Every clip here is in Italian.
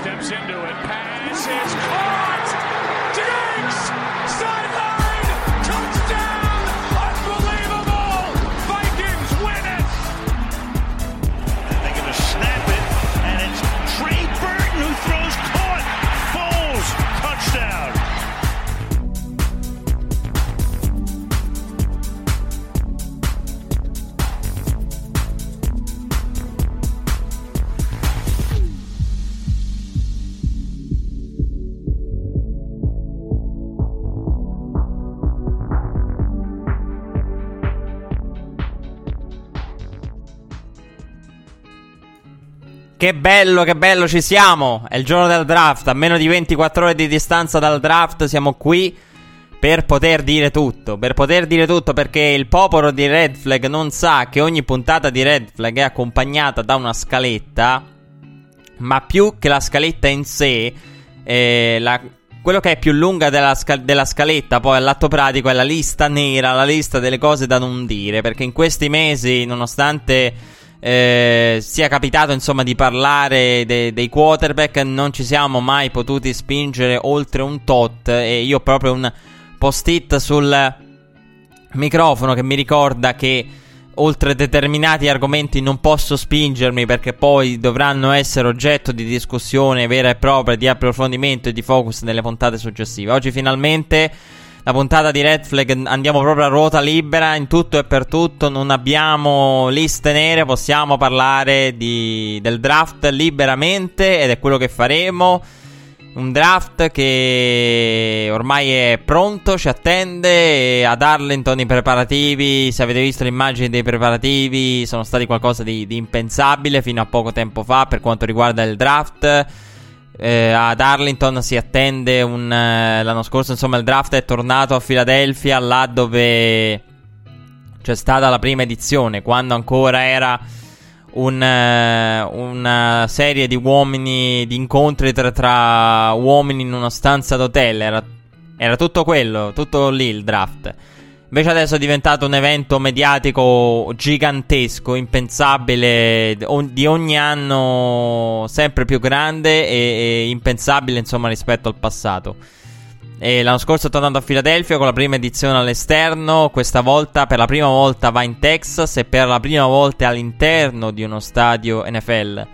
steps into it. Pass is caught. Diggs sideline Che bello, che bello, ci siamo. È il giorno del draft. A meno di 24 ore di distanza dal draft, siamo qui per poter dire tutto. Per poter dire tutto perché il popolo di Red Flag non sa che ogni puntata di Red Flag è accompagnata da una scaletta. Ma più che la scaletta in sé, eh, la, quello che è più lunga della, sca- della scaletta, poi all'atto pratico, è la lista nera, la lista delle cose da non dire. Perché in questi mesi, nonostante eh, sia capitato insomma di parlare de- dei quarterback, non ci siamo mai potuti spingere oltre un tot. E io ho proprio un post-it sul microfono che mi ricorda che oltre determinati argomenti non posso spingermi perché poi dovranno essere oggetto di discussione vera e propria, di approfondimento e di focus nelle puntate successive. Oggi finalmente la puntata di Red Flag andiamo proprio a ruota libera in tutto e per tutto, non abbiamo liste nere, possiamo parlare di, del draft liberamente ed è quello che faremo. Un draft che ormai è pronto, ci attende ad Arlington i preparativi, se avete visto le immagini dei preparativi sono stati qualcosa di, di impensabile fino a poco tempo fa per quanto riguarda il draft. Eh, ad Arlington si attende un. Eh, l'anno scorso, insomma, il draft è tornato a Philadelphia, là dove c'è stata la prima edizione, quando ancora era un, eh, una serie di uomini, di incontri tra, tra, uomini in una stanza d'hotel. Era, era tutto quello, tutto lì il draft. Invece adesso è diventato un evento mediatico gigantesco, impensabile, di ogni anno sempre più grande e, e impensabile insomma rispetto al passato. E l'anno scorso è tornato a Filadelfia con la prima edizione all'esterno, questa volta per la prima volta va in Texas e per la prima volta all'interno di uno stadio NFL.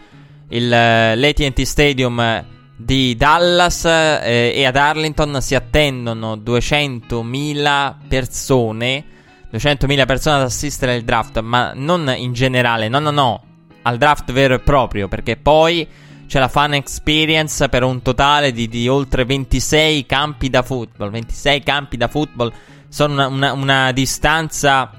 Il, uh, l'AT&T Stadium di Dallas eh, e ad Arlington si attendono 200.000 persone. 200.000 persone ad assistere al draft, ma non in generale, no, no, no, al draft vero e proprio, perché poi c'è la fan experience per un totale di, di oltre 26 campi da football. 26 campi da football sono una, una, una distanza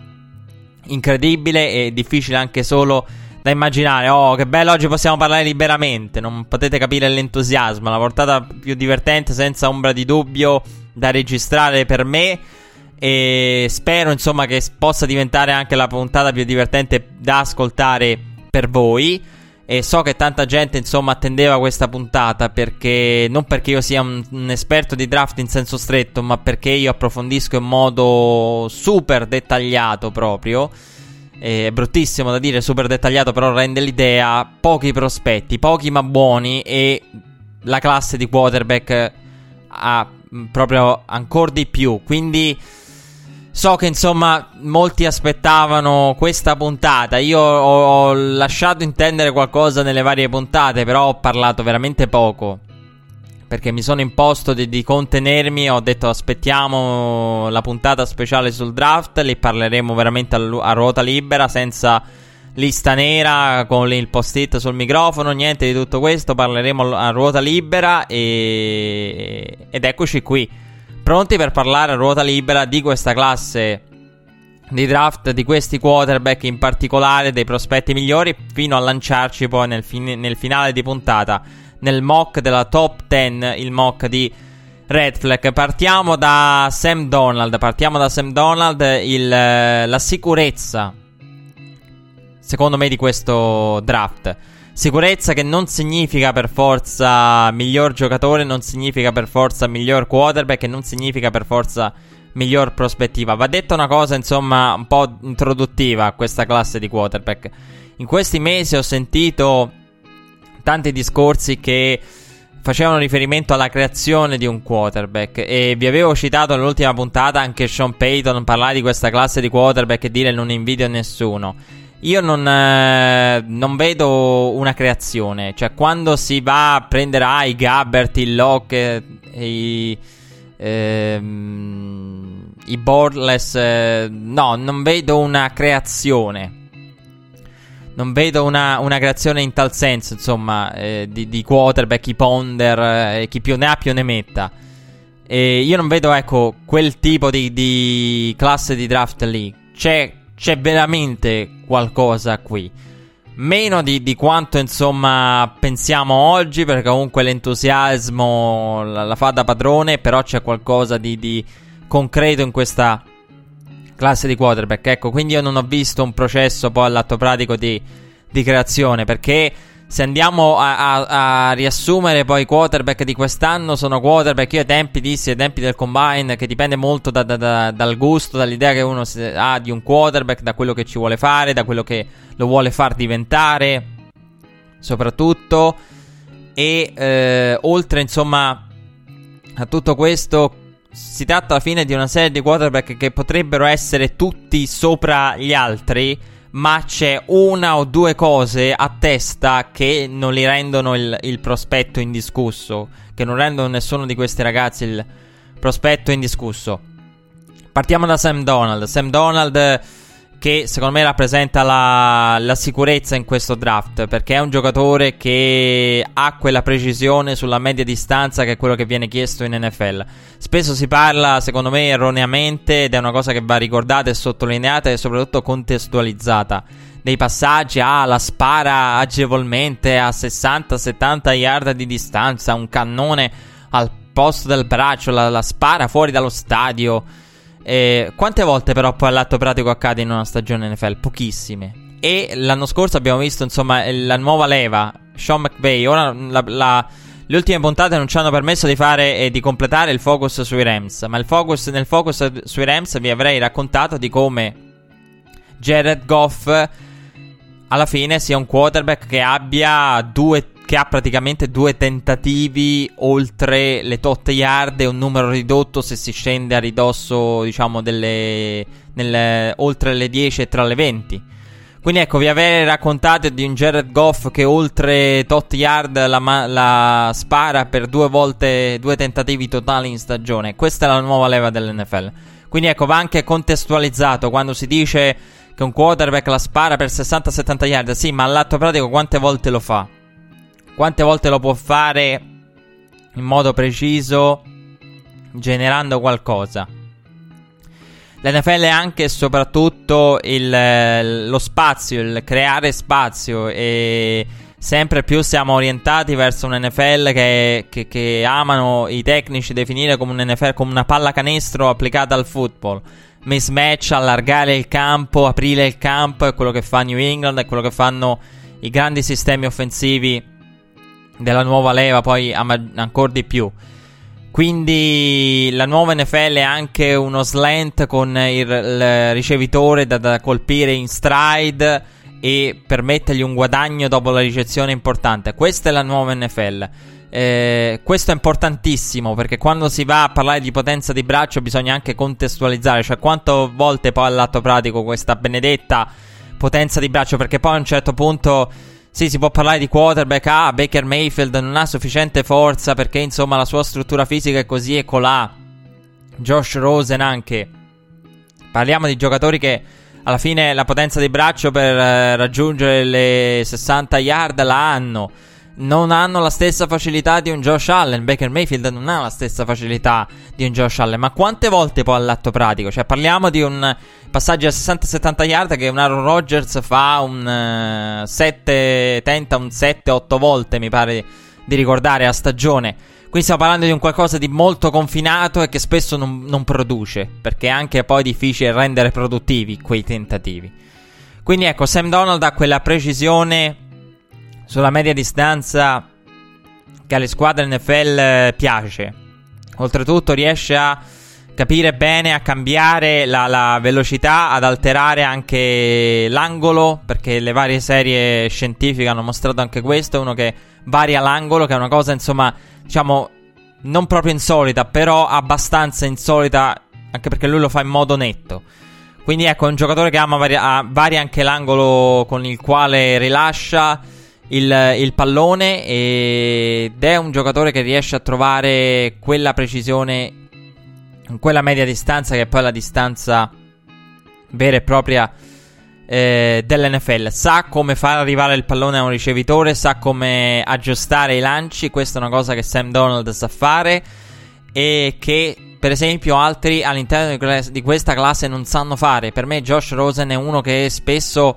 incredibile e difficile anche solo da immaginare. Oh, che bello, oggi possiamo parlare liberamente. Non potete capire l'entusiasmo. La portata più divertente, senza ombra di dubbio, da registrare per me. E spero, insomma, che possa diventare anche la puntata più divertente da ascoltare per voi. E so che tanta gente, insomma, attendeva questa puntata perché non perché io sia un, un, esperto di draft in senso stretto, ma perché io approfondisco in modo super dettagliato proprio. È bruttissimo da dire, super dettagliato, però rende l'idea. Pochi prospetti, pochi ma buoni. E la classe di quarterback ha proprio ancora di più. Quindi. So che insomma molti aspettavano questa puntata. Io ho, lasciato intendere qualcosa nelle varie puntate, però ho parlato veramente poco. Perché mi sono imposto di, di contenermi. Ho detto aspettiamo la puntata speciale sul draft. Li parleremo veramente a, a ruota libera, senza lista nera con il post-it sul microfono. Niente di tutto questo. Parleremo a ruota libera. E... Ed eccoci qui pronti per parlare a ruota libera di questa classe di draft, di questi quarterback in particolare, dei prospetti migliori, fino a lanciarci poi nel, fin- nel finale di puntata, nel mock della top 10, il mock di Red Flag. Partiamo da Sam Donald, partiamo da Sam Donald, il, la sicurezza, secondo me, di questo draft. Sicurezza che non significa per forza miglior giocatore, non significa per forza miglior quarterback e non significa per forza miglior prospettiva. Va detta una cosa, insomma, un po' introduttiva a questa classe di quarterback. In questi mesi ho sentito tanti discorsi che facevano riferimento alla creazione di un quarterback e vi avevo citato nell'ultima puntata anche Sean Payton parlare di questa classe di quarterback e dire non invidio nessuno. Io non, eh, non, vedo una creazione, cioè quando si va a prendere ah, i Gabbert, il Locke, i, ehm, i Borless, eh, no, non vedo una creazione. Non vedo una, una creazione in tal senso, insomma, eh, di, di, quarterback, i ponder, eh, chi più ne ha più ne metta. E io non vedo, ecco, quel tipo di, di classe di draft lì. C'è c'è veramente qualcosa qui. Meno di, di, quanto insomma pensiamo oggi, perché comunque l'entusiasmo la, la fa da padrone, però c'è qualcosa di, concreto in questa classe di quarterback. Ecco, quindi io non ho visto un processo poi all'atto pratico di, di creazione, perché se andiamo a, a, a, riassumere poi i quarterback di quest'anno, sono quarterback. Io ai tempi dissi, ai tempi del combine, che dipende molto da, da, da, dal gusto, dall'idea che uno ha di un quarterback, da quello che ci vuole fare, da quello che lo vuole far diventare, soprattutto. E eh, oltre, insomma, a tutto questo, si tratta alla fine di una serie di quarterback che potrebbero essere tutti sopra gli altri ma c'è una o due cose a testa che non li rendono il, il, prospetto indiscusso, che non rendono nessuno di questi ragazzi il prospetto indiscusso. Partiamo da Sam Donald. Sam Donald che secondo me rappresenta la, la, sicurezza in questo draft perché è un giocatore che ha quella precisione sulla media distanza che è quello che viene chiesto in NFL. Spesso si parla, secondo me, erroneamente ed è una cosa che va ricordata e sottolineata e soprattutto contestualizzata. Dei passaggi, ah, la spara agevolmente a 60-70 yard di distanza, un cannone al posto del braccio, la, la spara fuori dallo stadio. Eh, quante volte però poi all'atto pratico accade in una stagione NFL? Pochissime. E l'anno scorso abbiamo visto insomma la nuova leva, Sean McVay. Ora la, la, le ultime puntate non ci hanno permesso di fare e di completare il focus sui Rams. Ma focus, nel focus sui Rams vi avrei raccontato di come Jared Goff alla fine sia un quarterback che abbia due che ha praticamente due tentativi oltre le tot yard e un numero ridotto se si scende a ridosso, diciamo, delle, nelle, oltre le 10 e tra le 20. Quindi ecco, vi avrei raccontato di un Jared Goff che oltre tot yard la, la, spara per due volte, due tentativi totali in stagione. Questa è la nuova leva dell'NFL. Quindi ecco, va anche contestualizzato quando si dice che un quarterback la spara per 60-70 yard. Sì, ma all'atto pratico quante volte lo fa? Quante volte lo può fare in modo preciso, generando qualcosa. L'NFL è anche e soprattutto il, lo spazio, il creare spazio e sempre più siamo orientati verso un NFL che, che, che amano i tecnici definire come un NFL come una pallacanestro applicata al football. Mismatch, allargare il campo, aprire il campo, è quello che fa New England, è quello che fanno i grandi sistemi offensivi della nuova leva poi ancora di più. Quindi la nuova NFL è anche uno slant con il, il ricevitore da, da, colpire in stride e permettergli un guadagno dopo la ricezione importante. Questa è la nuova NFL. Eh, questo è importantissimo perché quando si va a parlare di potenza di braccio bisogna anche contestualizzare, cioè quante volte poi all'atto pratico questa benedetta potenza di braccio perché poi a un certo punto sì, si può parlare di quarterback. Ah, Baker Mayfield non ha sufficiente forza perché, insomma, la sua struttura fisica è così e colà. Josh Rosen anche. Parliamo di giocatori che alla fine la potenza di braccio per eh, raggiungere le 60 yard la hanno non hanno la stessa facilità di un Josh Allen. Baker Mayfield non ha la stessa facilità di un Josh Allen. Ma quante volte poi all'atto pratico? Cioè, parliamo di un passaggio a 60-70 yard che un Aaron Rodgers fa un uh, eh, 7, tenta un 7-8 volte, mi pare di ricordare, a stagione. Qui stiamo parlando di un qualcosa di molto confinato e che spesso non, non produce, perché è anche poi difficile rendere produttivi quei tentativi. Quindi ecco, Sam Donald ha quella precisione sulla media distanza che alle squadre NFL piace. Oltretutto riesce a capire bene a cambiare la, la, velocità, ad alterare anche l'angolo, perché le varie serie scientifiche hanno mostrato anche questo, uno che varia l'angolo, che è una cosa insomma, diciamo, non proprio insolita, però abbastanza insolita, anche perché lui lo fa in modo netto. Quindi ecco, è un giocatore che ama varia, varia anche l'angolo con il quale rilascia il, il, pallone ed è un giocatore che riesce a trovare quella precisione quella media distanza che è poi la distanza vera e propria eh, dell'NFL. Sa come far arrivare il pallone a un ricevitore, sa come aggiustare i lanci. Questa è una cosa che Sam Donald sa fare e che per esempio altri all'interno di questa classe non sanno fare. Per me Josh Rosen è uno che spesso,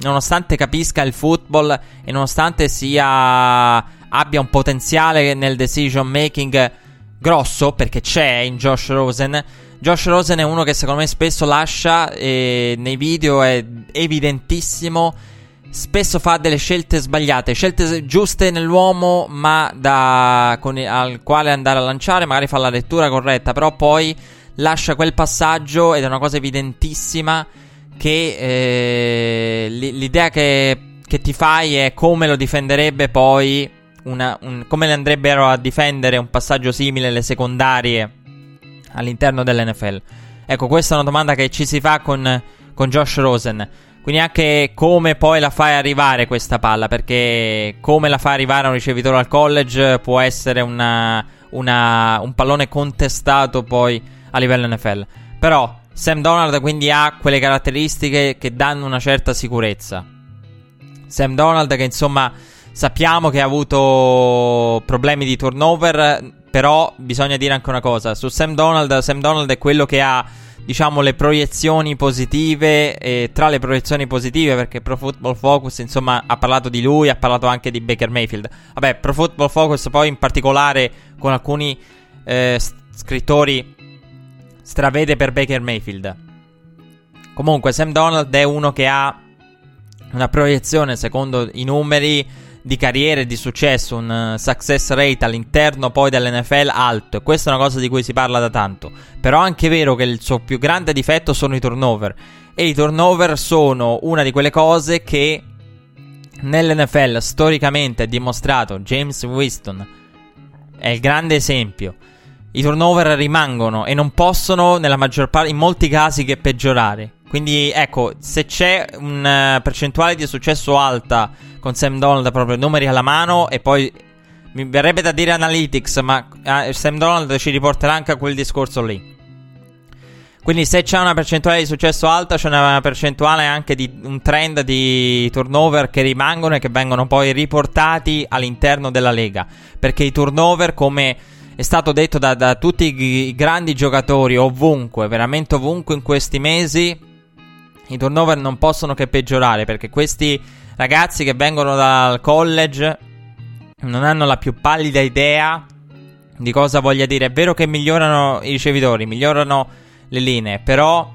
nonostante capisca il football e nonostante sia abbia un potenziale nel decision making grosso perché c'è in Josh Rosen. Josh Rosen è uno che secondo me spesso lascia e nei video è evidentissimo. Spesso fa delle scelte sbagliate, scelte giuste nell'uomo, ma da, con, al quale andare a lanciare, magari fa la lettura corretta, però poi lascia quel passaggio ed è una cosa evidentissima che eh, l'idea che, che ti fai è come lo difenderebbe poi una, un, come le andrebbero a difendere un passaggio simile alle secondarie all'interno dell'NFL? Ecco, questa è una domanda che ci si fa con, con Josh Rosen. Quindi anche come poi la fai arrivare questa palla, perché come la fai arrivare a un ricevitore al college può essere una, una, un pallone contestato poi a livello NFL. Però Sam Donald quindi ha quelle caratteristiche che danno una certa sicurezza. Sam Donald che insomma Sappiamo che ha avuto problemi di turnover, però bisogna dire anche una cosa. Su Sam Donald, Sam Donald è quello che ha, diciamo, le proiezioni positive e tra le proiezioni positive, perché Pro Football Focus, insomma, ha parlato di lui, ha parlato anche di Baker Mayfield. Vabbè, Pro Football Focus poi in particolare con alcuni eh, scrittori stravede per Baker Mayfield. Comunque, Sam Donald è uno che ha una proiezione, secondo i numeri, di carriera e di successo, un uh, success rate all'interno poi dell'NFL alto. Questa è una cosa di cui si parla da tanto. Però è anche vero che il suo più grande difetto sono i turnover. E i turnover sono una di quelle cose che nell'NFL storicamente è dimostrato. James Winston è il grande esempio. I turnover rimangono e non possono, nella maggior parte, in molti casi, che peggiorare. Quindi ecco, se c'è una percentuale di successo alta con Sam Donald, proprio numeri alla mano, e poi mi verrebbe da dire analytics, ma eh, Sam Donald ci riporterà anche a quel discorso lì. Quindi se c'è una percentuale di successo alta, c'è una percentuale anche di un trend di turnover che rimangono e che vengono poi riportati all'interno della lega. Perché i turnover, come è stato detto da, da tutti i, grandi giocatori ovunque, veramente ovunque in questi mesi, i turnover non possono che peggiorare perché questi ragazzi che vengono dal college non hanno la più pallida idea di cosa voglia dire. È vero che migliorano i ricevitori, migliorano le linee, però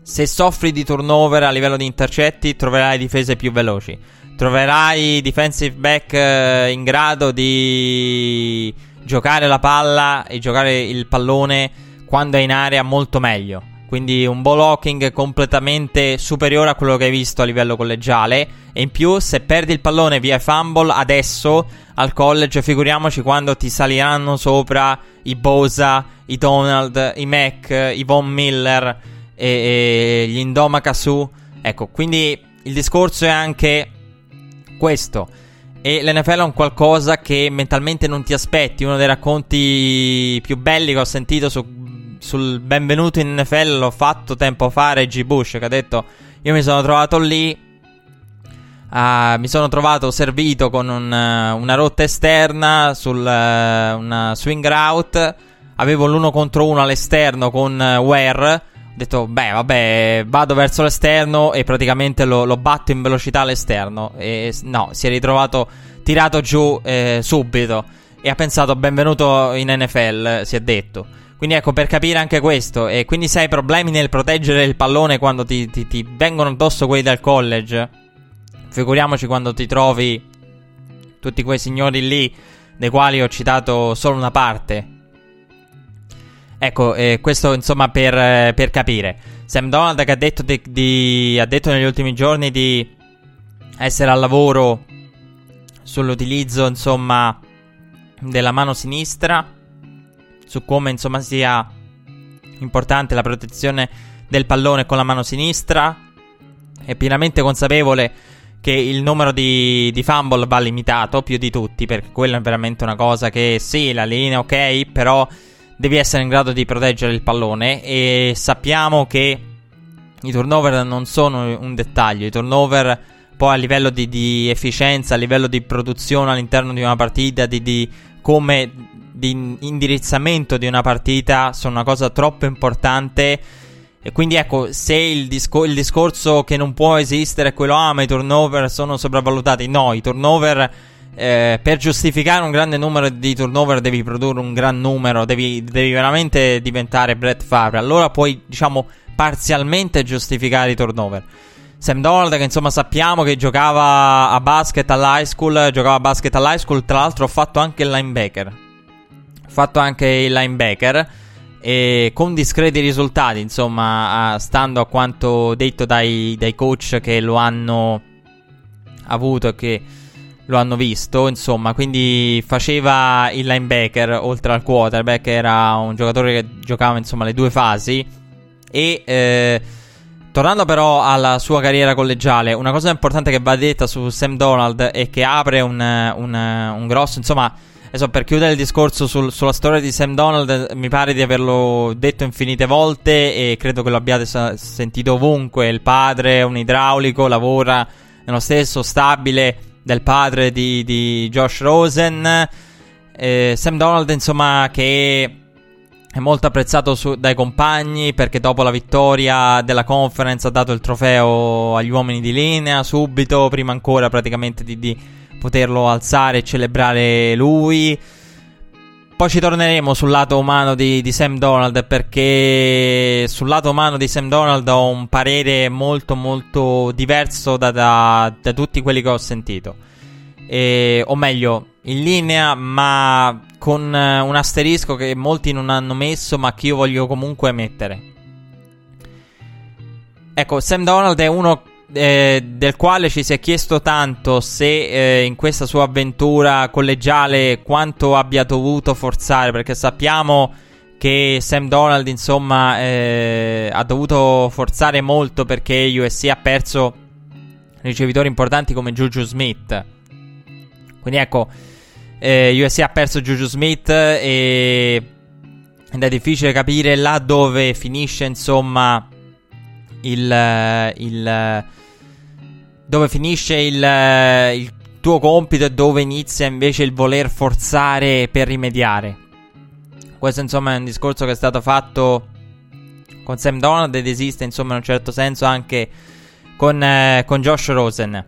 se soffri di turnover a livello di intercetti troverai difese più veloci. Troverai defensive back eh, in grado di giocare la palla e giocare il pallone quando è in area molto meglio. Quindi un ball hawking completamente superiore a quello che hai visto a livello collegiale. E in più, se perdi il pallone via fumble adesso al college, figuriamoci quando ti saliranno sopra i Bosa, i Donald, i Mac, i Von Miller e, e gli Indoma Kasu. Ecco, quindi il discorso è anche questo. E l'NFL è un qualcosa che mentalmente non ti aspetti. Uno dei racconti più belli che ho sentito su sul benvenuto in NFL l'ho fatto tempo fa Reggie Bush che ha detto io mi sono trovato lì uh, mi sono trovato servito con un, uh, una rotta esterna sul uh, una swing route avevo l'uno contro uno all'esterno con Ware ho detto beh vabbè vado verso l'esterno e praticamente lo, lo batto in velocità all'esterno e no si è ritrovato tirato giù eh, subito e ha pensato benvenuto in NFL si è detto quindi ecco, per capire anche questo, e quindi se hai problemi nel proteggere il pallone quando ti, ti, ti vengono addosso quelli del college, figuriamoci quando ti trovi tutti quei signori lì, dei quali ho citato solo una parte. Ecco, eh, questo insomma per, eh, per, capire. Sam Donald che ha detto, di, di, ha detto negli ultimi giorni di essere al lavoro sull'utilizzo insomma della mano sinistra, su come insomma sia importante la protezione del pallone con la mano sinistra. È pienamente consapevole che il numero di, di fumble va limitato più di tutti, perché quella è veramente una cosa che sì, la linea ok, però devi essere in grado di proteggere il pallone e sappiamo che i turnover non sono un dettaglio, i turnover poi a livello di, di efficienza, a livello di produzione all'interno di una partita, di, di come di indirizzamento di una partita sono una cosa troppo importante. E quindi ecco, se il, discor- il discorso che non può esistere è quello, ah, ma i turnover sono sopravvalutati. No, i turnover eh, per giustificare un grande numero di turnover devi produrre un gran numero, devi, devi veramente diventare Brett Favre. Allora puoi, diciamo, parzialmente giustificare i turnover. Sam Donald, che insomma sappiamo che giocava a basket all'high school, giocava a basket all'high school, tra l'altro ho fatto anche il linebacker. Ho fatto anche il linebacker e con discreti risultati, insomma, stando a quanto detto dai, dai coach che lo hanno avuto e che lo hanno visto, insomma, quindi faceva il linebacker oltre al quarterback, era un giocatore che giocava insomma le due fasi. E eh, tornando però alla sua carriera collegiale, una cosa importante che va detta su Sam Donald è che apre un, un, un grosso, insomma, adesso per chiudere il discorso sul, sulla storia di Sam Donald, mi pare di averlo detto infinite volte e credo che lo abbiate sentito ovunque, il padre è un idraulico, lavora nello stesso stabile del padre di, di Josh Rosen. Eh, Sam Donald, insomma, che è molto apprezzato su, dai compagni perché dopo la vittoria della conference ha dato il trofeo agli uomini di linea subito, prima ancora praticamente di, di poterlo alzare e celebrare lui. Poi ci torneremo sul lato umano di, di, Sam Donald perché sul lato umano di Sam Donald ho un parere molto molto diverso da, da, da tutti quelli che ho sentito. E, o meglio, in linea ma con uh, un asterisco che molti non hanno messo ma che io voglio comunque mettere. Ecco, Sam Donald è uno eh, del quale ci si è chiesto tanto se eh, in questa sua avventura collegiale quanto abbia dovuto forzare, perché sappiamo che Sam Donald, insomma, eh, ha dovuto forzare molto perché USC ha perso ricevitori importanti come Juju Smith. Quindi ecco, eh, USC ha perso Juju Smith e ed è difficile capire là dove finisce, insomma, il, il dove finisce il, eh, il tuo compito e dove inizia invece il voler forzare per rimediare. Questo insomma è un discorso che è stato fatto con Sam Donald ed esiste insomma in un certo senso anche con, eh, con Josh Rosen.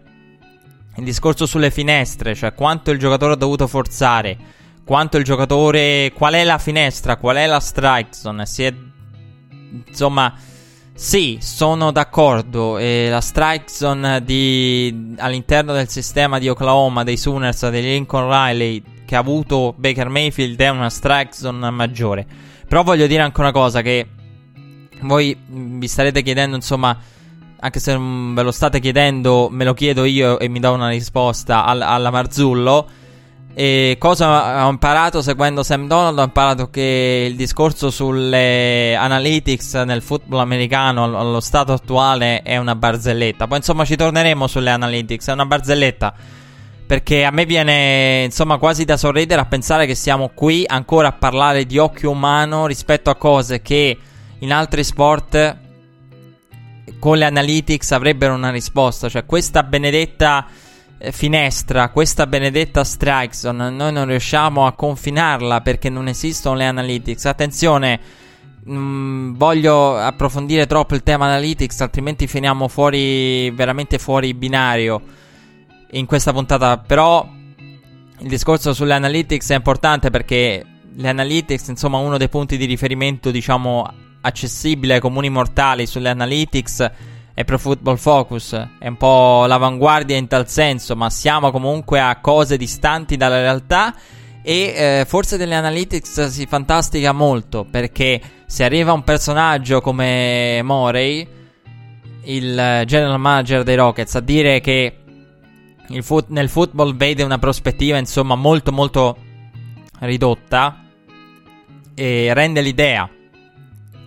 Il discorso sulle finestre, cioè quanto il giocatore ha dovuto forzare, quanto il giocatore... qual è la finestra, qual è la strike zone, si è... insomma sì, sono d'accordo. E la strike zone di, all'interno del sistema di Oklahoma, dei Sooners, degli Lincoln Riley, che ha avuto Baker Mayfield, è una strike zone maggiore. Però voglio dire anche una cosa: che voi vi starete chiedendo, insomma, anche se non ve lo state chiedendo, me lo chiedo io e mi do una risposta al, alla Marzullo. E cosa ho imparato seguendo Sam Donald? Ho imparato che il discorso sulle analytics nel football americano allo stato attuale è una barzelletta. Poi insomma ci torneremo sulle analytics, è una barzelletta. Perché a me viene insomma quasi da sorridere a pensare che siamo qui ancora a parlare di occhio umano rispetto a cose che in altri sport con le analytics avrebbero una risposta. Cioè questa benedetta finestra, questa benedetta strike zone, noi non riusciamo a confinarla perché non esistono le analytics. Attenzione, mh, mm, voglio approfondire troppo il tema analytics, altrimenti finiamo fuori, veramente fuori binario in questa puntata. Però il discorso sulle analytics è importante perché le analytics, insomma, uno dei punti di riferimento, diciamo, accessibile ai comuni mortali sulle analytics è Pro Football Focus, è un po' l'avanguardia in tal senso, ma siamo comunque a cose distanti dalla realtà E eh, forse delle analytics si fantastica molto perché se arriva un personaggio come Morey, il general manager dei Rockets, a dire che foot- nel football vede una prospettiva insomma molto molto ridotta e rende l'idea.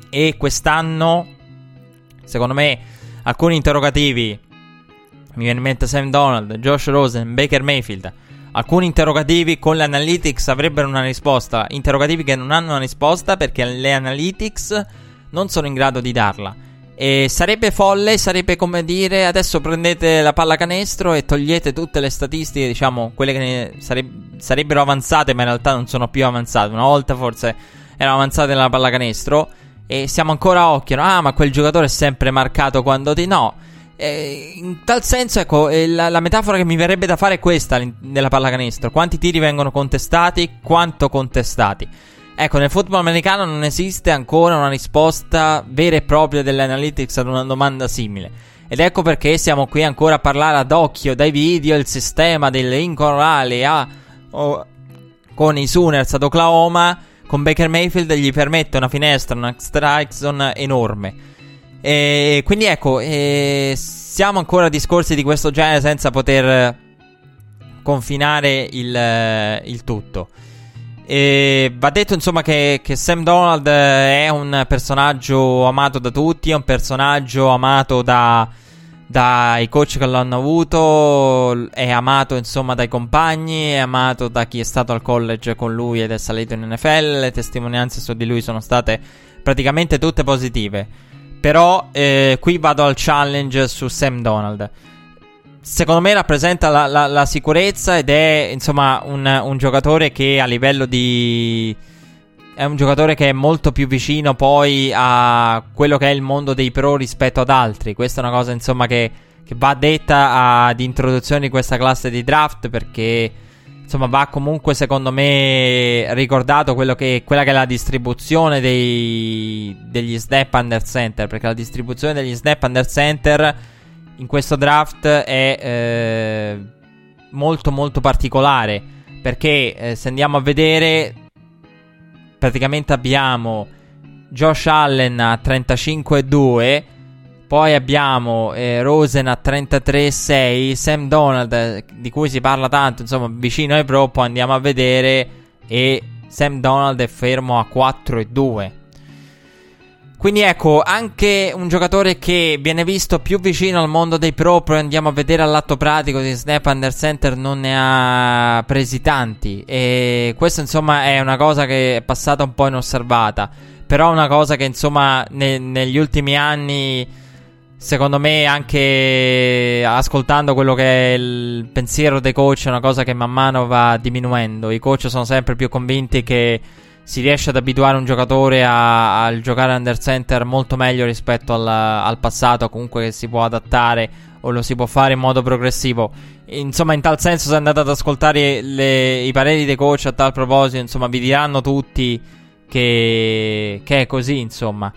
E quest'anno, secondo me, alcuni interrogativi. Mi viene in mente Sam Donald, Josh Rosen, Baker Mayfield. Alcuni interrogativi con le analytics avrebbero una risposta. Interrogativi che non hanno una risposta perché le analytics non sono in grado di darla. E sarebbe folle, sarebbe come dire adesso prendete la pallacanestro e togliete tutte le statistiche, diciamo, quelle che sareb- sarebbero avanzate, ma in realtà non sono più avanzate. Una volta forse erano avanzate nella pallacanestro e siamo ancora a occhio. Ah, ma quel giocatore è sempre marcato quando ti no. In tal senso, ecco, la, la, metafora che mi verrebbe da fare è questa nella pallacanestro. Quanti tiri vengono contestati, quanto contestati. Ecco, nel football americano non esiste ancora una risposta vera e propria delle analytics ad una domanda simile. Ed ecco perché siamo qui ancora a parlare ad occhio dai video il sistema delle incorali a, oh, con i Sooners ad Oklahoma. Con Baker Mayfield gli permette una finestra, una strike zone enorme. E quindi ecco, e siamo ancora a discorsi di questo genere senza poter confinare il, il tutto. E va detto insomma che, che, Sam Donald è un personaggio amato da tutti, è un personaggio amato da, dai coach che l'hanno avuto, è amato insomma dai compagni, è amato da chi è stato al college con lui ed è salito in NFL, le testimonianze su di lui sono state praticamente tutte positive. Però eh, qui vado al challenge su Sam Donald secondo me rappresenta la, la, la, sicurezza ed è insomma un, un, giocatore che a livello di... è un giocatore che è molto più vicino poi a quello che è il mondo dei pro rispetto ad altri. Questa è una cosa insomma che, che va detta ad introduzione di questa classe di draft perché insomma va comunque secondo me ricordato che, quella che è la distribuzione dei, degli snap under center perché la distribuzione degli snap under center in questo draft è eh, molto molto particolare perché eh, se andiamo a vedere praticamente abbiamo Josh Allen a 35,2 poi abbiamo eh, Rosen a 33,6 Sam Donald di cui si parla tanto insomma vicino ai pro poi andiamo a vedere e Sam Donald è fermo a 4,2 quindi ecco, anche un giocatore che viene visto più vicino al mondo dei pro, poi andiamo a vedere all'atto pratico di snap under center, non ne ha presi tanti. E questo insomma è una cosa che è passata un po' inosservata. Però è una cosa che insomma ne- negli ultimi anni, secondo me, anche ascoltando quello che è il pensiero dei coach, è una cosa che man mano va diminuendo. I coach sono sempre più convinti che si riesce ad abituare un giocatore a, giocare under center molto meglio rispetto al, al, passato, comunque si può adattare o lo si può fare in modo progressivo. Insomma, in tal senso, se andate ad ascoltare le, i pareri dei coach a tal proposito, insomma, vi diranno tutti che, che è così, insomma.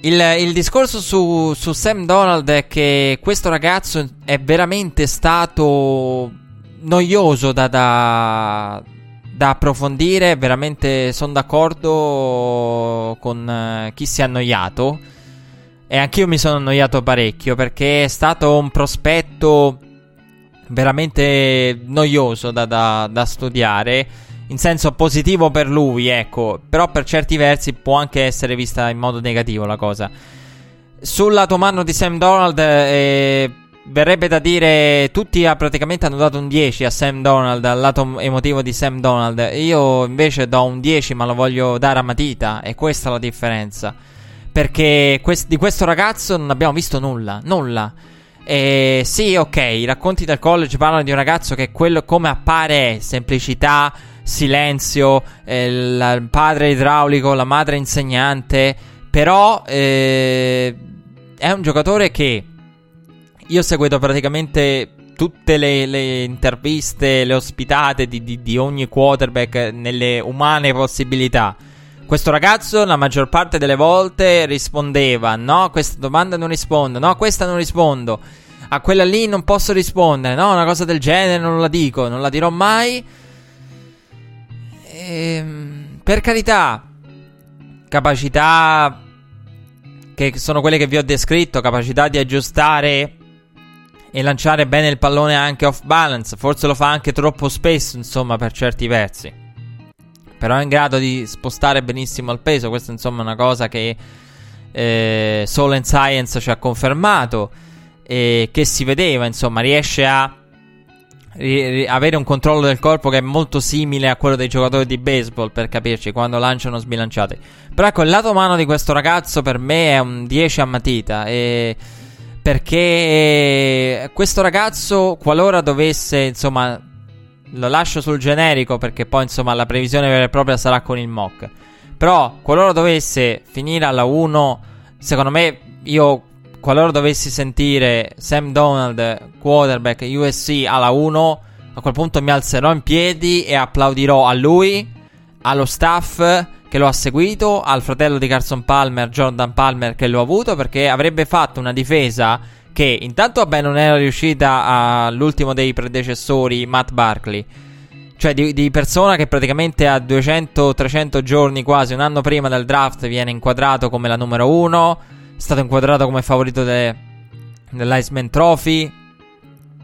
Il, il discorso su, su Sam Donald è che questo ragazzo è veramente stato noioso da, da da approfondire, veramente sono d'accordo con uh, chi si è annoiato. E anch'io mi sono annoiato parecchio perché è stato un prospetto veramente noioso da, da, da studiare. In senso positivo per lui, ecco. Però per certi versi può anche essere vista in modo negativo la cosa. Sul lato mano di Sam Donald, eh, verrebbe da dire tutti ha, praticamente hanno dato un 10 a Sam Donald al lato emotivo di Sam Donald. Io invece do un 10 ma lo voglio dare a matita e questa è la differenza. Perché quest- di questo ragazzo non abbiamo visto nulla nulla. E sì ok i racconti del college parlano di un ragazzo che quello come appare è semplicità silenzio eh, il padre idraulico la madre insegnante però eh, è un giocatore che io ho seguito praticamente tutte le, le, interviste, le ospitate di, di, di, ogni quarterback nelle umane possibilità. Questo ragazzo la maggior parte delle volte rispondeva: No, questa domanda non rispondo, no, questa non rispondo, a quella lì non posso rispondere, no, una cosa del genere non la dico, non la dirò mai. ehm, per carità, capacità che sono quelle che vi ho descritto, capacità di aggiustare e lanciare bene il pallone anche off balance, forse lo fa anche troppo spesso, insomma, per certi versi. Però è in grado di spostare benissimo il peso, questa insomma è una cosa che eh, and Science ci ha confermato e che si vedeva, insomma, riesce a avere un controllo del corpo che è molto simile a quello dei giocatori di baseball, per capirci, quando lanciano sbilanciati. Però ecco, il lato umano di questo ragazzo per me è un 10 a matita. E perché questo ragazzo, qualora dovesse, insomma, lo lascio sul generico perché poi, insomma, la previsione vera e propria sarà con il mock. Però, qualora dovesse finire alla 1, secondo me, io qualora dovessi sentire Sam Donald, quarterback USC alla 1, a quel punto mi alzerò in piedi e applaudirò a lui, allo staff che lo ha seguito, al fratello di Carson Palmer, Jordan Palmer, che lo ha avuto, perché avrebbe fatto una difesa che intanto vabbè non era riuscita all'ultimo dei predecessori, Matt Barkley. Cioè di, di persona che praticamente a 200-300 giorni quasi, un anno prima del draft, viene inquadrato come la numero 1 è stato inquadrato come favorito de, dell'Iceman Trophy.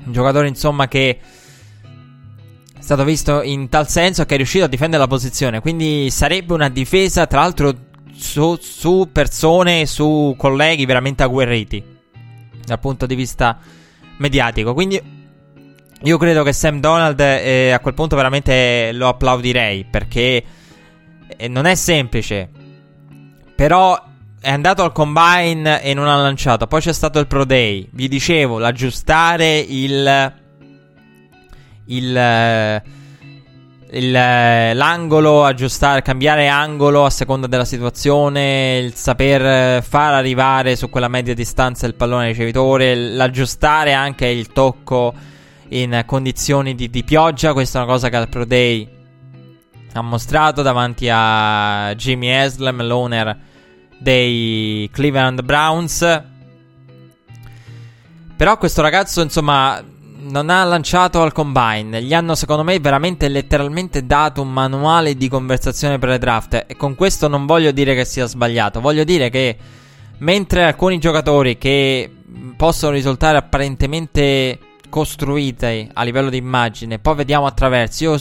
Un giocatore, insomma, che stato visto in tal senso che è riuscito a difendere la posizione. Quindi sarebbe una difesa, tra l'altro, su, su persone, su colleghi veramente agguerriti dal punto di vista mediatico. Quindi io credo che Sam Donald eh, a quel punto veramente lo applaudirei perché eh, non è semplice. Però è andato al combine e non ha lanciato. Poi c'è stato il Pro Day. Vi dicevo, l'aggiustare il. Il. il l'angolo, aggiustare, cambiare angolo a seconda della situazione, il saper far arrivare su quella media distanza il pallone ricevitore, l'aggiustare anche il tocco in condizioni di, di pioggia. Questa è una cosa che al Pro Day ha mostrato davanti a Jimmy Haslam, l'owner dei Cleveland Browns. Però questo ragazzo, insomma, non ha lanciato al combine. Gli hanno, secondo me, veramente letteralmente dato un manuale di conversazione per le draft. E con questo non voglio dire che sia sbagliato. Voglio dire che mentre alcuni giocatori che possono risultare apparentemente costruiti a livello di immagine, poi vediamo attraverso. Io,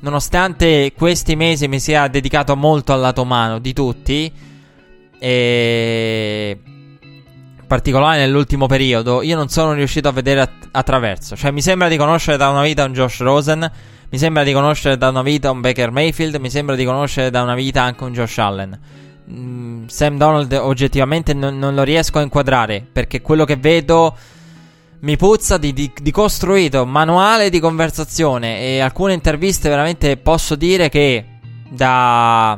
nonostante questi mesi mi sia dedicato molto al lato umano di tutti e particolare nell'ultimo periodo, io non sono riuscito a vedere att- attraverso. Cioè, mi sembra di conoscere da una vita un Josh Rosen. Mi sembra di conoscere da una vita un Baker Mayfield. Mi sembra di conoscere da una vita anche un Josh Allen. Mm, Sam Donald oggettivamente non, non, lo riesco a inquadrare. Perché quello che vedo mi puzza di, di, di costruito manuale di conversazione. E alcune interviste veramente posso dire che da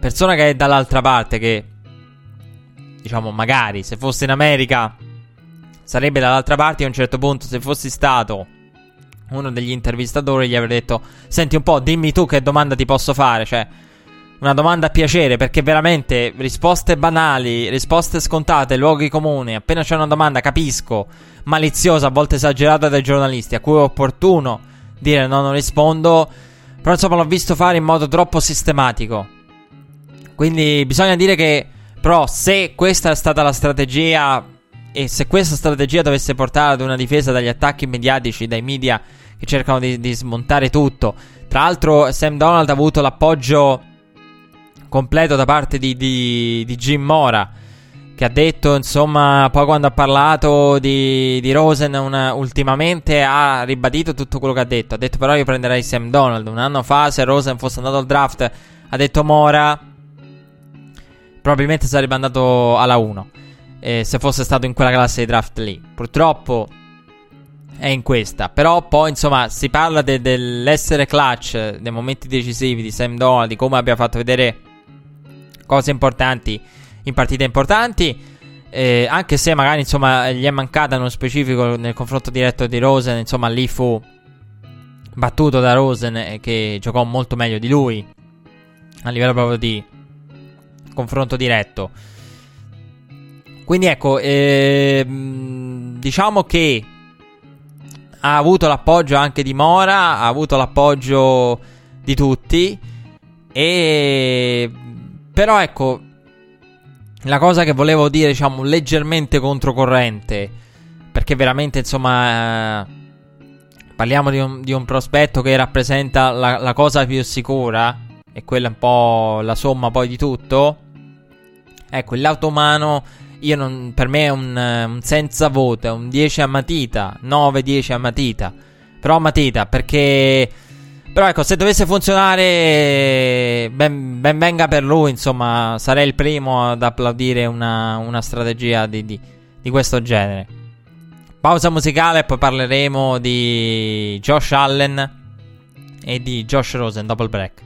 persona che è dall'altra parte, che diciamo magari se fosse in America sarebbe dall'altra parte a un certo punto se fossi stato uno degli intervistatori gli avrei detto senti un po' dimmi tu che domanda ti posso fare cioè una domanda a piacere perché veramente risposte banali risposte scontate luoghi comuni appena c'è una domanda capisco maliziosa a volte esagerata dai giornalisti a cui è opportuno dire no non rispondo però insomma l'ho visto fare in modo troppo sistematico. Quindi bisogna dire che, però, se questa è stata la strategia e se questa strategia dovesse portare ad una difesa dagli attacchi mediatici, dai media che cercano di, di smontare tutto, tra l'altro Sam Donald ha avuto l'appoggio completo da parte di, di, di Jim Mora che ha detto, insomma, poi quando ha parlato di, di Rosen una, ultimamente ha ribadito tutto quello che ha detto. Ha detto però io prenderei Sam Donald. Un anno fa se Rosen fosse andato al draft ha detto Mora probabilmente sarebbe andato alla 1 eh, se fosse stato in quella classe di draft lì. Purtroppo è in questa. Però poi, insomma, si parla de- dell'essere clutch, dei momenti decisivi di Sam Donald, di come abbia fatto vedere cose importanti in partite importanti. Eh, anche se magari, insomma, gli è mancata nello specifico nel confronto diretto di Rosen, insomma, lì fu battuto da Rosen eh, che giocò molto meglio di lui a livello proprio di confronto diretto. Quindi ecco, ehm, diciamo che ha avuto l'appoggio anche di Mora, ha avuto l'appoggio di tutti. E però ecco, la cosa che volevo dire, diciamo, leggermente controcorrente, perché veramente, insomma, parliamo di un, di un prospetto che rappresenta la, la, cosa più sicura, e quella è un po' la somma poi di tutto. Ecco, il lato umano, io non, per me è un, un senza voto, è un 10 a matita, 9-10 a matita. Però a matita, perché però ecco, se dovesse funzionare, ben, ben, venga per lui, insomma, sarei il primo ad applaudire una, una strategia di, di, di, questo genere. Pausa musicale e poi parleremo di Josh Allen e di Josh Rosen, double break.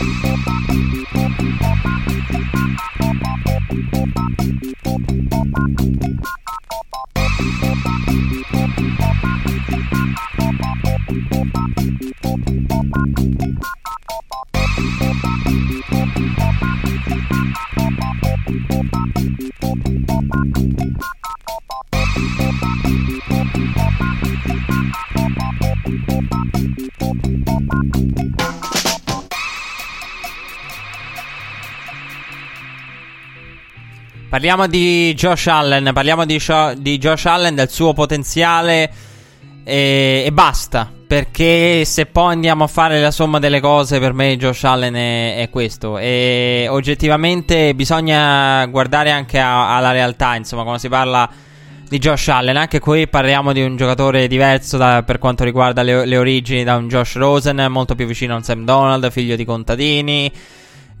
Thank you. Parliamo di Josh Allen, parliamo di, Sho- di Josh Allen, del suo potenziale e, e, basta. Perché se poi andiamo a fare la somma delle cose, per me Josh Allen è, è questo. E oggettivamente bisogna guardare anche a, alla realtà, insomma, quando si parla di Josh Allen. Anche qui parliamo di un giocatore diverso da, per quanto riguarda le, le, origini da un Josh Rosen, molto più vicino a un Sam Donald, figlio di contadini.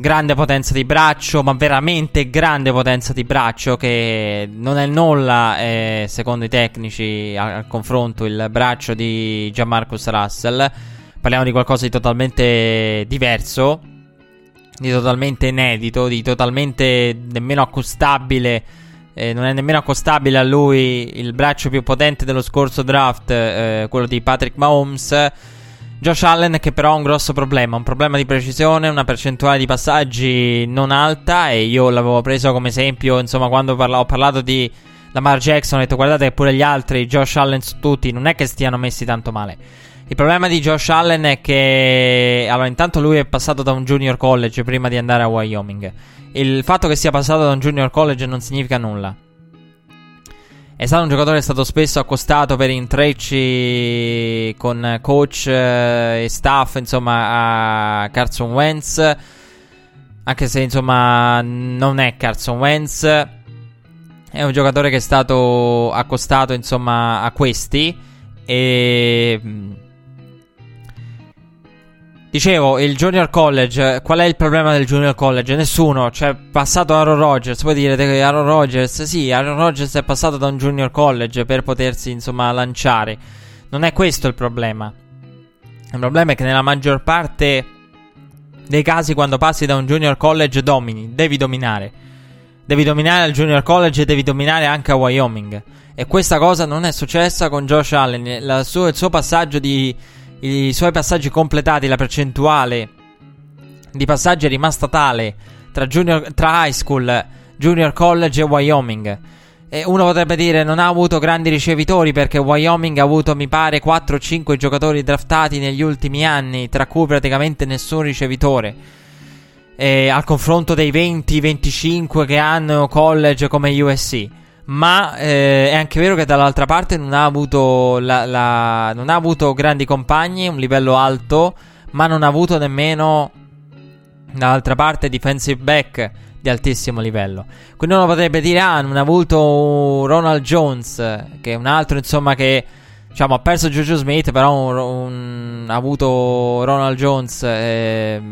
Grande potenza di braccio, ma veramente grande potenza di braccio che non è nulla, eh, secondo i tecnici, al, al confronto il braccio di Gianmarcus Russell. Parliamo di qualcosa di totalmente diverso, di totalmente inedito, di totalmente nemmeno accostabile eh, non è nemmeno accostabile a lui il braccio più potente dello scorso draft, eh, quello di Patrick Mahomes. Josh Allen che però ha un grosso problema, un problema di precisione, una percentuale di passaggi non alta e io l'avevo preso come esempio, insomma, quando parla- ho parlato di Lamar Jackson ho detto guardate che pure gli altri, Josh Allen tutti, non è che stiano messi tanto male. Il problema di Josh Allen è che allora intanto lui è passato da un junior college prima di andare a Wyoming il fatto che sia passato da un junior college non significa nulla. È stato un giocatore che è stato spesso accostato per intrecci con coach eh, e staff, insomma, a Carson Wentz. Anche se, insomma, non è Carson Wentz. È un giocatore che è stato accostato, insomma, a questi. E Dicevo, il Junior College, qual è il problema del Junior College? Nessuno, cioè passato Aaron Rodgers, puoi dire che Aaron Rodgers, sì, Aaron Rodgers è passato da un Junior College per potersi insomma lanciare. Non è questo il problema. Il problema è che nella maggior parte dei casi quando passi da un Junior College domini, devi dominare. Devi dominare al Junior College e devi dominare anche a Wyoming. E questa cosa non è successa con Josh Allen. Sua, il suo passaggio di i suoi passaggi completati, la percentuale di passaggi è rimasta tale tra, junior, tra high school, junior college e Wyoming. E uno potrebbe dire non ha avuto grandi ricevitori perché Wyoming ha avuto, mi pare, 4-5 giocatori draftati negli ultimi anni, tra cui praticamente nessun ricevitore. E al confronto dei 20-25 che hanno college come USC. Ma eh, è anche vero che dall'altra parte non ha, avuto la, la, non ha avuto grandi compagni, un livello alto, ma non ha avuto nemmeno dall'altra parte defensive back di altissimo livello. Quindi uno potrebbe dire, ah, non ha avuto Ronald Jones, che è un altro, insomma, che diciamo, ha perso Juju Smith, però un, un, ha avuto Ronald Jones e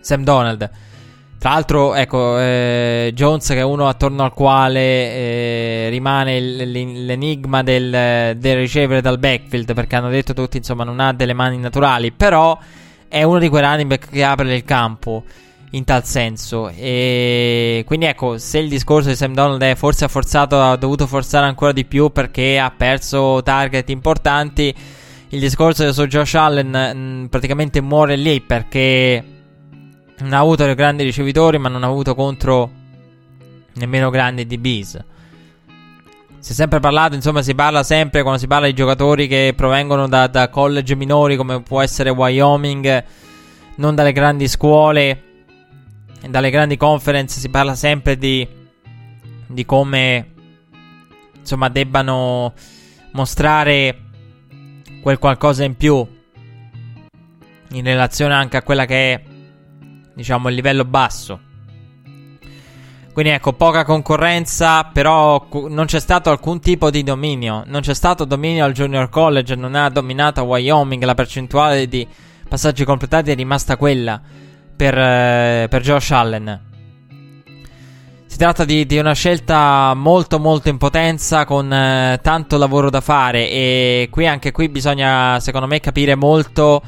Sam Donald. Tra l'altro, ecco, eh, Jones che è uno attorno al quale eh, rimane l'enigma del, del, ricevere dal backfield, perché hanno detto tutti, insomma, non ha delle mani naturali, però è uno di quei running back che apre il campo in tal senso. E quindi ecco, se il discorso di Sam Donald è forse ha forzato, ha dovuto forzare ancora di più perché ha perso target importanti, il discorso su Josh Allen mh, mm, praticamente muore lì perché non ha avuto grandi ricevitori, ma non ha avuto contro nemmeno grandi DBs. Si è sempre parlato, insomma, si parla sempre quando si parla di giocatori che provengono da, da college minori come può essere Wyoming, non dalle grandi scuole, dalle grandi conference, si parla sempre di, di come, insomma, debbano mostrare quel qualcosa in più in relazione anche a quella che è diciamo, il livello basso. Quindi ecco, poca concorrenza, però non c'è stato alcun tipo di dominio. Non c'è stato dominio al Junior College, non ha dominato Wyoming, la percentuale di passaggi completati è rimasta quella per, eh, per Josh Allen. Si tratta di, di, una scelta molto molto in potenza con eh, tanto lavoro da fare e qui anche qui bisogna secondo me capire molto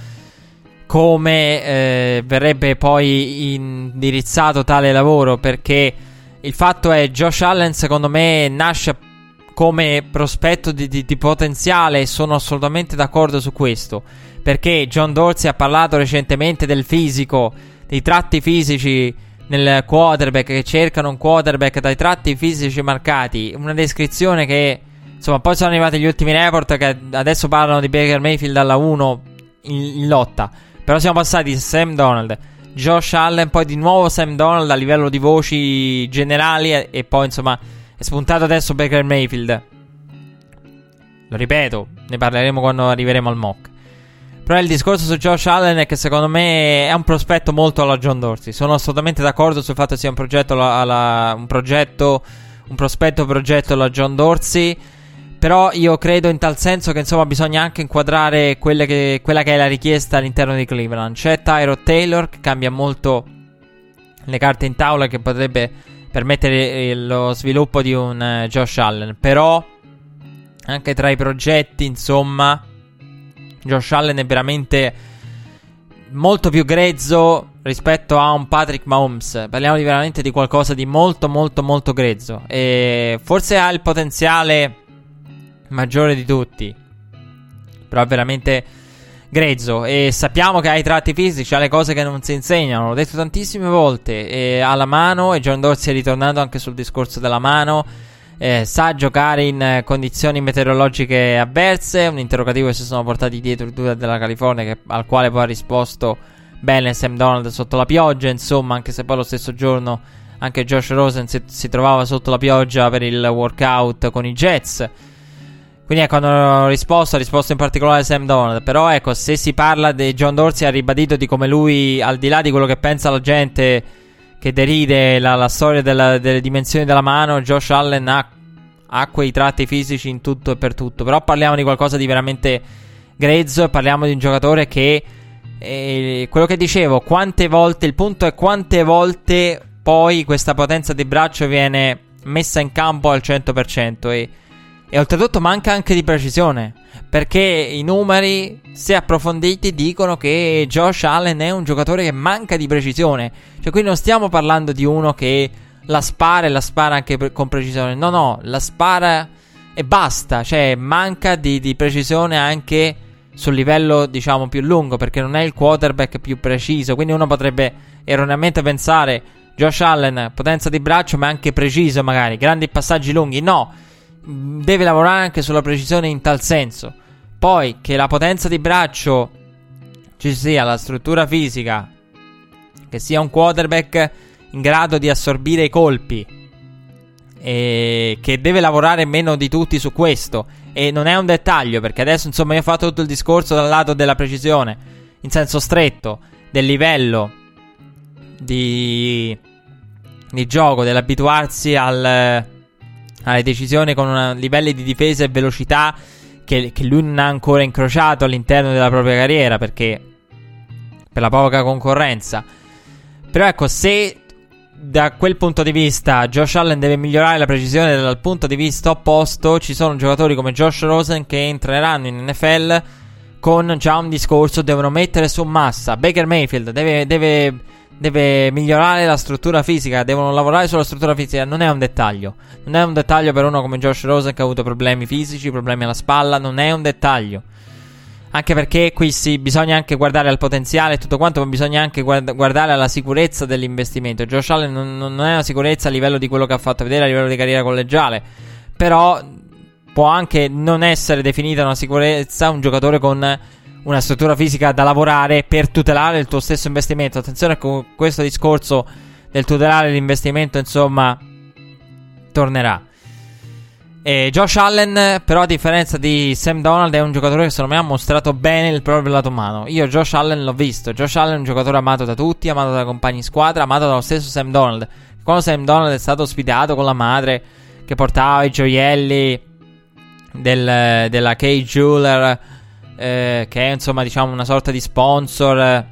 come eh, verrebbe poi indirizzato tale lavoro perché il fatto è Josh Allen secondo me nasce come prospetto di, di, di potenziale e sono assolutamente d'accordo su questo. Perché John Dorsey ha parlato recentemente del fisico dei tratti fisici nel quarterback che cercano un quarterback dai tratti fisici marcati. Una descrizione che insomma poi sono arrivati gli ultimi report che adesso parlano di Baker Mayfield alla 1 in, in lotta però siamo passati Sam Donald, Josh Allen, poi di nuovo Sam Donald a livello di voci generali e, e poi insomma è spuntato adesso Baker Mayfield. Lo ripeto, ne parleremo quando arriveremo al mock. Però il discorso su Josh Allen è che secondo me è un prospetto molto alla John Dorsey. Sono assolutamente d'accordo sul fatto che sia un progetto, alla, un, progetto un prospetto progetto la John Dorsey. Però io credo in tal senso che insomma bisogna anche inquadrare che, quella che è la richiesta all'interno di Cleveland. C'è Tyro Taylor che cambia molto le carte in tavola che potrebbe permettere lo sviluppo di un uh, Josh Allen. Però anche tra i progetti, insomma, Josh Allen è veramente molto più grezzo rispetto a un Patrick Mahomes. Parliamo di veramente di qualcosa di molto molto molto grezzo e forse ha il potenziale maggiore di tutti. Però è veramente grezzo e sappiamo che ha i tratti fisici, ha le cose che non si insegnano, l'ho detto tantissime volte, e ha la mano e John Dorsey è ritornato anche sul discorso della mano. Eh, sa giocare in condizioni meteorologiche avverse, un interrogativo che si sono portati dietro i due della California che, al quale poi ha risposto bene Sam Donald sotto la pioggia, insomma, anche se poi lo stesso giorno anche Josh Rosen si, si trovava sotto la pioggia per il workout con i Jets. Quindi ecco, hanno risposto, ha risposto in particolare Sam Donald. Però ecco, se si parla di John Dorsey, ha ribadito di come lui, al di là di quello che pensa la gente, che deride la, la storia della, delle dimensioni della mano, Josh Allen ha, ha, quei tratti fisici in tutto e per tutto. Però parliamo di qualcosa di veramente grezzo e parliamo di un giocatore che... Eh, quello che dicevo, quante volte, il punto è quante volte poi questa potenza di braccio viene messa in campo al 100% e e oltretutto manca anche di precisione. Perché i numeri, se approfonditi, dicono che Josh Allen è un giocatore che manca di precisione. Cioè, qui non stiamo parlando di uno che la spara e la spara anche pre- con precisione. No, no, la spara e basta. Cioè, manca di, di precisione anche sul livello, diciamo, più lungo. Perché non è il quarterback più preciso. Quindi uno potrebbe erroneamente pensare Josh Allen, potenza di braccio, ma anche preciso, magari. Grandi passaggi lunghi. No deve lavorare anche sulla precisione in tal senso. Poi che la potenza di braccio ci sia, la struttura fisica, che sia un quarterback in grado di assorbire i colpi e che deve lavorare meno di tutti su questo. E non è un dettaglio, perché adesso insomma io ho fatto tutto il discorso dal lato della precisione, in senso stretto, del livello di, di gioco, dell'abituarsi al alle decisioni con livelli di difesa e velocità che, che, lui non ha ancora incrociato all'interno della propria carriera perché per la poca concorrenza. Però ecco, se da quel punto di vista Josh Allen deve migliorare la precisione dal punto di vista opposto, ci sono giocatori come Josh Rosen che entreranno in NFL con già un discorso, devono mettere su massa. Baker Mayfield deve, deve deve migliorare la struttura fisica, devono lavorare sulla struttura fisica, non è un dettaglio. Non è un dettaglio per uno come Josh Rosen che ha avuto problemi fisici, problemi alla spalla, non è un dettaglio. Anche perché qui sì, bisogna anche guardare al potenziale e tutto quanto, ma bisogna anche guard- guardare alla sicurezza dell'investimento. Josh Allen non, non è una sicurezza a livello di quello che ha fatto vedere a livello di carriera collegiale, però può anche non essere definita una sicurezza un giocatore con una struttura fisica da lavorare per tutelare il tuo stesso investimento. Attenzione con questo discorso del tutelare l'investimento, insomma, tornerà. E Josh Allen, però, a differenza di Sam Donald, è un giocatore che secondo me ha mostrato bene il proprio lato umano. Io Josh Allen l'ho visto. Josh Allen è un giocatore amato da tutti, amato dai compagni in squadra, amato dallo stesso Sam Donald. Quando Sam Donald è stato ospitato con la madre che portava i gioielli del, della K Jeweler eh, che è insomma diciamo una sorta di sponsor.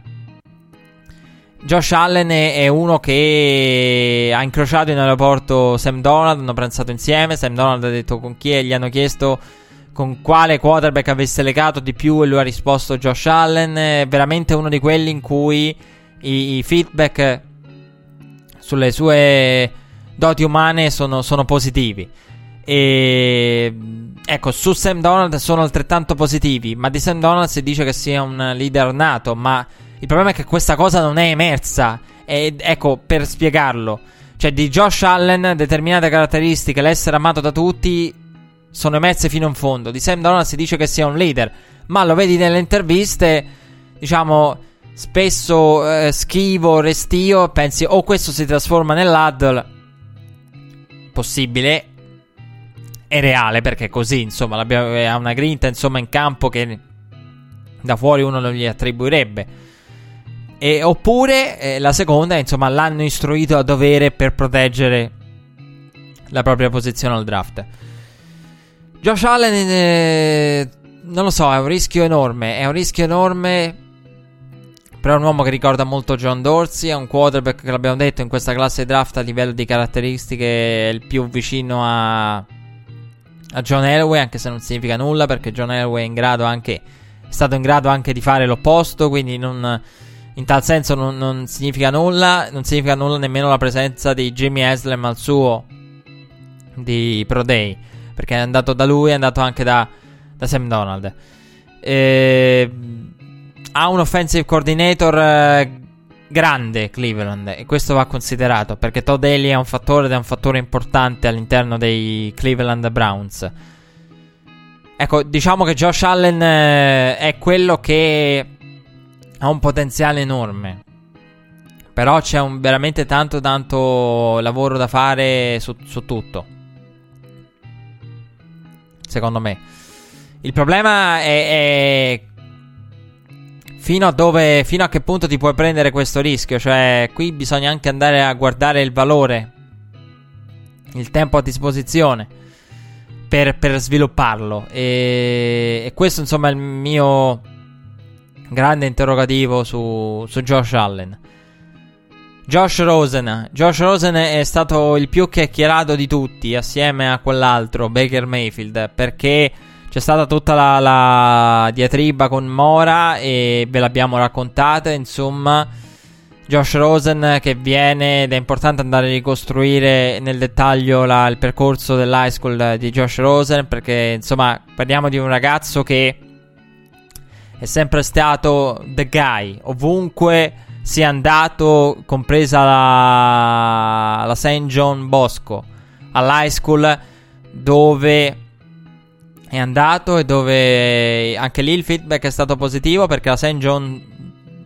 Josh Allen è, uno che ha incrociato in aeroporto Sam Donald, hanno pranzato insieme, Sam Donald ha detto con chi gli hanno chiesto con quale quarterback avesse legato di più e lui ha risposto Josh Allen, è veramente uno di quelli in cui i, i feedback sulle sue doti umane sono, sono positivi. E ecco, su Sam Donald sono altrettanto positivi, ma di Sam Donald si dice che sia un leader nato, ma il problema è che questa cosa non è emersa. E ecco, per spiegarlo, cioè di Josh Allen determinate caratteristiche, l'essere amato da tutti, sono emerse fino in fondo. Di Sam Donald si dice che sia un leader, ma lo vedi nelle interviste, diciamo, spesso eh, schivo, restio, pensi o oh, questo si trasforma nell'Addle. Possibile, è reale perché così, insomma, ha una grinta, insomma, in campo che da fuori uno non gli attribuirebbe. E, oppure eh, la seconda, insomma, l'hanno istruito a dovere per proteggere la propria posizione al draft. Josh Allen, eh, non lo so, è un rischio enorme. È un rischio enorme. Però è un uomo che ricorda molto John Dorsey. È un quarterback che l'abbiamo detto in questa classe draft a livello di caratteristiche è il più vicino a, a John Elway. Anche se non significa nulla, perché John Elway è in grado anche. È stato in grado anche di fare l'opposto. Quindi non, in tal senso non, non significa nulla. Non significa nulla nemmeno la presenza di Jimmy Haslam al suo di Pro Day. Perché è andato da lui, è andato anche da, da Sam Donald. E, ha un offensive coordinator eh, grande Cleveland e questo va considerato perché Todd Haley è un fattore ed è un fattore importante all'interno dei Cleveland Browns. Ecco, diciamo che Josh Allen eh, è quello che ha un potenziale enorme. Però c'è un, veramente tanto tanto lavoro da fare su, su tutto secondo me. Il problema è, è fino a dove, fino a che punto ti puoi prendere questo rischio. Cioè, qui bisogna anche andare a guardare il valore, il tempo a disposizione per, per svilupparlo. E, e, questo, insomma, è il mio grande interrogativo su, su Josh Allen. Josh Rosen. Josh Rosen è stato il più chiacchierato di tutti, assieme a quell'altro, Baker Mayfield, perché c'è stata tutta la, la diatriba con Mora e ve l'abbiamo raccontata, insomma. Josh Rosen che viene ed è importante andare a ricostruire nel dettaglio la, il percorso dell'high school di Josh Rosen perché insomma parliamo di un ragazzo che è sempre stato the guy ovunque sia andato, compresa la, la St. John Bosco, all'high school dove è andato e dove anche lì il feedback è stato positivo perché la St. John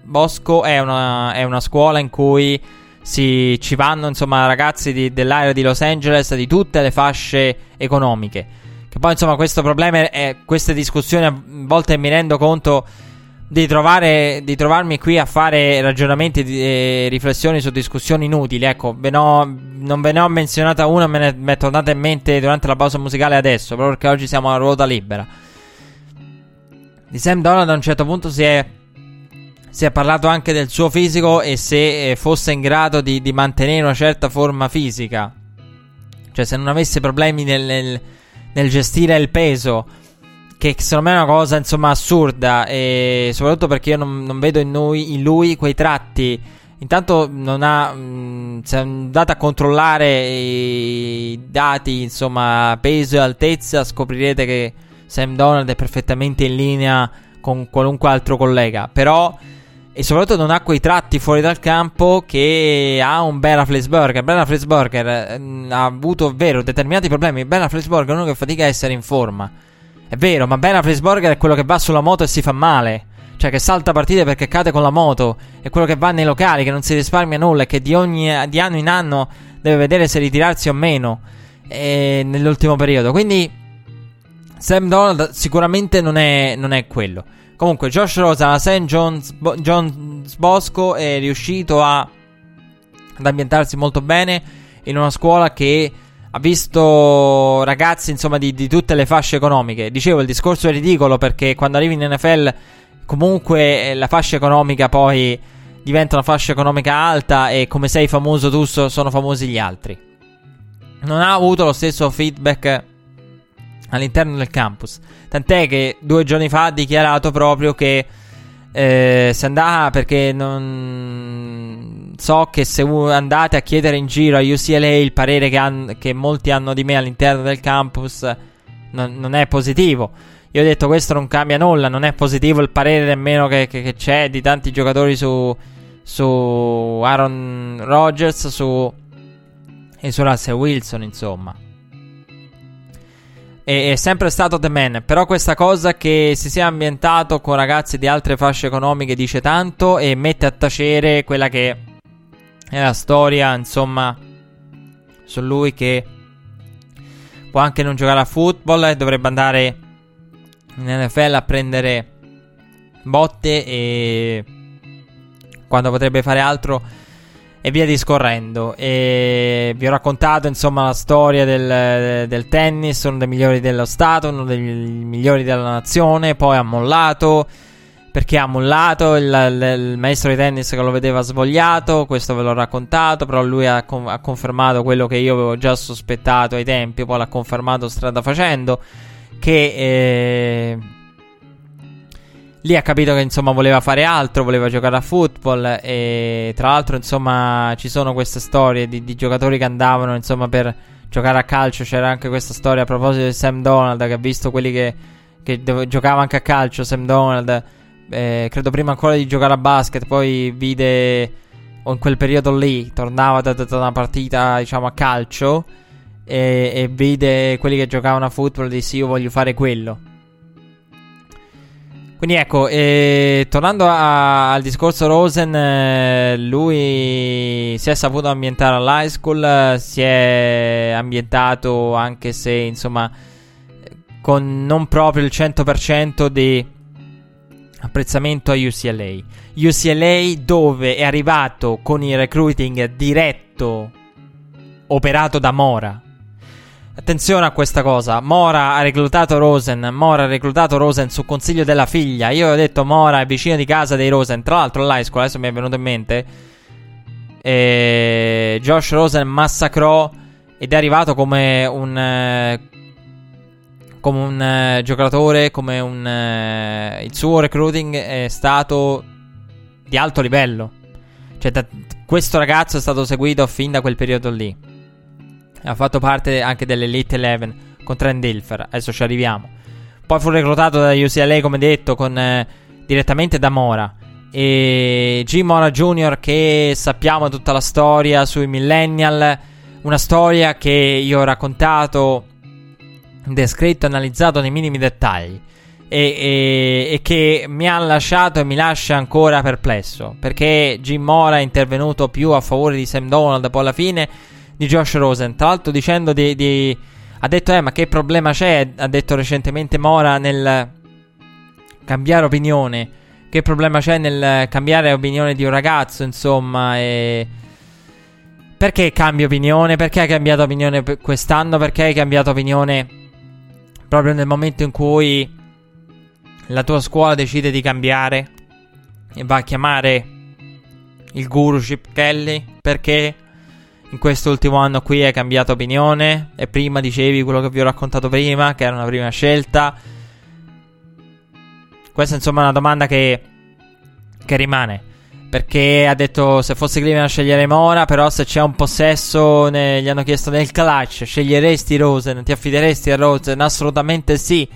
Bosco è una, è una scuola in cui si, ci vanno insomma ragazzi di, dell'area di Los Angeles di tutte le fasce economiche. Che poi insomma questo problema è queste discussioni a volte mi rendo conto di, trovare, di trovarmi qui a fare ragionamenti e riflessioni su discussioni inutili. Ecco, ve no, non ve ne ho menzionata una, me ne è tornata in mente durante la pausa musicale adesso, proprio perché oggi siamo a ruota libera. Di Sam Donald a un certo punto si è, si è parlato anche del suo fisico e se eh, fosse in grado di, di mantenere una certa forma fisica. Cioè se non avesse problemi nel, nel, nel gestire il peso che secondo me è una cosa insomma assurda e soprattutto perché io non, non vedo in, noi, in, lui quei tratti intanto non ha mh, se andate a controllare i dati insomma peso e altezza scoprirete che Sam Donald è perfettamente in linea con qualunque altro collega però e soprattutto non ha quei tratti fuori dal campo che ha un Ben Afflecksburger. Ben Afflecksburger eh, ha avuto, vero, determinati problemi. Ben Afflecksburger è uno che fatica a essere in forma. È vero, ma Ben Afflecksburger è quello che va sulla moto e si fa male. Cioè, che salta partite perché cade con la moto. È quello che va nei locali, che non si risparmia nulla e che di, ogni, di anno in anno deve vedere se ritirarsi o meno. E nell'ultimo periodo. Quindi, Sam Donald sicuramente non è, non è quello. Comunque, Josh Rosa St. John's, Bo- John's Bosco è riuscito a, ad ambientarsi molto bene in una scuola che ha visto ragazzi insomma di, di, tutte le fasce economiche. Dicevo, il discorso è ridicolo perché quando arrivi in NFL comunque eh, la fascia economica poi diventa una fascia economica alta e come sei famoso tu sono famosi gli altri. Non ha avuto lo stesso feedback all'interno del campus. Tant'è che due giorni fa ha dichiarato proprio che eh, se andava perché non so che se andate a chiedere in giro a UCLA il parere che, han, che molti hanno di me all'interno del campus non, non, è positivo. Io ho detto questo non cambia nulla, non è positivo il parere nemmeno che, che, che c'è di tanti giocatori su, su Aaron Rodgers su, e su Russell Wilson, insomma è, è sempre stato The Man. Però questa cosa che si sia ambientato con ragazzi di altre fasce economiche dice tanto e mette a tacere quella che è la storia, insomma, su lui che può anche non giocare a football e dovrebbe andare in NFL a prendere botte e quando potrebbe fare altro e via discorrendo. E vi ho raccontato insomma la storia del, del, tennis, uno dei migliori dello Stato, uno dei migliori della nazione, poi ha mollato. Perché ha mollato il, il, il, maestro di tennis che lo vedeva svogliato, questo ve l'ho raccontato, però lui ha, ha confermato quello che io avevo già sospettato ai tempi, poi l'ha confermato strada facendo, che... Eh, Lì ha capito che insomma voleva fare altro, voleva giocare a football e tra l'altro insomma ci sono queste storie di, di giocatori che andavano insomma per giocare a calcio, c'era anche questa storia a proposito di Sam Donald che ha visto quelli che, che giocava anche a calcio, Sam Donald, eh, credo prima ancora di giocare a basket, poi vide o in quel periodo lì tornava da, da una partita diciamo a calcio e, e vide quelli che giocavano a football e disse io voglio fare quello. Quindi ecco, eh, tornando a, al discorso Rosen, eh, lui si è saputo ambientare all'high school, si è ambientato anche se insomma con non proprio il 100% di apprezzamento a UCLA. UCLA dove è arrivato con il recruiting diretto operato da Mora Attenzione a questa cosa. Mora ha reclutato Rosen. Mora ha reclutato Rosen su consiglio della figlia. Io ho detto Mora è vicino di casa dei Rosen. Tra l'altro, l'high school adesso mi è venuto in mente. E Josh Rosen massacrò ed è arrivato come un. Come un eh, giocatore. Come un. Eh, il suo recruiting è stato di alto livello. Cioè, da, questo ragazzo è stato seguito fin da quel periodo lì. Ha fatto parte anche dell'Elite 11 con Trent Dilfer. Adesso ci arriviamo. Poi fu reclutato da UCLA, come detto, con, eh, direttamente da Mora. E Jim Mora Jr., che sappiamo tutta la storia sui millennial. Una storia che io ho raccontato, descritto, analizzato nei minimi dettagli. E, e, e, che mi ha lasciato e mi lascia ancora perplesso. Perché Jim Mora è intervenuto più a favore di Sam Donald poi alla fine di Josh Rosen. Tra l'altro dicendo di, di... Ha detto, eh, ma che problema c'è? Ha detto recentemente Mora nel cambiare opinione. Che problema c'è nel cambiare opinione di un ragazzo, insomma, e... Perché cambi opinione? Perché hai cambiato opinione quest'anno? Perché hai cambiato opinione proprio nel momento in cui la tua scuola decide di cambiare e va a chiamare il guru Chip Kelly? Perché? in quest'ultimo anno qui hai cambiato opinione e prima dicevi quello che vi ho raccontato prima, che era una prima scelta. Questa insomma è una domanda che, che rimane. Perché ha detto se fosse Cleveland sceglieremo ora, però se c'è un possesso, ne, gli hanno chiesto nel clutch, sceglieresti Rosen, ti affideresti a Rosen? Assolutamente sì,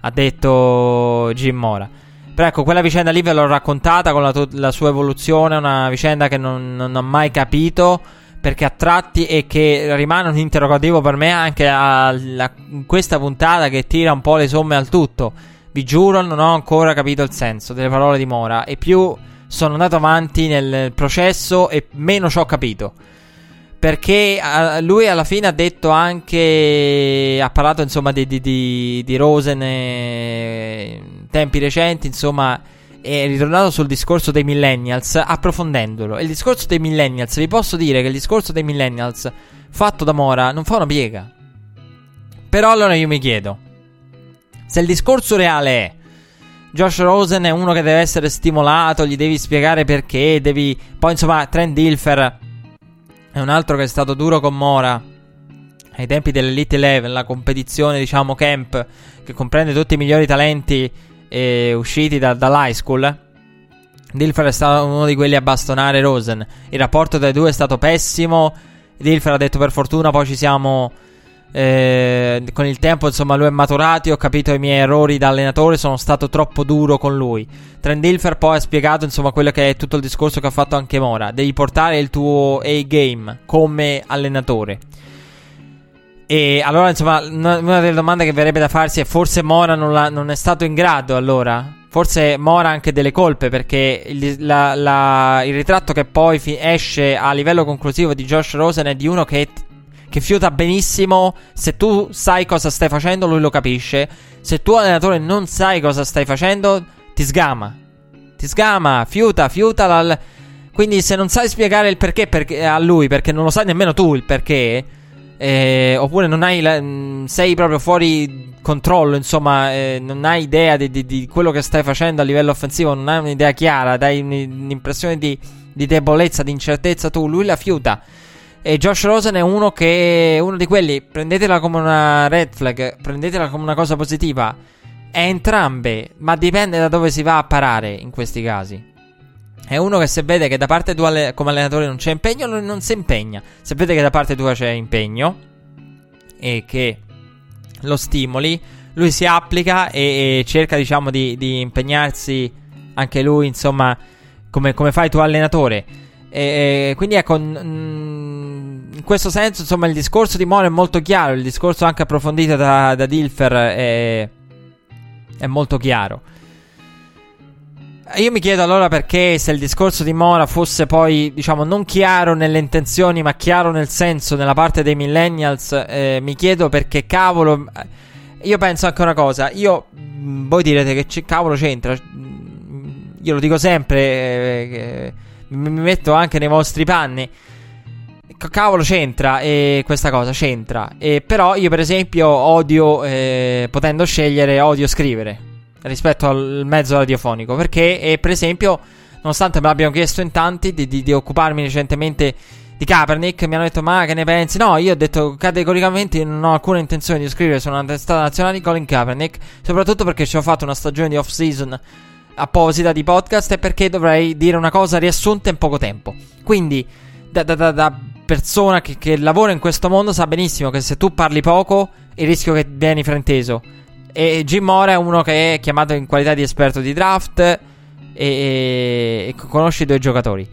ha detto Jim Mora. Però ecco, quella vicenda lì ve l'ho raccontata con la, to- la sua evoluzione, una vicenda che non, non ho mai capito perché a tratti e che rimane un interrogativo per me anche in questa puntata che tira un po' le somme al tutto. Vi giuro, non ho ancora capito il senso delle parole di Mora e più sono andato avanti nel processo e meno ci ho capito. Perché lui alla fine ha detto anche. Ha parlato insomma di, di, di, di Rosen in tempi recenti. Insomma, è ritornato sul discorso dei millennials, approfondendolo. Il discorso dei millennials, vi posso dire che il discorso dei millennials fatto da Mora non fa una piega. Però allora io mi chiedo, se il discorso reale è Josh Rosen è uno che deve essere stimolato, gli devi spiegare perché, devi... Poi insomma Trent Dilfer è un altro che è stato duro con Mora ai tempi dell'Elite 11, la competizione diciamo camp che comprende tutti i migliori talenti eh, usciti da, dall'high school, Dilfer è stato uno di quelli a bastonare Rosen. Il rapporto tra i due è stato pessimo. Dilfer ha detto per fortuna, poi ci siamo... Eh, con il tempo, insomma, lui è maturato. Ho capito i miei errori da allenatore. Sono stato troppo duro con lui. Trent Dilfer poi ha spiegato, insomma, quello che è tutto il discorso che ha fatto anche Mora. Devi portare il tuo A-game come allenatore. E allora, insomma, una delle domande che verrebbe da farsi è: forse Mora non, non è stato in grado allora? Forse Mora ha anche delle colpe perché il, la, la, il ritratto che poi fi- esce a livello conclusivo di Josh Rosen è di uno che, che fiuta benissimo. Se tu sai cosa stai facendo, lui lo capisce. Se tu, allenatore, non sai cosa stai facendo, ti sgama. Ti sgama, fiuta, fiuta. Dal... Quindi se non sai spiegare il perché, perché a lui, perché non lo sai nemmeno tu il perché, eh, oppure non hai la, mm, sei proprio fuori controllo, insomma, eh, non hai idea di, di, di, quello che stai facendo a livello offensivo, non hai un'idea chiara, dai un'impressione di, di debolezza, di incertezza, tu lui la fiuta. E Josh Rosen è uno che uno di quelli, prendetela come una red flag, prendetela come una cosa positiva. È entrambe, ma dipende da dove si va a parare in questi casi. È uno che se vede che da parte tua come allenatore non c'è impegno, lui non si impegna. Se vede che da parte tua c'è impegno e che lo stimoli, lui si applica e, e cerca, diciamo, di, di, impegnarsi anche lui, insomma, come, come fai tu allenatore. E, quindi ecco, in questo senso, insomma, il discorso di Moro è molto chiaro, il discorso anche approfondito da, da Dilfer è, è molto chiaro. Io mi chiedo allora perché se il discorso di Mora fosse poi, diciamo, non chiaro nelle intenzioni, ma chiaro nel senso, nella parte dei millennials, eh, mi chiedo perché cavolo... Eh, io penso anche una cosa, io... Voi direte che c- cavolo c'entra, io lo dico sempre, eh, mi metto anche nei vostri panni. Cavolo c'entra eh, questa cosa, c'entra. Eh, però io per esempio odio, eh, potendo scegliere, odio scrivere rispetto al mezzo radiofonico. Perché, eh, per esempio, nonostante me l'abbiano chiesto in tanti di, di, di, occuparmi recentemente di Kaepernick, mi hanno detto: Ma che ne pensi? No, io ho detto categoricamente non ho alcuna intenzione di scrivere su una testata nazionale di Colin Kaepernick. Soprattutto perché ci ho fatto una stagione di off-season apposita di podcast e perché dovrei dire una cosa riassunta in poco tempo. Quindi, da, da, da persona che, che lavora in questo mondo, sa benissimo che se tu parli poco, il rischio che vieni frainteso. E Jim Mora è uno che è chiamato in qualità di esperto di draft e, e, e conosce i due giocatori.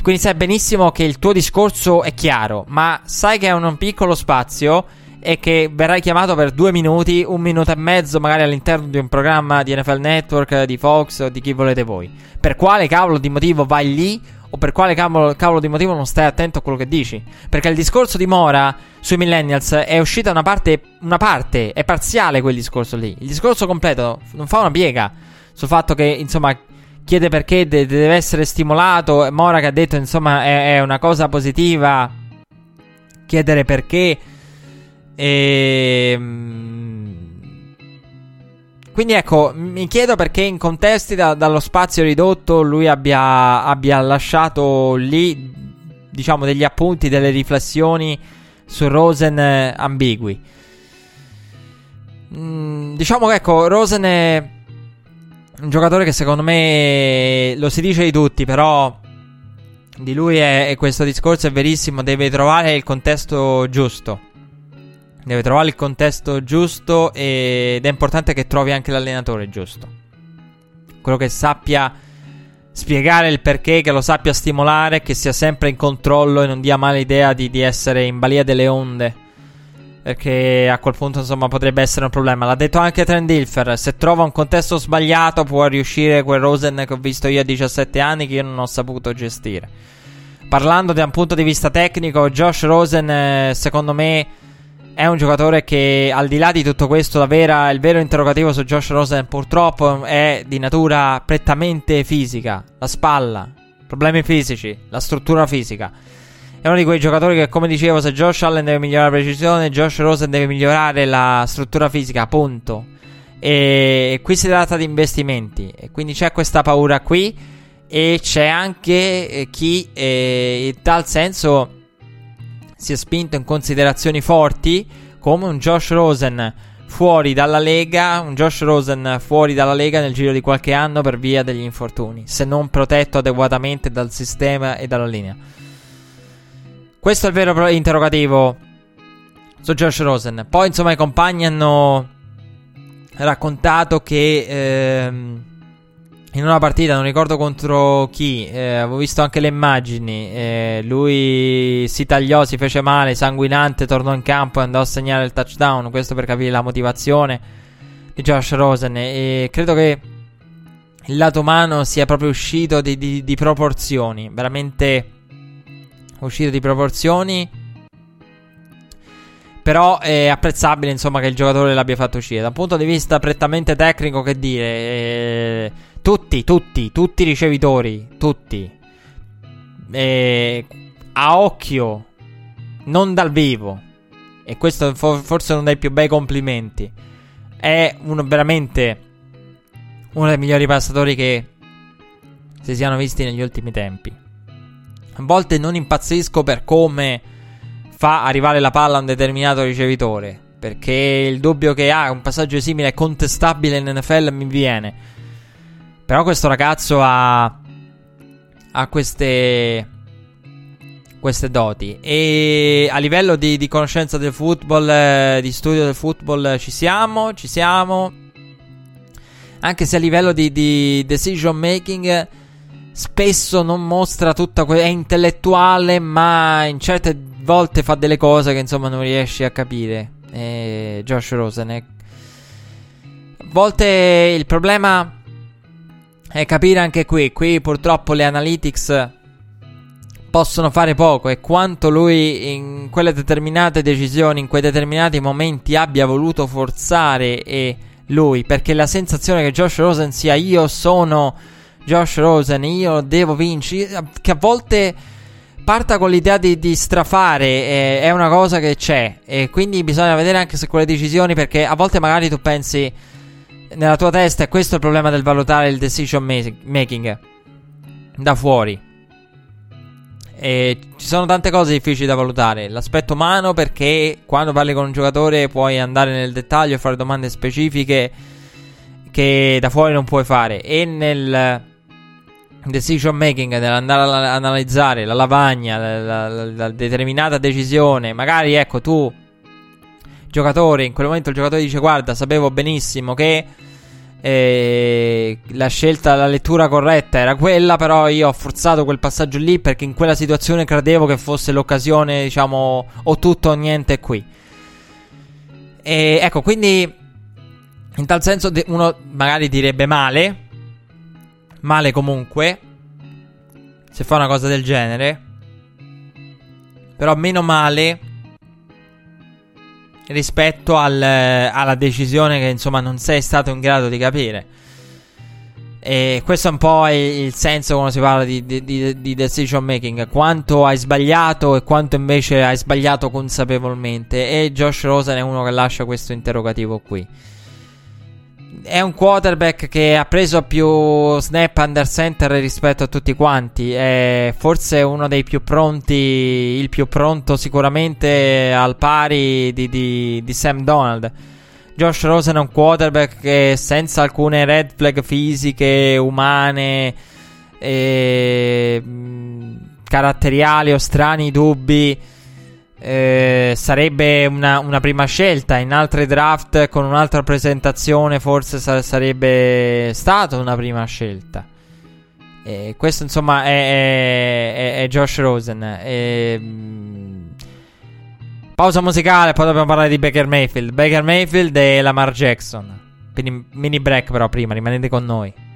Quindi sai benissimo che il tuo discorso è chiaro, ma sai che è un piccolo spazio e che verrai chiamato per due minuti, un minuto e mezzo, magari all'interno di un programma di NFL Network, di Fox o di chi volete voi. Per quale cavolo di motivo vai lì o per quale cavolo, cavolo, di motivo non stai attento a quello che dici. Perché il discorso di Mora sui millennials è uscita una parte, una parte, è parziale quel discorso lì. Il discorso completo non fa una piega sul fatto che, insomma, chiede perché de- deve essere stimolato. Mora che ha detto, insomma, è, è una cosa positiva chiedere perché. Ehm, quindi ecco, mi chiedo perché in contesti da, dallo spazio ridotto lui abbia, abbia, lasciato lì, diciamo, degli appunti, delle riflessioni su Rosen eh, ambigui. Mm, diciamo che ecco, Rosen è un giocatore che secondo me lo si dice di tutti, però di lui è, è questo discorso è verissimo, deve trovare il contesto giusto. Deve trovare il contesto giusto ed è importante che trovi anche l'allenatore giusto. Quello che sappia spiegare il perché, che lo sappia stimolare, che sia sempre in controllo e non dia male idea di, di essere in balia delle onde. Perché a quel punto, insomma, potrebbe essere un problema. L'ha detto anche Trent Dilfer. Se trova un contesto sbagliato, può riuscire quel Rosen che ho visto io a 17 anni, che io non ho saputo gestire. Parlando da un punto di vista tecnico, Josh Rosen, eh, secondo me è un giocatore che, al di là di tutto questo, vera, il vero interrogativo su Josh Rosen purtroppo è di natura prettamente fisica. La spalla, problemi fisici, la struttura fisica. È uno di quei giocatori che, come dicevo, se Josh Allen deve migliorare la precisione, Josh Rosen deve migliorare la struttura fisica, punto. E qui si tratta di investimenti. E quindi c'è questa paura qui. E c'è anche eh, chi, eh, in tal senso si è spinto in considerazioni forti come un Josh Rosen fuori dalla Lega, un Josh Rosen fuori dalla Lega nel giro di qualche anno per via degli infortuni, se non protetto adeguatamente dal sistema e dalla linea. Questo è il vero interrogativo su Josh Rosen. Poi, insomma, i compagni hanno raccontato che ehm, in una partita, non ricordo contro chi, eh, avevo visto anche le immagini, eh, lui si tagliò, si fece male, sanguinante, tornò in campo e andò a segnare il touchdown, questo per capire la motivazione di Josh Rosen e credo che il lato umano sia proprio uscito di, di, di proporzioni, veramente uscito di proporzioni. Però è apprezzabile, insomma, che il giocatore l'abbia fatto uscire. Da un punto di vista prettamente tecnico, che dire, eh, tutti, tutti, tutti i ricevitori, tutti. eh, a occhio, non dal vivo, e questo forse uno dei più bei complimenti, è uno veramente uno dei migliori passatori che si siano visti negli ultimi tempi. A volte non impazzisco per come fa arrivare la palla a un determinato ricevitore. Perché il dubbio che ha ah, un passaggio simile è contestabile in NFL mi viene. Però questo ragazzo ha, ha queste, queste doti. E a livello di, di conoscenza del football, eh, di studio del football, ci siamo, ci siamo. Anche se a livello di, di decision making spesso non mostra tutta quella... è intellettuale, ma in certe volte fa delle cose che insomma non riesci a capire. E Josh Rosen. A volte il problema è capire anche qui. Qui purtroppo le analytics possono fare poco e quanto lui in quelle determinate decisioni, in quei determinati momenti abbia voluto forzare e lui, perché la sensazione che Josh Rosen sia io sono Josh Rosen, io devo vincere, che a volte parta con l'idea di, di strafare, eh, è una cosa che c'è. E quindi bisogna vedere anche se quelle decisioni, perché a volte magari tu pensi nella tua testa, e questo è il problema del valutare il decision making da fuori. E ci sono tante cose difficili da valutare. L'aspetto umano, perché quando parli con un giocatore puoi andare nel dettaglio e fare domande specifiche che da fuori non puoi fare. E nel decision making, nell'andare ad analizzare la lavagna, la, la, la, la, determinata decisione, magari ecco tu, giocatore, in quel momento il giocatore dice guarda, sapevo benissimo che eh, la scelta, la lettura corretta era quella, però io ho forzato quel passaggio lì perché in quella situazione credevo che fosse l'occasione, diciamo, o tutto o niente qui. E ecco, quindi in tal senso uno magari direbbe male, male comunque. Se fa una cosa del genere. Però meno male rispetto al, alla decisione che insomma non sei stato in grado di capire. E questo è un po' il senso quando si parla di, di, di, decision making. Quanto hai sbagliato e quanto invece hai sbagliato consapevolmente. E Josh Rosen è uno che lascia questo interrogativo qui è un quarterback che ha preso più snap under center rispetto a tutti quanti. È forse uno dei più pronti, il più pronto sicuramente al pari di, di, di Sam Donald. Josh Rosen è un quarterback che senza alcune red flag fisiche, umane, e, caratteriali o strani dubbi eh, sarebbe una, una, prima scelta. In altre draft con un'altra presentazione forse sa- sarebbe stata una prima scelta. Eh, questo insomma è, è, è Josh Rosen. Eh, pausa musicale, poi dobbiamo parlare di Baker Mayfield. Baker Mayfield e Lamar Jackson. Quindi mini break però prima, rimanete con noi.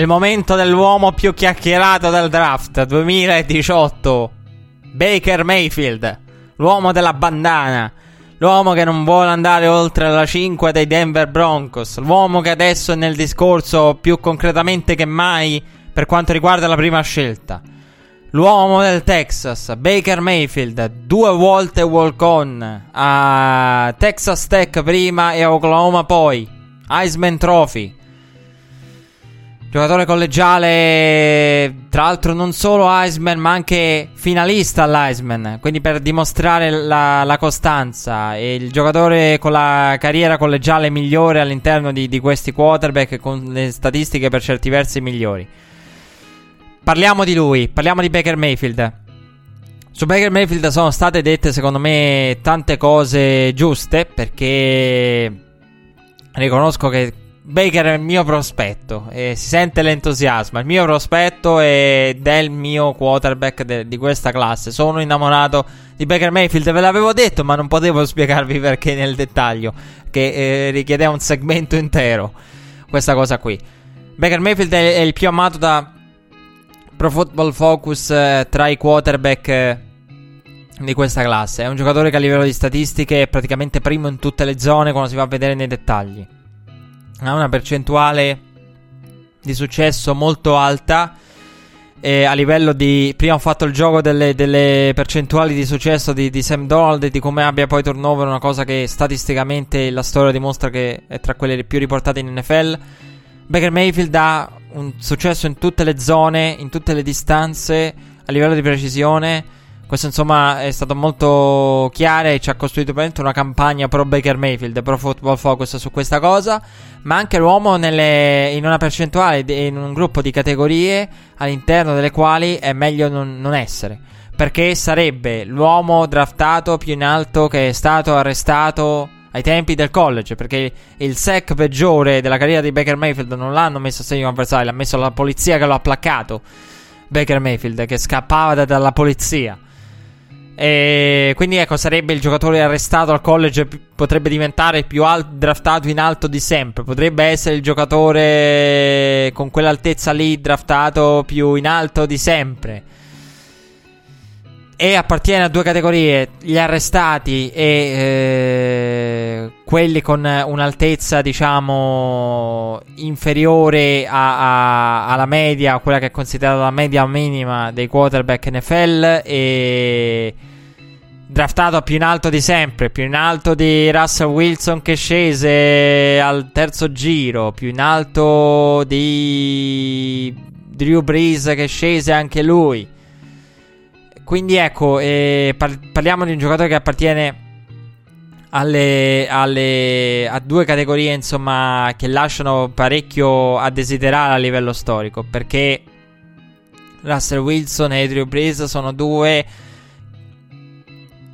Il momento dell'uomo più chiacchierato del draft 2018. Baker Mayfield, l'uomo della bandana. L'uomo che non vuole andare oltre la 5 dei Denver Broncos. L'uomo che adesso è nel discorso più concretamente che mai per quanto riguarda la prima scelta. L'uomo del Texas, Baker Mayfield, due volte walk-on a Texas Tech prima e a Oklahoma poi. Heisman Trophy. Giocatore collegiale, tra l'altro non solo Heisman ma anche finalista all'Heisman, quindi per dimostrare la, la costanza. E il giocatore con la carriera collegiale migliore all'interno di, di questi quarterback con le statistiche per certi versi migliori. Parliamo di lui, parliamo di Baker Mayfield. Su Baker Mayfield sono state dette secondo me tante cose giuste perché riconosco che Baker è il mio prospetto e si sente l'entusiasmo. Il mio prospetto è del mio quarterback de- di questa classe. Sono innamorato di Baker Mayfield, ve l'avevo detto, ma non potevo spiegarvi perché nel dettaglio, che eh, richiedeva un segmento intero. Questa cosa qui. Baker Mayfield è, è il più amato da Pro Football Focus eh, tra i quarterback. Eh, di questa classe. È un giocatore che a livello di statistiche è praticamente primo in tutte le zone quando si va a vedere nei dettagli ha una percentuale di successo molto alta. E a livello di. Prima ho fatto il gioco delle, delle percentuali di successo di, di, Sam Donald e di come abbia poi turnover, una cosa che statisticamente la storia dimostra che è tra quelle più riportate in NFL. Baker Mayfield ha un successo in tutte le zone, in tutte le distanze, a livello di precisione. Questo insomma è stato molto chiaro e ci ha costruito veramente una campagna pro Baker Mayfield, pro Football Focus su questa cosa, ma anche l'uomo nelle, in una percentuale, in un gruppo di categorie all'interno delle quali è meglio non, non essere. Perché sarebbe l'uomo draftato più in alto che è stato arrestato ai tempi del college, perché il sec peggiore della carriera di Baker Mayfield non l'hanno messo a segno avversario, l'ha messo la polizia che lo ha placcato. Baker Mayfield che scappava da, dalla polizia. E quindi ecco, sarebbe il giocatore arrestato al college, potrebbe diventare il più al- draftato in alto di sempre, potrebbe essere il giocatore con quell'altezza lì draftato più in alto di sempre. E appartiene a due categorie, gli arrestati e eh, quelli con un'altezza, diciamo, inferiore a, a, alla media, quella che è considerata la media minima dei quarterback NFL e draftato più in alto di sempre, più in alto di Russell Wilson che scese al terzo giro, più in alto di Drew Brees che scese anche lui. Quindi ecco, eh, par- parliamo di un giocatore che appartiene alle, alle, a due categorie, insomma, che lasciano parecchio a desiderare a livello storico, perché Russell Wilson e Drew Brees sono due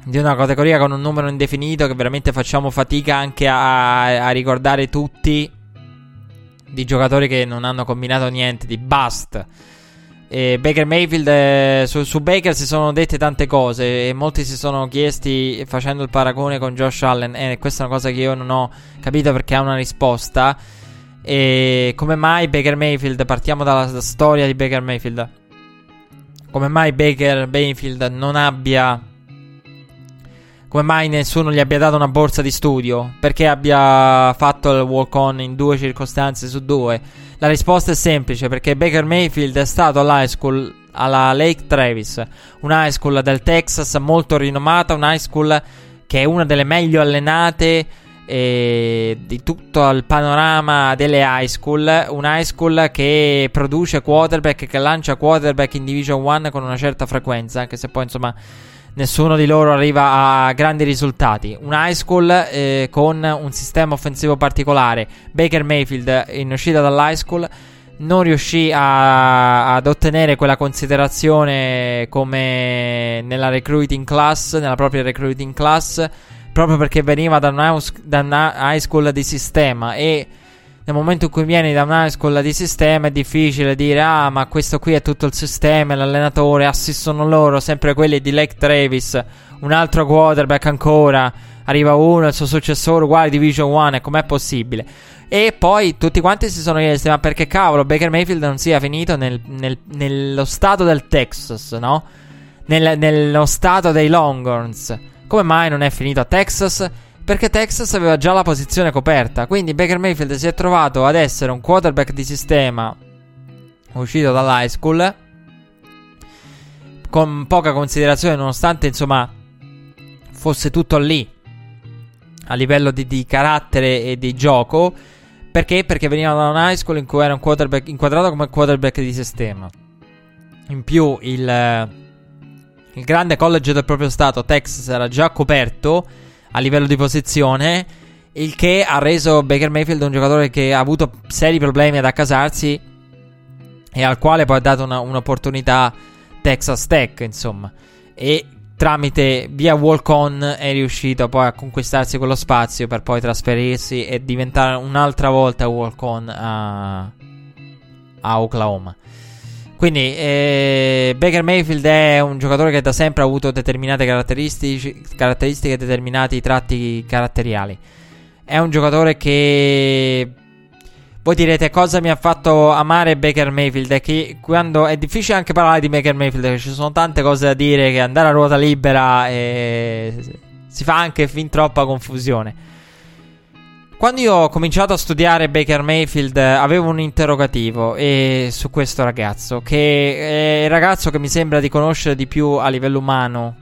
di una categoria con un numero indefinito che veramente facciamo fatica anche a, a ricordare tutti di giocatori che non hanno combinato niente, di bust. E Baker Mayfield, eh, su, su, Baker si sono dette tante cose e molti si sono chiesti facendo il paragone con Josh Allen e questa è una cosa che io non ho capito perché ha una risposta. E come mai Baker Mayfield, partiamo dalla storia di Baker Mayfield, come mai Baker Mayfield non abbia come mai nessuno gli abbia dato una borsa di studio? Perché abbia fatto il walk on in due circostanze su due? La risposta è semplice, perché Baker Mayfield è stato all'high school alla Lake Travis, una high school del Texas molto rinomata, una high school che è una delle meglio allenate eh, di tutto il panorama delle high school, una high school che produce quarterback, che lancia quarterback in Division 1 con una certa frequenza, anche se poi insomma nessuno di loro arriva a grandi risultati. Un high school eh, con un sistema offensivo particolare. Baker Mayfield in uscita dall'high school non riuscì a, ad ottenere quella considerazione come nella recruiting class, nella propria recruiting class, proprio perché veniva da una high school di sistema e nel momento in cui vieni da una scuola di sistema è difficile dire ah ma questo qui è tutto il sistema, l'allenatore, assistono loro, sempre quelli di Lake Travis, un altro quarterback ancora, arriva uno, il suo successore uguale Division 1, com'è possibile? E poi tutti quanti si sono chiesti ma perché cavolo Baker Mayfield non sia finito nel, nel, nello stato del Texas, no? Nel, nello stato dei Longhorns. Come mai non è finito a Texas? Perché Texas aveva già la posizione coperta. Quindi Baker Mayfield si è trovato ad essere un quarterback di sistema uscito dall'high school. Con poca considerazione, nonostante insomma fosse tutto lì a livello di, di carattere e di gioco. Perché? Perché veniva da un high school in cui era un quarterback inquadrato come quarterback di sistema. In più il, il grande college del proprio stato, Texas, era già coperto a livello di posizione, il che ha reso Baker Mayfield un giocatore che ha avuto seri problemi ad accasarsi e al quale poi ha dato una, un'opportunità Texas Tech, insomma. E tramite via walk-on è riuscito poi a conquistarsi quello spazio per poi trasferirsi e diventare un'altra volta walk-on a, a Oklahoma. Quindi eh, Baker Mayfield è un giocatore che da sempre ha avuto determinate caratteristiche e determinati tratti caratteriali. È un giocatore che voi direte cosa mi ha fatto amare Baker Mayfield? È che quando è difficile anche parlare di Baker Mayfield, perché ci sono tante cose da dire che andare a ruota libera e si fa anche fin troppa confusione. Quando io ho cominciato a studiare Baker Mayfield avevo un interrogativo e, su questo ragazzo, che è il ragazzo che mi sembra di conoscere di più a livello umano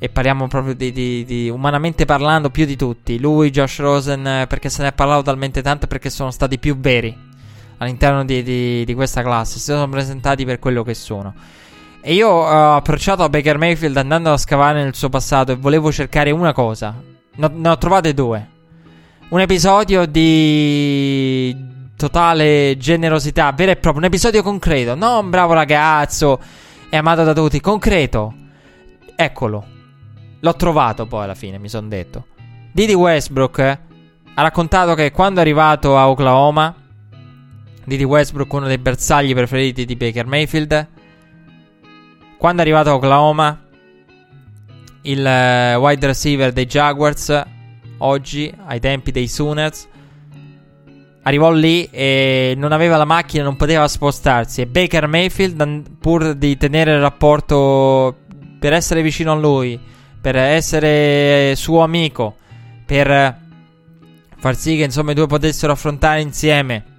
e parliamo proprio di, di, di, umanamente parlando più di tutti. Lui, Josh Rosen, perché se ne è parlato talmente tanto perché sono stati più veri all'interno di, di, questa classe, si sono presentati per quello che sono. E io ho approcciato a Baker Mayfield andando a scavare nel suo passato e volevo cercare una cosa. No, ne ho trovate due un episodio di totale generosità, vero e proprio, un episodio concreto, non bravo ragazzo, è amato da tutti, concreto. Eccolo. L'ho trovato poi alla fine, mi sono detto. Didi Westbrook eh, ha raccontato che quando è arrivato a Oklahoma, Didi Westbrook, uno dei bersagli preferiti di Baker Mayfield, quando è arrivato a Oklahoma, il uh, wide receiver dei Jaguars oggi, ai tempi dei Sooners. Arrivò lì e non aveva la macchina, non poteva spostarsi. E Baker Mayfield, pur di tenere il rapporto per essere vicino a lui, per essere suo amico, per far sì che insomma i due potessero affrontare insieme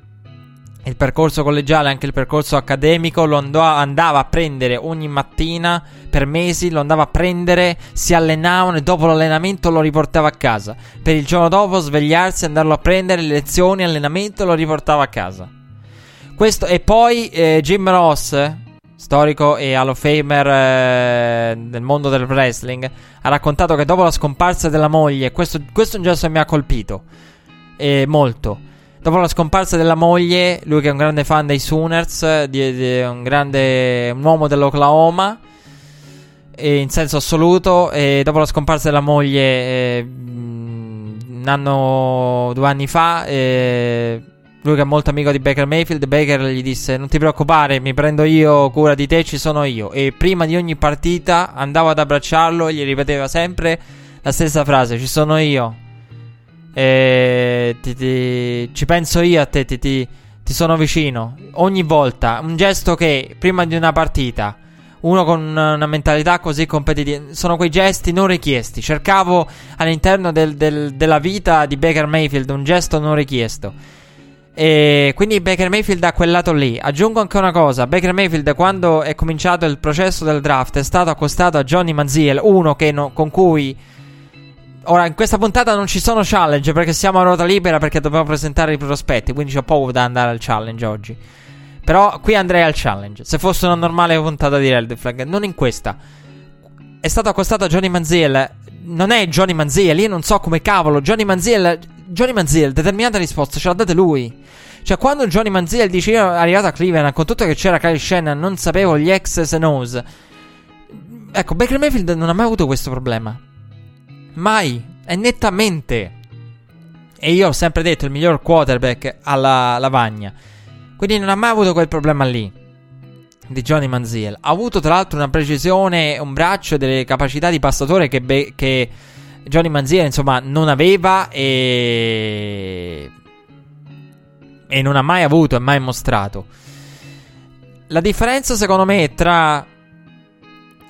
il percorso collegiale, anche il percorso accademico, lo andava a prendere ogni mattina per mesi, lo andava a prendere, si allenavano e dopo l'allenamento lo riportava a casa. Per il giorno dopo svegliarsi, andarlo a prendere, le lezioni, allenamento, lo riportava a casa. Questo, e poi eh, Jim Ross, storico e Hall of Famer eh, del mondo del wrestling, ha raccontato che dopo la scomparsa della moglie, questo, questo è un gesto che mi ha colpito eh, molto Dopo la scomparsa della moglie, lui che è un grande fan dei Sooners, di, di, un grande un uomo dell'Oklahoma, in senso assoluto, e dopo la scomparsa della moglie, eh, un anno, due anni fa, eh, lui che è molto amico di Baker Mayfield, Baker gli disse non ti preoccupare, mi prendo io cura di te, ci sono io. E prima di ogni partita andava ad abbracciarlo e gli ripeteva sempre la stessa frase, ci sono io. E ti, ti, ci penso io a te, ti, ti, sono vicino. Ogni volta, un gesto che prima di una partita, uno con una mentalità così competitiva, sono quei gesti non richiesti. Cercavo all'interno del, del, della vita di Baker Mayfield un gesto non richiesto. E quindi Baker Mayfield da quel lato lì. Aggiungo anche una cosa: Baker Mayfield, quando è cominciato il processo del draft, è stato accostato a Johnny Manziel, uno no, con cui Ora, in questa puntata non ci sono challenge perché siamo a ruota libera perché dobbiamo presentare i prospetti, quindi ho poco da andare al challenge oggi. Però qui andrei al challenge. Se fosse una normale puntata di Red Flag, non in questa. È stato accostato a Johnny Manziel. Non è Johnny Manziel, io non so come cavolo. Johnny Manziel, Johnny Manziel, determinata risposta ce l'ha date lui. Cioè, quando Johnny Manziel dice io arrivato a Cleveland, con tutto che c'era Kyle Shannon, non sapevo gli X's e. Ecco, Baker Mayfield non ha mai avuto questo problema. Mai. È nettamente E io ho sempre detto il miglior quarterback alla lavagna. Quindi non ha mai avuto quel problema lì di Johnny Manziel. Ha avuto tra l'altro una precisione, un braccio e delle capacità di passatore che, be- che Johnny Manziel insomma non aveva e... e non ha mai avuto e mai mostrato. La differenza secondo me tra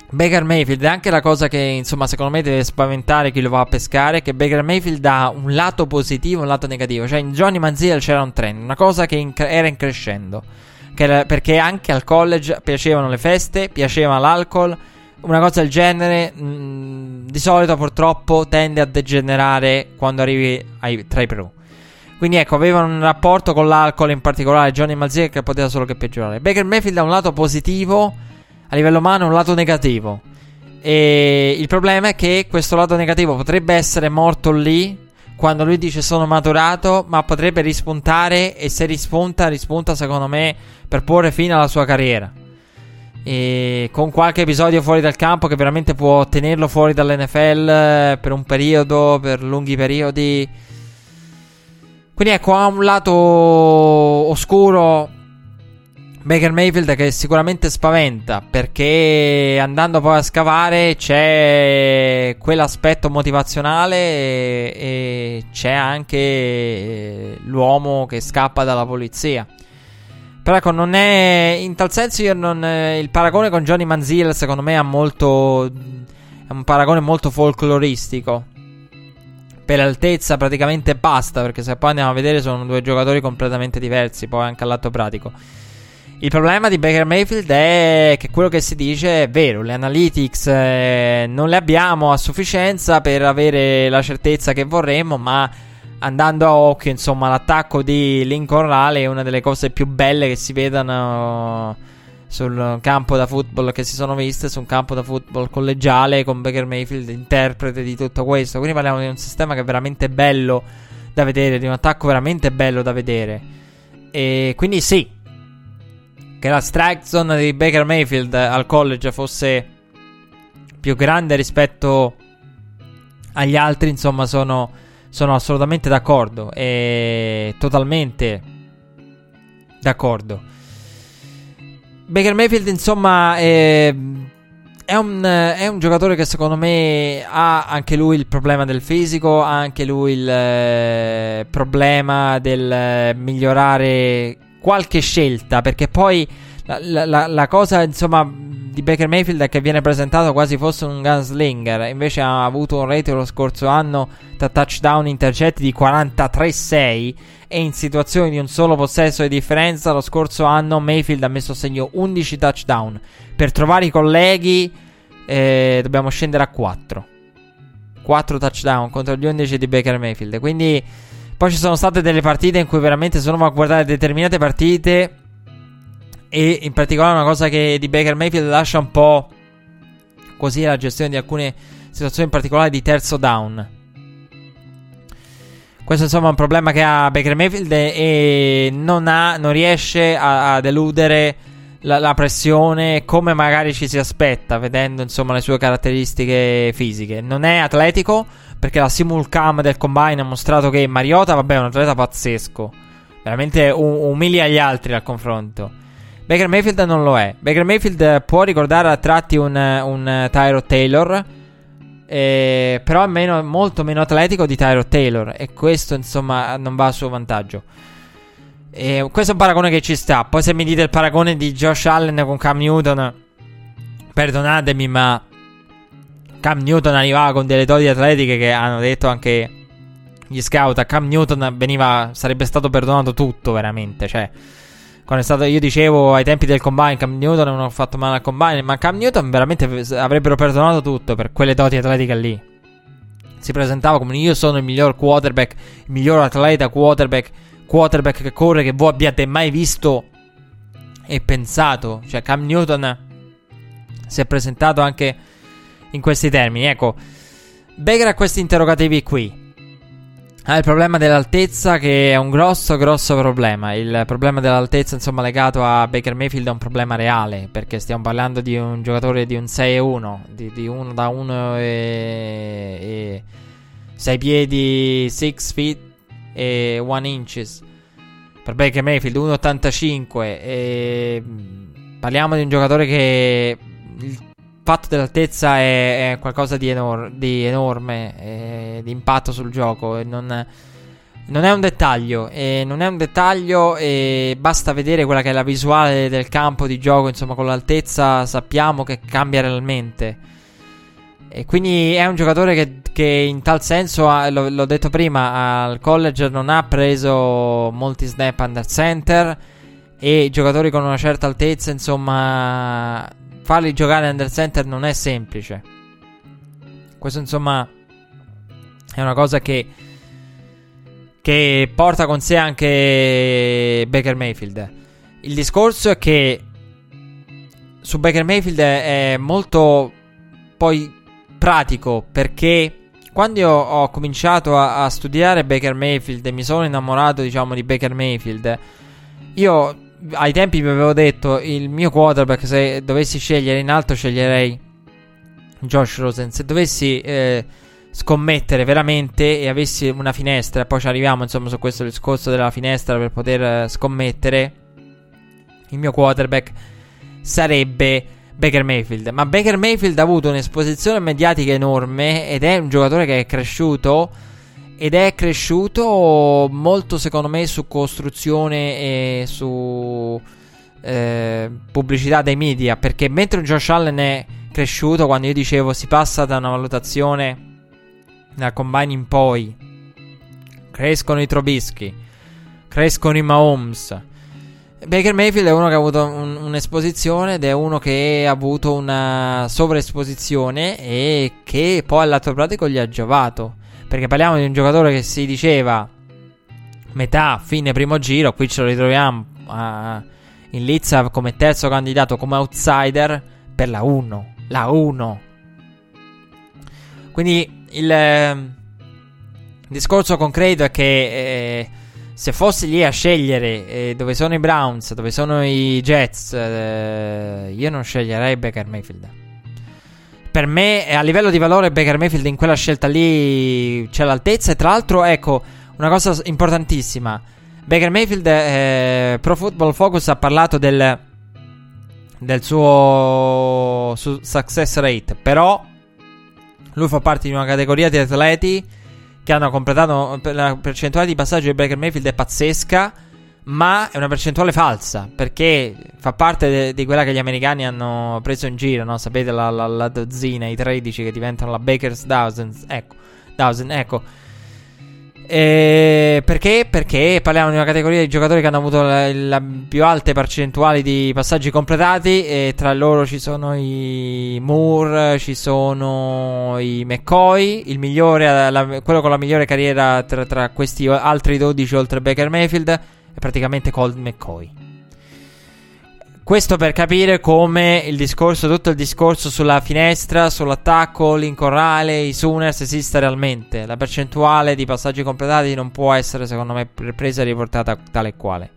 Baker Mayfield è anche la cosa che insomma secondo me deve spaventare chi lo va a pescare che Baker Mayfield ha un lato positivo e un lato negativo cioè in Johnny Manziel c'era un trend una cosa che in era in crescendo era, perché anche al college piacevano le feste piaceva l'alcol una cosa del genere mh, mm, di solito purtroppo tende a degenerare quando arrivi ai, tra i pro quindi ecco, avevano un rapporto con l'alcol, in particolare Johnny Manziel, che poteva solo che peggiorare. Baker Mayfield ha un lato positivo a livello umano un lato negativo. E il problema è che questo lato negativo potrebbe essere morto lì quando lui dice sono maturato, ma potrebbe rispuntare e se rispunta, rispunta secondo me per porre fine alla sua carriera. E con qualche episodio fuori dal campo che veramente può tenerlo fuori dall'NFL eh, per un periodo, per lunghi periodi. Quindi ecco, ha un lato oscuro Baker Mayfield che sicuramente spaventa perché andando poi a scavare c'è quell'aspetto motivazionale e, e c'è anche l'uomo che scappa dalla polizia. Però ecco, non è in tal senso non, il paragone con Johnny Manziel secondo me è molto è un paragone molto folcloristico. Per altezza praticamente basta perché se poi andiamo a vedere sono due giocatori completamente diversi, poi anche al lato pratico. Il problema di Baker Mayfield è che quello che si dice è vero, le analytics eh, non le abbiamo a sufficienza per avere la certezza che vorremmo, ma andando a occhio, insomma, l'attacco di Lincoln Raleigh è una delle cose più belle che si vedano sul campo da football che si sono viste, su un campo da football collegiale con Baker Mayfield interprete di tutto questo. Quindi parliamo di un sistema che è veramente bello da vedere, di un attacco veramente bello da vedere. E quindi sì, che la strike zone di Baker Mayfield al college fosse più grande rispetto agli altri, insomma, sono, sono assolutamente d'accordo. E totalmente d'accordo. Baker Mayfield, insomma, è, è, un, è, un, giocatore che secondo me ha anche lui il problema del fisico, ha anche lui il eh, problema del migliorare qualche scelta, perché poi la, la, la, cosa, insomma, di Baker Mayfield è che viene presentato quasi fosse un gunslinger, invece ha avuto un rate lo scorso anno tra touchdown intercetti di 43-6 e in situazioni di un solo possesso di differenza lo scorso anno Mayfield ha messo a segno 11 touchdown. Per trovare i colleghi eh, dobbiamo scendere a 4. 4 touchdown contro gli 11 di Baker Mayfield. Quindi poi ci sono state delle partite in cui veramente sono a guardare determinate partite. E in particolare una cosa che di Baker Mayfield lascia un po' così la gestione di alcune situazioni in particolare di terzo down. Questo insomma è un problema che ha Baker Mayfield e non, ha, non riesce a, ad eludere la, la, pressione come magari ci si aspetta, vedendo insomma le sue caratteristiche fisiche. Non è atletico, perché la simulcam del combine ha mostrato che Mariota, vabbè, è un atleta pazzesco. Veramente um- umilia gli altri al confronto. Baker Mayfield non lo è. Baker Mayfield può ricordare a tratti un, un Tyro Taylor. Eh, però è meno, molto meno atletico di Tyro Taylor. E questo, insomma, non va a suo vantaggio. E questo è un paragone che ci sta. Poi, se mi dite il paragone di Josh Allen con Cam Newton, perdonatemi, ma Cam Newton arrivava con delle doti atletiche che hanno detto anche gli scout. A Cam Newton veniva, sarebbe stato perdonato tutto, veramente. Cioè, quando è stato, io dicevo ai tempi del combine, Cam Newton non ha fatto male al combine, ma Cam Newton veramente avrebbero perdonato tutto per quelle doti atletiche lì. Si presentava come io sono il miglior quarterback, il miglior atleta quarterback, quarterback che corre che voi abbiate mai visto e pensato. Cioè, Cam Newton si è presentato anche in questi termini. Ecco, Baker ha questi interrogativi qui. Ha il problema dell'altezza che è un grosso, grosso problema. Il problema dell'altezza, insomma, legato a Baker Mayfield è un problema reale, perché stiamo parlando di un giocatore di un 6 e 1, di, di uno da 1 e, e 6 piedi, 6 feet, e 1 inches per Baker Mayfield 1,85 e parliamo di un giocatore che il fatto dell'altezza è, è qualcosa di, enor- di enorme eh, di impatto sul gioco non, non è un dettaglio e non è un dettaglio e basta vedere quella che è la visuale del campo di gioco insomma con l'altezza sappiamo che cambia realmente. E quindi è un giocatore che, che in tal senso, ha, lo, l'ho detto prima, al college non ha preso molti snap under center e giocatori con una certa altezza, insomma, farli giocare under center non è semplice. Questo insomma è una cosa che, che porta con sé anche Baker Mayfield. Il discorso è che su Baker Mayfield è molto poi pratico perché quando io ho cominciato a, a, studiare Baker Mayfield e mi sono innamorato, diciamo, di Baker Mayfield, io ai tempi vi avevo detto il mio quarterback, se dovessi scegliere in alto, sceglierei Josh Rosen. Se dovessi eh, scommettere veramente e avessi una finestra, poi ci arriviamo insomma su questo discorso della finestra per poter eh, scommettere, il mio quarterback sarebbe Baker Mayfield. Ma Baker Mayfield ha avuto un'esposizione mediatica enorme ed è un giocatore che è cresciuto. Ed è cresciuto molto, secondo me, su costruzione e su eh, pubblicità dei media. Perché mentre Josh Allen è cresciuto, quando io dicevo si passa da una valutazione dal combine in poi, crescono i Trobischi, crescono i Mahomes Baker Mayfield è uno che ha avuto un, un'esposizione ed è uno che ha avuto una sovraesposizione e che poi al lato pratico gli ha giovato. Perché parliamo di un giocatore che si diceva metà, fine primo giro, qui ce lo ritroviamo uh, in Lizza come terzo candidato, come outsider per la 1. La 1. Quindi il eh, discorso concreto è che... Eh, se fossi lì a scegliere eh, dove sono i Browns, dove sono i Jets, eh, io non sceglierei Baker Mayfield. Per me, a livello di valore, Baker Mayfield in quella scelta lì c'è l'altezza. E tra l'altro, ecco, una cosa importantissima. Baker Mayfield, eh, Pro Football Focus ha parlato del, del suo su success rate. Però, lui fa parte di una categoria di atleti che hanno completato la percentuale di passaggio di Baker Mayfield è pazzesca, ma è una percentuale falsa perché fa parte de- di quella che gli americani hanno preso in giro, no? Sapete la, la, la dozzina, i 13 che diventano la Baker's Thousands, ecco, thousand, ecco. E perché? Perché parliamo di una categoria di giocatori che hanno avuto le più alte percentuali di passaggi completati e tra loro ci sono i Moore, ci sono i McCoy, migliore, la, quello con la migliore carriera tra, tra questi altri 12 oltre Baker Mayfield è praticamente Colt McCoy. Questo per capire come il discorso, tutto il discorso sulla finestra, sull'attacco, l'incorrale, i Sooners esiste realmente. La percentuale di passaggi completati non può essere, secondo me, presa e riportata tale e quale.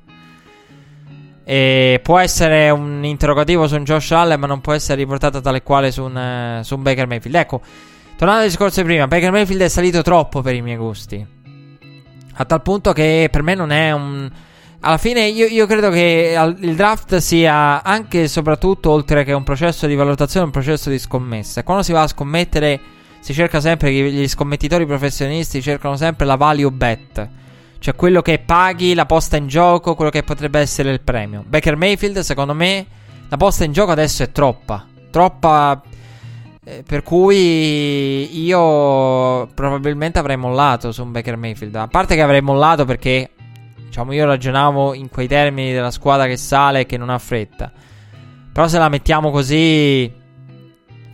E può essere un interrogativo su un Josh Allen, ma non può essere riportata tale e quale su un, su un Baker Mayfield. Ecco, tornando al discorso di prima, Baker Mayfield è salito troppo per i miei gusti. A tal punto che per me non è un alla fine io, io, credo che il draft sia anche e soprattutto, oltre che un processo di valutazione, un processo di scommessa. Quando si va a scommettere, si cerca sempre, gli scommettitori professionisti cercano sempre la value bet. Cioè quello che paghi, la posta in gioco, quello che potrebbe essere il premio. Baker Mayfield, secondo me, la posta in gioco adesso è troppa. Troppa... Eh, per cui io probabilmente avrei mollato su un Baker Mayfield. A parte che avrei mollato perché Diciamo, io ragionavo in quei termini della squadra che sale e che non ha fretta. Però se la mettiamo così,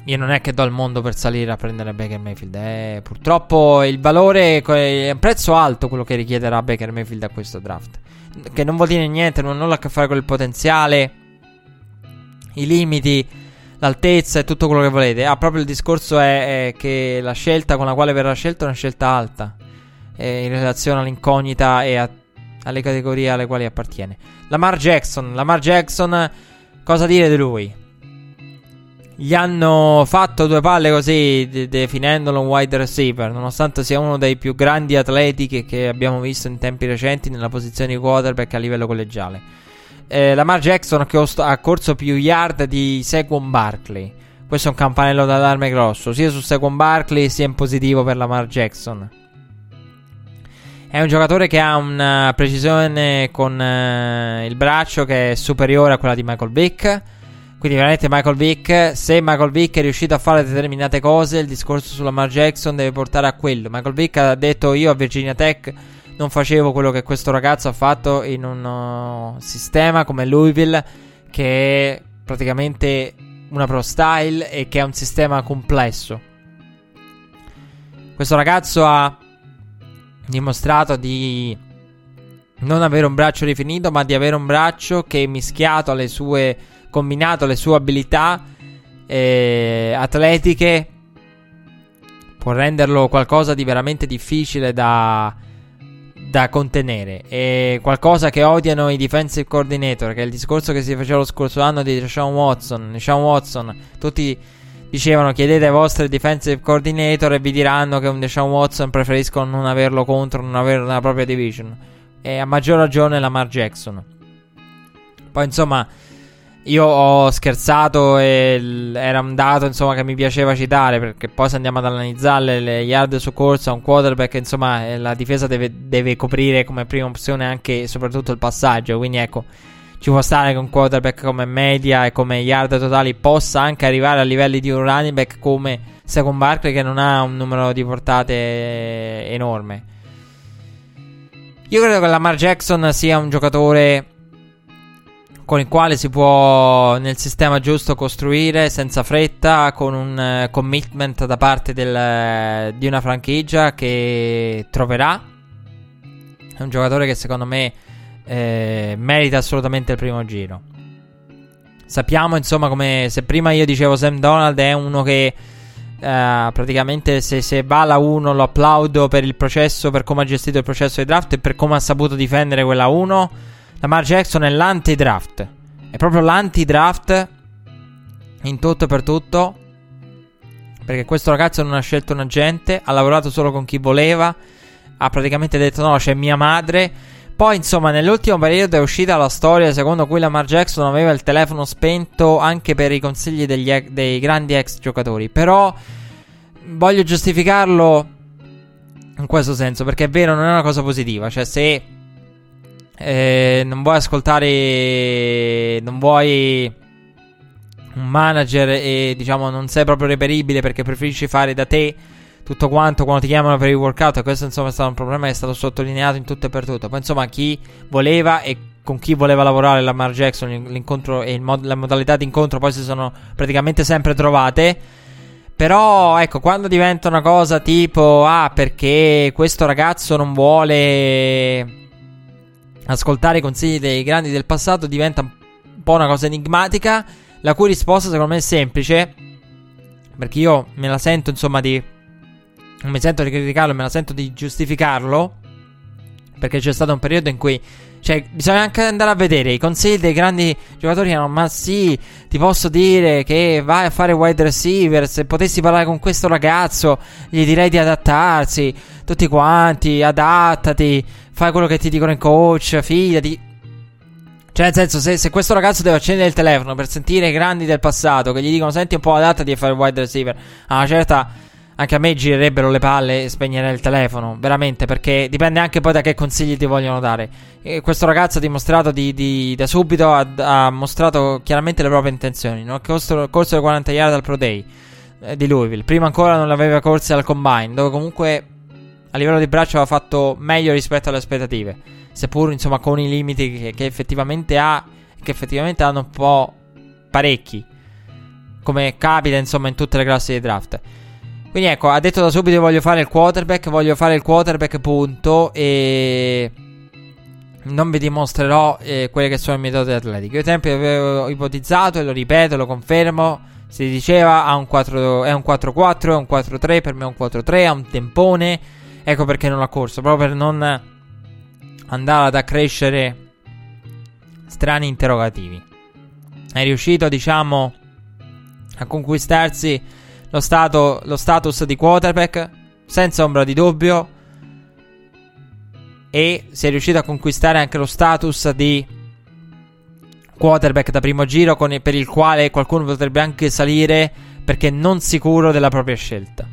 io non è che do il mondo per salire a prendere Baker Mayfield. Eh. Purtroppo il valore è un prezzo alto quello che richiederà Baker Mayfield a questo draft. Che non vuol dire niente, non ha nulla a che fare con il potenziale, i limiti, l'altezza e tutto quello che volete. Ah, proprio il discorso è, è che la scelta con la quale verrà scelta è una scelta alta. Eh, in relazione all'incognita e a alle categorie alle quali appartiene. Lamar Jackson, Lamar Jackson, cosa dire di lui? gli hanno fatto due palle così, de- definendolo un wide receiver, nonostante sia uno dei più grandi atleti che, che abbiamo visto in tempi recenti nella posizione di quarterback a livello collegiale. Eh, Lamar Jackson ha corso più yard di Saquon Barkley. Questo è un campanello d'allarme grosso, sia su Saquon Barkley sia in positivo per Lamar Jackson. È un giocatore che ha una precisione con uh, il braccio che è superiore a quella di Michael Vick. Quindi veramente Michael Vick, se Michael Vick è riuscito a fare determinate cose, il discorso sulla Lamar Jackson deve portare a quello. Michael Vick ha detto io a Virginia Tech non facevo quello che questo ragazzo ha fatto in un uh, sistema come Louisville che è praticamente una pro style e che è un sistema complesso. Questo ragazzo ha dimostrato di non avere un braccio rifinito, ma di avere un braccio che mischiato alle sue combinato alle sue abilità eh, atletiche può renderlo qualcosa di veramente difficile da, da contenere. È qualcosa che odiano i defensive coordinator, che è il discorso che si faceva lo scorso anno di Sean Watson. Sean Watson, tutti dicevano chiedete ai vostri defensive coordinator e vi diranno che un Deshaun Watson preferiscono non averlo contro, non averlo nella propria division. E a maggior ragione Lamar Jackson. Poi insomma, io ho scherzato e l- era un dato insomma che mi piaceva citare perché poi se andiamo ad analizzare le yard su corsa, un quarterback insomma eh, la difesa deve, deve coprire come prima opzione anche e soprattutto il passaggio. Quindi ecco ci può stare che un quarterback come media e come yard totali possa anche arrivare a livelli di un running back come Second Barkley che non ha un numero di portate enorme. Io credo che Lamar Jackson sia un giocatore con il quale si può nel sistema giusto costruire senza fretta, con un uh, commitment da parte del, di una franchigia che troverà. È un giocatore che secondo me eh, merita assolutamente il primo giro. Sappiamo insomma come se prima io dicevo Sam Donald è uno che Uh, praticamente se, se va alla 1 lo applaudo per il processo, per come ha gestito il processo di draft e per come ha saputo difendere quella 1. Lamar Jackson è l'anti-draft. È proprio l'anti-draft in tutto e per tutto. Perché questo ragazzo non ha scelto un agente, ha lavorato solo con chi voleva, ha praticamente detto no, c'è mia madre poi, insomma, nell'ultimo periodo è uscita la storia secondo cui Lamar Jackson aveva il telefono spento anche per i consigli degli, dei grandi ex giocatori. Però voglio giustificarlo in questo senso, perché è vero, non è una cosa positiva. Cioè, se eh, non vuoi ascoltare, non vuoi un manager e diciamo non sei proprio reperibile perché preferisci fare da te tutto quanto quando ti chiamano per il workout. Questo insomma è stato un problema che è stato sottolineato in tutto e per tutto. Poi insomma chi voleva e con chi voleva lavorare Lamar Jackson, l'incontro e mod- la modalità di incontro poi si sono praticamente sempre trovate. Però ecco, quando diventa una cosa tipo ah, perché questo ragazzo non vuole ascoltare i consigli dei grandi del passato, diventa un po' una cosa enigmatica, la cui risposta secondo me è semplice. Perché io me la sento insomma di non mi sento di criticarlo, me la sento di giustificarlo. Perché c'è stato un periodo in cui. Cioè, bisogna anche andare a vedere i consigli dei grandi giocatori. Erano, ma sì, ti posso dire che vai a fare wide receiver. Se potessi parlare con questo ragazzo, gli direi di adattarsi. Tutti quanti, adattati. Fai quello che ti dicono i coach, fidati. Cioè, nel senso, se, se, questo ragazzo deve accendere il telefono per sentire i grandi del passato che gli dicono: Senti un po', adattati a fare wide receiver. A una certa anche a me girerebbero le palle e spegnerei il telefono, veramente, perché dipende anche poi da che consigli ti vogliono dare. E questo ragazzo ha dimostrato di, di, da subito, ha, ha, mostrato chiaramente le proprie intenzioni. Non ha corso, corso le 40 yard al Pro Day eh, di Louisville. Prima ancora non le aveva corse al Combine, dove comunque a livello di braccio aveva fatto meglio rispetto alle aspettative. Seppur insomma con i limiti che, che effettivamente ha, che effettivamente hanno un po' parecchi. Come capita insomma in tutte le classi di draft. Quindi ecco, ha detto da subito voglio fare il quarterback, voglio fare il quarterback punto e non vi dimostrerò eh, quelle che sono i metodi atletici. Io ai tempi avevo ipotizzato e lo ripeto, lo confermo. Si diceva un 4, è un 4-4, è un 4-3, per me è un 4-3, ha un tempone. Ecco perché non l'ha corso, proprio per non andare ad accrescere strani interrogativi. È riuscito, diciamo, a conquistarsi lo, stato, lo status di quarterback senza ombra di dubbio e si è riuscito a conquistare anche lo status di quarterback da primo giro con, per il quale qualcuno potrebbe anche salire perché non sicuro della propria scelta.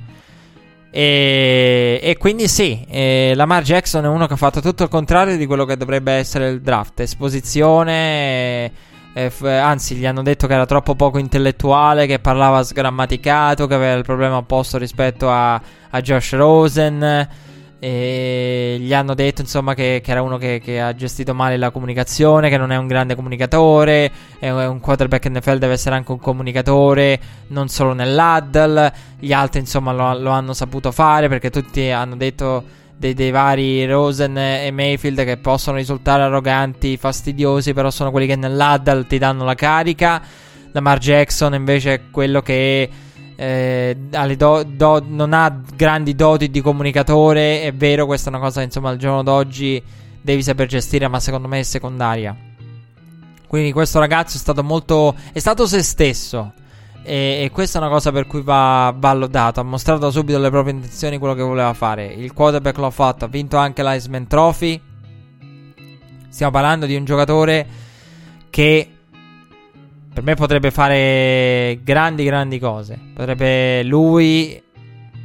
E, e quindi sì, eh, Lamar Jackson è uno che ha fatto tutto il contrario di quello che dovrebbe essere il draft. Esposizione, eh, f- anzi gli hanno detto che era troppo poco intellettuale, che parlava sgrammaticato, che aveva il problema opposto rispetto a, a Josh Rosen. E gli hanno detto insomma che, che era uno che, che, ha gestito male la comunicazione, che non è un grande comunicatore, è un quarterback NFL deve essere anche un comunicatore, non solo nell'huddle. Gli altri insomma lo, lo hanno saputo fare perché tutti hanno detto dei, dei, vari Rosen e Mayfield che possono risultare arroganti, fastidiosi, però sono quelli che nell'huddle ti danno la carica. Lamar Jackson invece è quello che eh, do, do, non ha grandi doti di comunicatore. È vero, questa è una cosa insomma al giorno d'oggi devi saper gestire, ma secondo me è secondaria. Quindi questo ragazzo è stato molto... è stato se stesso. E, e questa è una cosa per cui va, va lodato. Ha mostrato subito le proprie intenzioni, quello che voleva fare. Il quarterback l'ha fatto, ha vinto anche l'Iceman Trophy. Stiamo parlando di un giocatore che per me potrebbe fare grandi, grandi cose. Potrebbe. Lui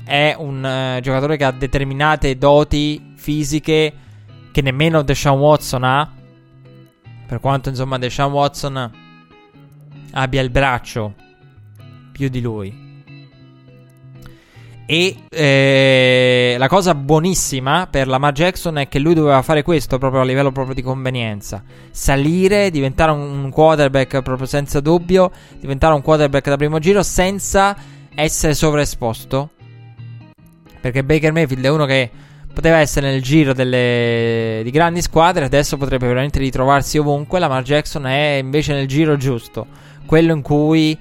è un uh, giocatore che ha determinate doti fisiche che nemmeno Deshaun Watson ha. Per quanto insomma Deshaun Watson abbia il braccio più di lui. E eh, la cosa buonissima per Lamar Jackson è che lui doveva fare questo proprio a livello proprio di convenienza. Salire, diventare un quarterback proprio senza dubbio, diventare un quarterback da primo giro senza essere sovraesposto. Perché Baker Mayfield è uno che poteva essere nel giro delle, di grandi squadre, adesso potrebbe veramente ritrovarsi ovunque. Lamar Jackson è invece nel giro giusto, quello in cui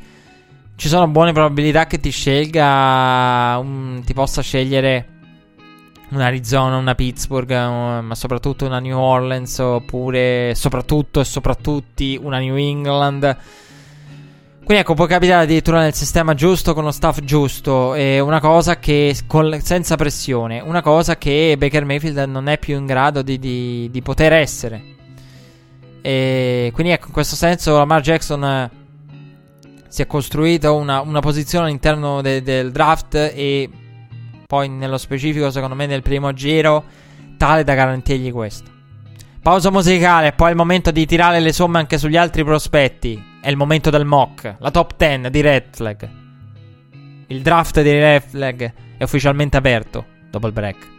ci sono buone probabilità che ti scelga, un, ti possa scegliere una Arizona, una Pittsburgh, un, ma soprattutto una New Orleans, oppure soprattutto e soprattutto una New England. Quindi ecco, può capitare addirittura nel sistema giusto, con lo staff giusto, e una cosa che con, senza pressione, una cosa che Baker Mayfield non è più in grado di, di, di poter essere. E quindi ecco, in questo senso Lamar Jackson si è costruita una, una posizione all'interno de, del draft e poi nello specifico, secondo me, nel primo giro, tale da garantirgli questo. Pausa musicale, poi è il momento di tirare le somme anche sugli altri prospetti. È il momento del mock, la top 10 di Red Flag. Il draft di Red Flag è ufficialmente aperto dopo il break.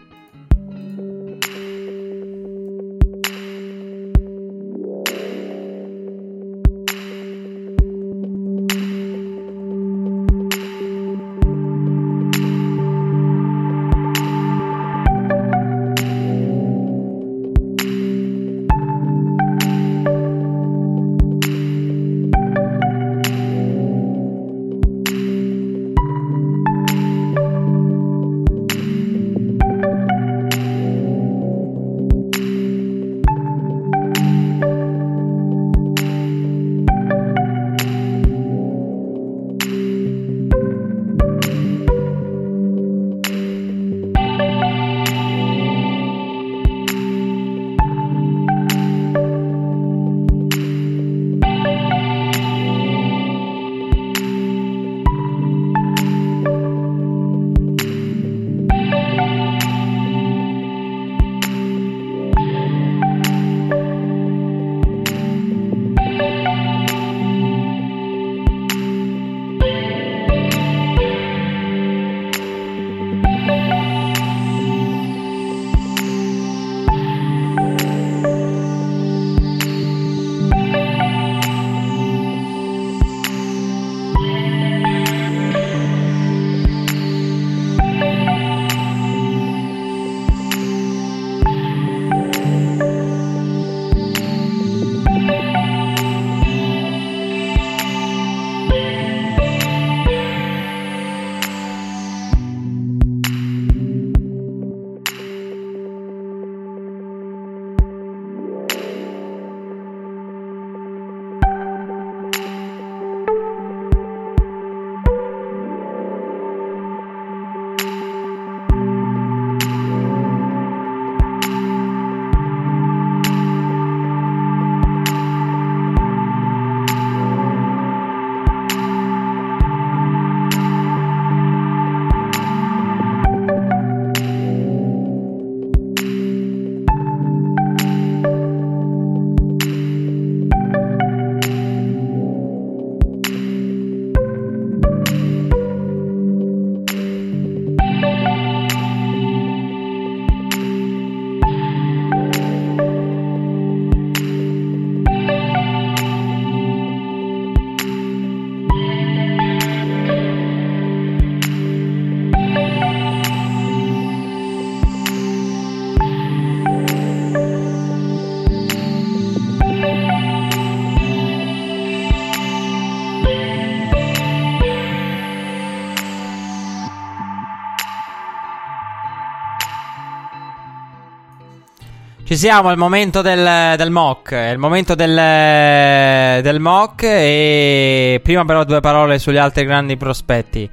Ci siamo, il momento del, del mock. È il momento del, del, mock. E prima, però, due parole sugli altri grandi prospetti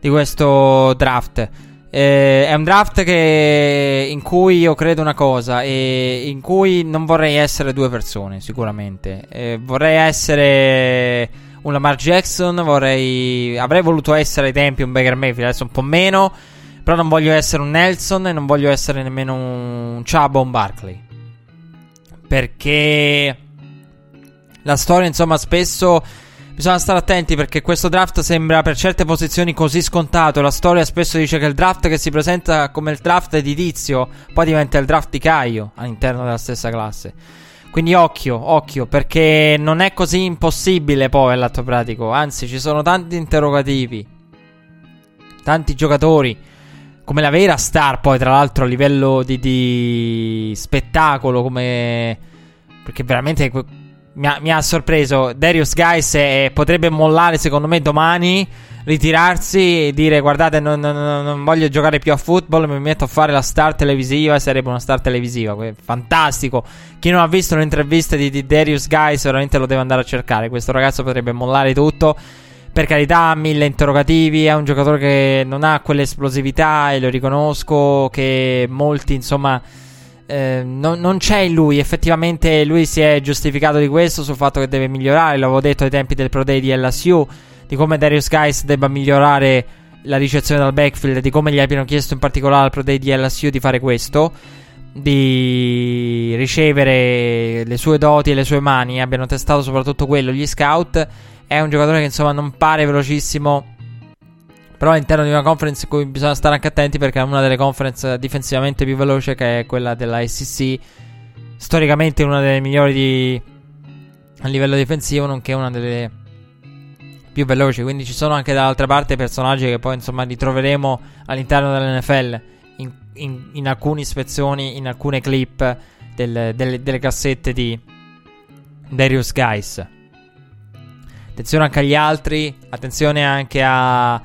di questo draft. Eh, è un draft che, in cui io credo una cosa. E in cui non vorrei essere due persone, sicuramente. Eh, vorrei essere un Lamar Jackson. Vorrei. Avrei voluto essere ai tempi un Baker Mayfield, adesso un po' meno. Però non voglio essere un Nelson e non voglio essere nemmeno un Chubb o un Barkley. Perché la storia, insomma, spesso bisogna stare attenti perché questo draft sembra per certe posizioni così scontato. La storia spesso dice che il draft che si presenta come il draft di Tizio poi diventa il draft di Caio all'interno della stessa classe. Quindi occhio, occhio, perché non è così impossibile poi all'atto pratico. Anzi, ci sono tanti interrogativi, tanti giocatori come la vera star, poi tra l'altro a livello di, di spettacolo, come... Perché veramente mi ha, mi ha sorpreso. Darius Guys potrebbe mollare secondo me domani, ritirarsi e dire guardate non, non, non, voglio giocare più a football, mi metto a fare la star televisiva, sarebbe una star televisiva. Fantastico. Chi non ha visto le interviste di, di Darius Guys veramente lo deve andare a cercare. Questo ragazzo potrebbe mollare tutto per carità, mille interrogativi. È un giocatore che non ha quell'esplosività e lo riconosco. Che molti, insomma, eh, non, non, c'è in lui. Effettivamente, lui si è giustificato di questo sul fatto che deve migliorare. L'avevo detto ai tempi del Pro Day di LSU. Di come Darius Guys debba migliorare la ricezione dal backfield. Di come gli abbiano chiesto in particolare al Pro Day di LSU di fare questo. Di ricevere le sue doti e le sue mani. Abbiano testato soprattutto quello gli scout è un giocatore che insomma non pare velocissimo. Però all'interno di una conference in cui bisogna stare anche attenti perché è una delle conference difensivamente più veloce che è quella della SEC. Storicamente una delle migliori di... a livello difensivo, nonché una delle più veloci. Quindi ci sono anche dall'altra parte personaggi che poi insomma ritroveremo all'interno dell'NFL in, in, in alcune ispezioni, in alcune clip del, delle, delle cassette di Darius Guys. Attenzione anche agli altri. Attenzione anche a,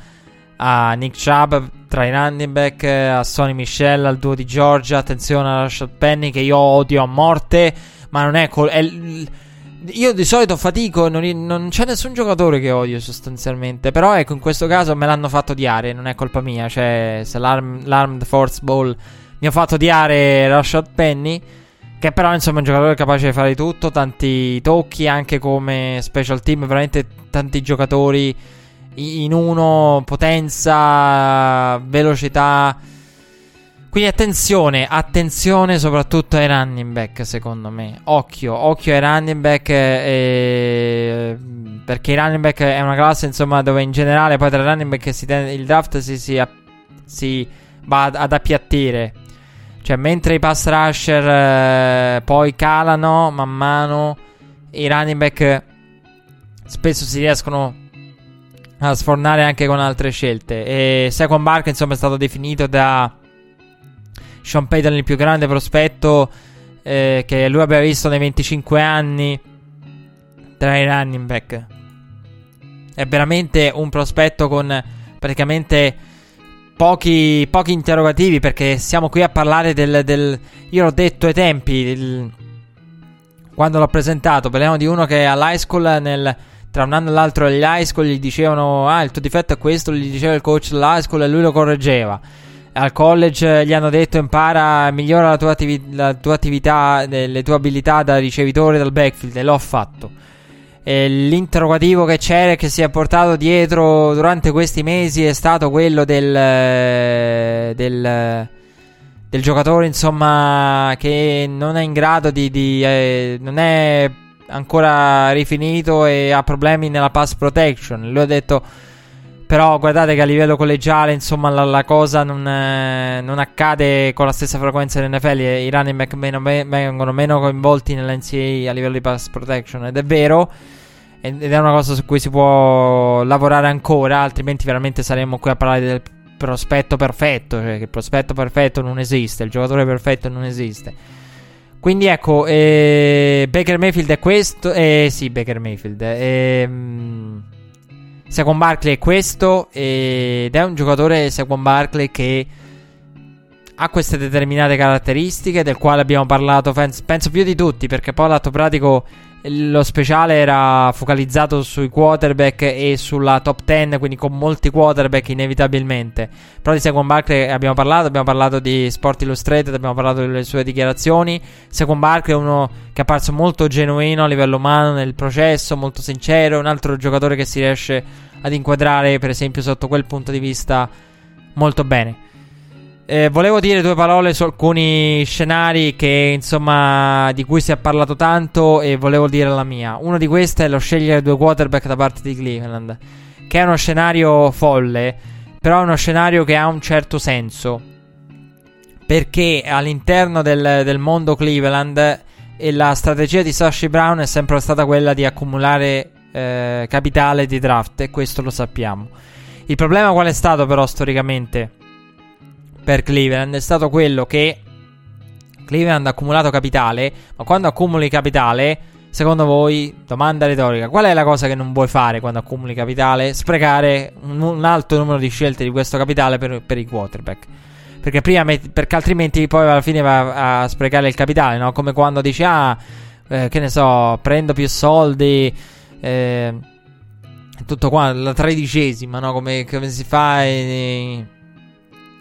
a Nick Chubb tra i running back, a Sonny Michel, al duo di Georgia. Attenzione a Rashad Penny che io odio a morte. Ma non è, col- è io di solito fatico, non, non, c'è nessun giocatore che odio sostanzialmente. Però ecco, in questo caso me l'hanno fatto odiare, non è colpa mia. Cioè, se l'Arm, l'Armed Force Ball mi ha fatto odiare Rashad Penny. Che però insomma è un giocatore capace di fare di tutto, tanti tocchi anche come special team, veramente tanti giocatori in uno, potenza, velocità. Quindi attenzione, attenzione soprattutto ai running back secondo me. Occhio, occhio ai running back eh, perché i running back è una classe insomma dove in generale poi tra i running back si tende, il draft si, si, si va ad appiattire. Cioè, mentre i pass rusher eh, poi calano man mano, i running back spesso si riescono a sfornare anche con altre scelte. E Saquon Bark, insomma, è stato definito da Sean Payton il più grande prospetto eh, che lui abbia visto nei 25 anni tra i running back. È veramente un prospetto con praticamente pochi, pochi interrogativi perché siamo qui a parlare del... del io l'ho detto ai tempi, del, quando l'ho presentato, parliamo di uno che all'high school nel, tra un anno e l'altro agli high school gli dicevano ah il tuo difetto è questo, gli diceva il coach dell'high school e lui lo correggeva. Al college gli hanno detto impara, migliora la tua, attivi- la tua attività, le tue abilità da ricevitore dal backfield e l'ho fatto l'interrogativo che c'era e che si è portato dietro durante questi mesi è stato quello del, del, del giocatore, insomma, che non è in grado di. di eh, non è ancora rifinito e ha problemi nella pass protection. Lui ha detto. Però guardate che a livello collegiale, insomma, la, la cosa non, eh, non, accade con la stessa frequenza nell'NFL. I running back meno, vengono meno coinvolti nell'NCAA a livello di pass protection. Ed è vero ed è una cosa su cui si può lavorare ancora, altrimenti veramente saremmo qui a parlare del prospetto perfetto, cioè che il prospetto perfetto non esiste, il giocatore perfetto non esiste. Quindi ecco, eh, Baker Mayfield è questo, eh, sì, Baker Mayfield, eh, Saquon Barkley è questo, ed è un giocatore, Saquon Barkley, che ha queste determinate caratteristiche del quale abbiamo parlato, penso più di tutti, perché poi l'atto pratico lo speciale era focalizzato sui quarterback e sulla top 10, quindi con molti quarterback inevitabilmente. Però di Saquon Barkley abbiamo parlato, abbiamo parlato di Sport Illustrated, abbiamo parlato delle sue dichiarazioni. Saquon Barkley è uno che è apparso molto genuino a livello umano nel processo, molto sincero, un altro giocatore che si riesce ad inquadrare, per esempio, sotto quel punto di vista molto bene. Eh, volevo dire due parole su alcuni scenari che, insomma, di cui si è parlato tanto e volevo dire la mia. Uno di questi è lo scegliere due quarterback da parte di Cleveland, che è uno scenario folle, però è uno scenario che ha un certo senso. Perché all'interno del, del mondo Cleveland e la strategia di Sashi Brown è sempre stata quella di accumulare eh, capitale di draft e questo lo sappiamo. Il problema qual è stato però storicamente? Per Cleveland è stato quello che Cleveland ha accumulato capitale, ma quando accumuli capitale, secondo voi, domanda retorica, qual è la cosa che non vuoi fare quando accumuli capitale? Sprecare un, un alto numero di scelte di questo capitale per, per i quarterback. Perché prima, perché altrimenti poi alla fine va a sprecare il capitale, no? Come quando dici, ah, eh, che ne so, prendo più soldi, eh, tutto qua, la tredicesima, no? Come, come si fa... In,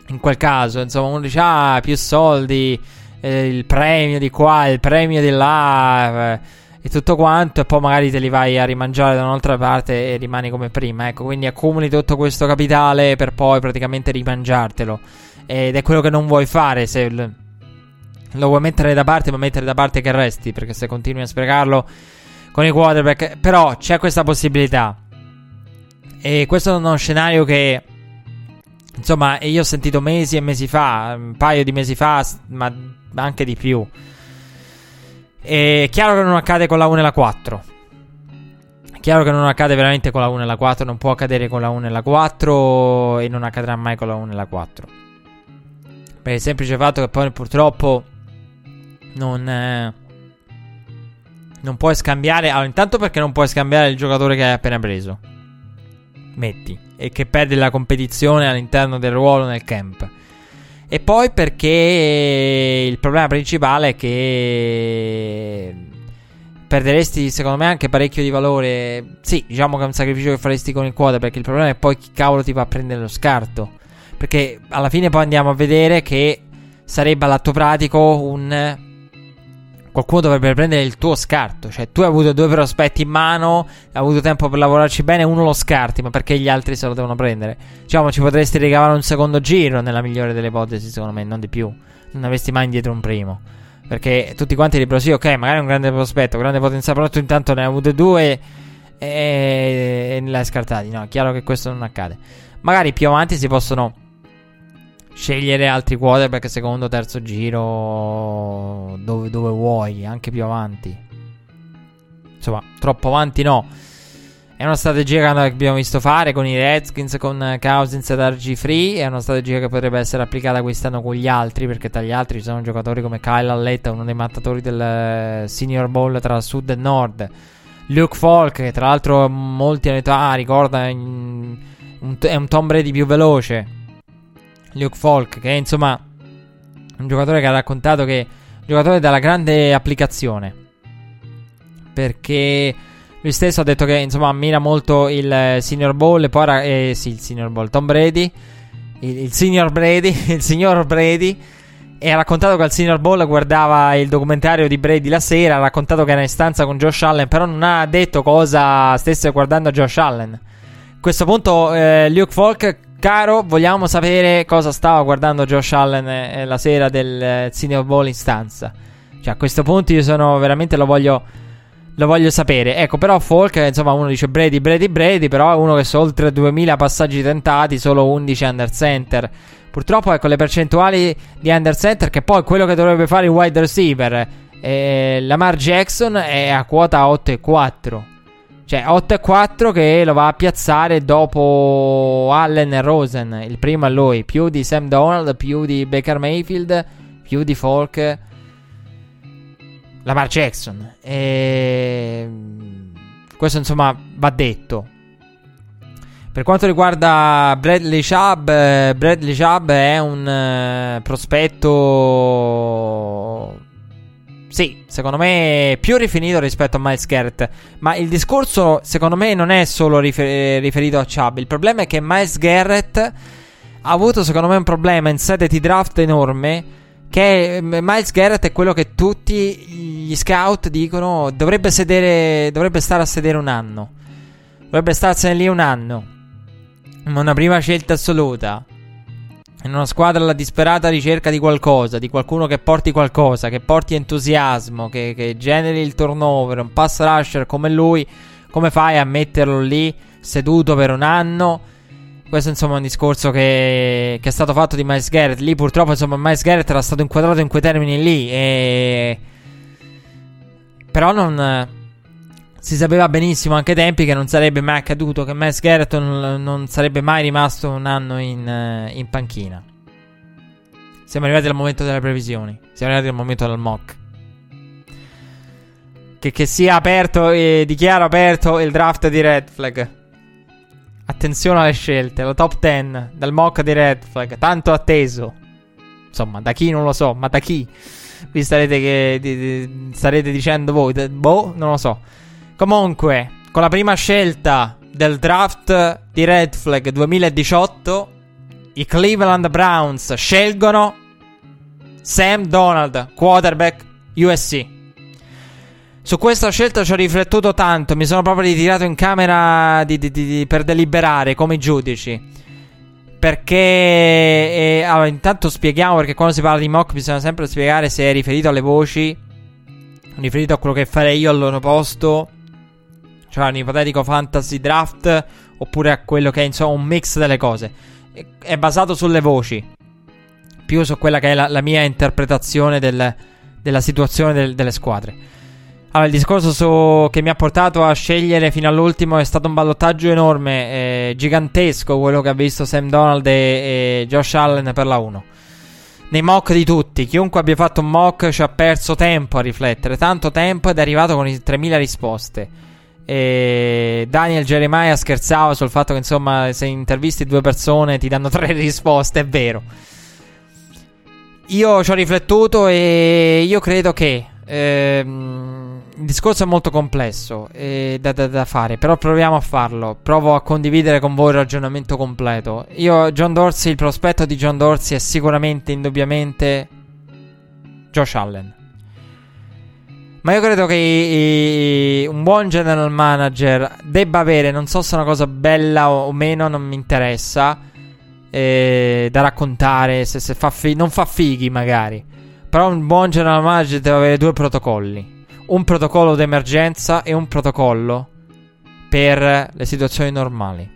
in quel caso, insomma, uno dice, ah, più soldi, eh, il premio di qua, il premio di là, eh, e tutto quanto, e poi magari te li vai a rimangiare da un'altra parte e rimani come prima. Ecco, quindi accumuli tutto questo capitale per poi praticamente rimangiartelo. Ed è quello che non vuoi fare se lo vuoi mettere da parte, ma mettere da parte che resti, perché se continui a sprecarlo con i quarterback. Però c'è questa possibilità. E questo è uno scenario che Insomma, io ho sentito mesi e mesi fa, un paio di mesi fa, ma anche di più. È chiaro che non accade con la 1 e la 4. È chiaro che non accade veramente con la 1 e la 4, non può accadere con la 1 e la 4 e non accadrà mai con la 1 e la 4. Per il semplice fatto che poi purtroppo non... Eh, non puoi scambiare... Allora, intanto perché non puoi scambiare il giocatore che hai appena preso. Metti e che perde la competizione all'interno del ruolo nel camp. E poi perché il problema principale è che perderesti secondo me anche parecchio di valore. Sì, diciamo che è un sacrificio che faresti con il quota perché il problema è poi chi cavolo ti va a prendere lo scarto. Perché alla fine poi andiamo a vedere che sarebbe all'atto pratico un qualcuno dovrebbe prendere il tuo scarto. Cioè, tu hai avuto due prospetti in mano, hai avuto tempo per lavorarci bene, uno lo scarti, ma perché gli altri se lo devono prendere? Diciamo, ci potresti ricavare un secondo giro, nella migliore delle ipotesi, secondo me, non di più. Non avresti mai indietro un primo. Perché tutti quanti direbbero sì, ok, magari è un grande prospetto, grande potenziale, però tu intanto ne hai avute due e, e ne l'hai scartati. No, è chiaro che questo non accade. Magari più avanti si possono scegliere altri quarterback secondo terzo giro dove, dove, vuoi, anche più avanti. Insomma, troppo avanti no. È una strategia che abbiamo visto fare con i Redskins, con Cousins ed RG Free. È una strategia che potrebbe essere applicata quest'anno con gli altri, perché tra gli altri ci sono giocatori come Kyle Alletta, uno dei mattatori del eh, Senior Bowl tra sud e nord. Luke Falk, che tra l'altro molti detto, ah, ricorda, è un Tom Brady più veloce. Luke Falk, che è insomma un giocatore che ha raccontato che è un giocatore dalla grande applicazione. Perché lui stesso ha detto che insomma ammira molto il Senior Bowl e poi eh, sì, il Senior Bowl, Tom Brady, il, il Senior Brady, il signor Brady e ha raccontato che al Senior Bowl guardava il documentario di Brady la sera, ha raccontato che era in stanza con Josh Allen, però non ha detto cosa stesse guardando Josh Allen. A questo punto eh, Luke Falk Caro, vogliamo sapere cosa stava guardando Josh Allen eh, la sera del eh, Senior Bowl in stanza. Cioè, a questo punto io sono veramente lo voglio. Lo voglio sapere. Ecco, però Folk, insomma, uno dice Brady, Brady, Brady, però è uno che ha oltre 2000 passaggi tentati, solo 11 under center. Purtroppo, ecco, le percentuali di under center, che poi quello che dovrebbe fare il wide receiver, eh, Lamar Jackson è a quota 8,4. Cioè 8 e 4 che lo va a piazzare dopo Allen e Rosen. Il primo è lui. Più di Sam Donald, più di Baker Mayfield, più di Falk. Lamar Jackson. E... Questo insomma va detto. Per quanto riguarda Bradley Chubb, eh, Bradley Chubb è un eh, prospetto sì, secondo me più rifinito rispetto a Miles Garrett. Ma il discorso, secondo me, non è solo rifer- riferito a Chubb. Il problema è che Miles Garrett ha avuto, secondo me, un problema in sede di draft enorme. Che Miles Garrett è quello che tutti gli scout dicono dovrebbe sedere, dovrebbe stare a sedere un anno. Dovrebbe starsene lì un anno una prima scelta assoluta. In una squadra alla disperata ricerca di qualcosa, di qualcuno che porti qualcosa, che porti entusiasmo, che, che generi il turnover, un pass rusher come lui, come fai a metterlo lì seduto per un anno? Questo insomma è un discorso che, che, è stato fatto di Miles Garrett. Lì purtroppo insomma Miles Garrett era stato inquadrato in quei termini lì. E... Però non, si sapeva benissimo anche ai tempi che non sarebbe mai accaduto, che Miles Garrett non, non sarebbe mai rimasto un anno in, eh, in, panchina. Siamo arrivati al momento delle previsioni, siamo arrivati al momento del mock. Che, che sia aperto e dichiaro aperto il draft di Red Flag. Attenzione alle scelte, la top 10 del mock di Red Flag, tanto atteso. Insomma, da chi non lo so, ma da chi? Qui starete, che, di, di, starete dicendo voi, boh, non lo so. Comunque, con la prima scelta del draft di Red Flag 2018, i Cleveland Browns scelgono Sam Donald, quarterback USC. Su questa scelta ci ho riflettuto tanto, mi sono proprio ritirato in camera di, di, di, per deliberare come giudici. Perché, eh, allora, intanto spieghiamo perché quando si parla di mock bisogna sempre spiegare se è riferito alle voci, riferito a quello che farei io al loro posto cioè un ipotetico fantasy draft, oppure a quello che è insomma un mix delle cose. È basato sulle voci, più su quella che è la, la mia interpretazione del, della situazione del, delle squadre. Allora, il discorso su, che mi ha portato a scegliere fino all'ultimo è stato un ballottaggio enorme, eh, gigantesco, quello che ha visto Sam Donald e, e Josh Allen per la 1 nei mock di tutti. Chiunque abbia fatto un mock ci ha perso tempo a riflettere, tanto tempo ed è arrivato con i 3000 risposte. E Daniel Jeremiah scherzava sul fatto che, insomma, se intervisti due persone ti danno tre risposte. È vero. Io ci ho riflettuto e io credo che ehm, il discorso è molto complesso eh, da, da, da, fare, però proviamo a farlo. Provo a condividere con voi il ragionamento completo. Io, John Dorsey, il prospetto di John Dorsey è sicuramente, indubbiamente, Josh Allen. Ma io credo che i, i, un buon general manager debba avere, non so se è una cosa bella o, o meno, non mi interessa, eh, da raccontare, se, se fa fi- non fa fighi magari. Però un buon general manager deve avere due protocolli. Un protocollo d'emergenza e un protocollo per le situazioni normali.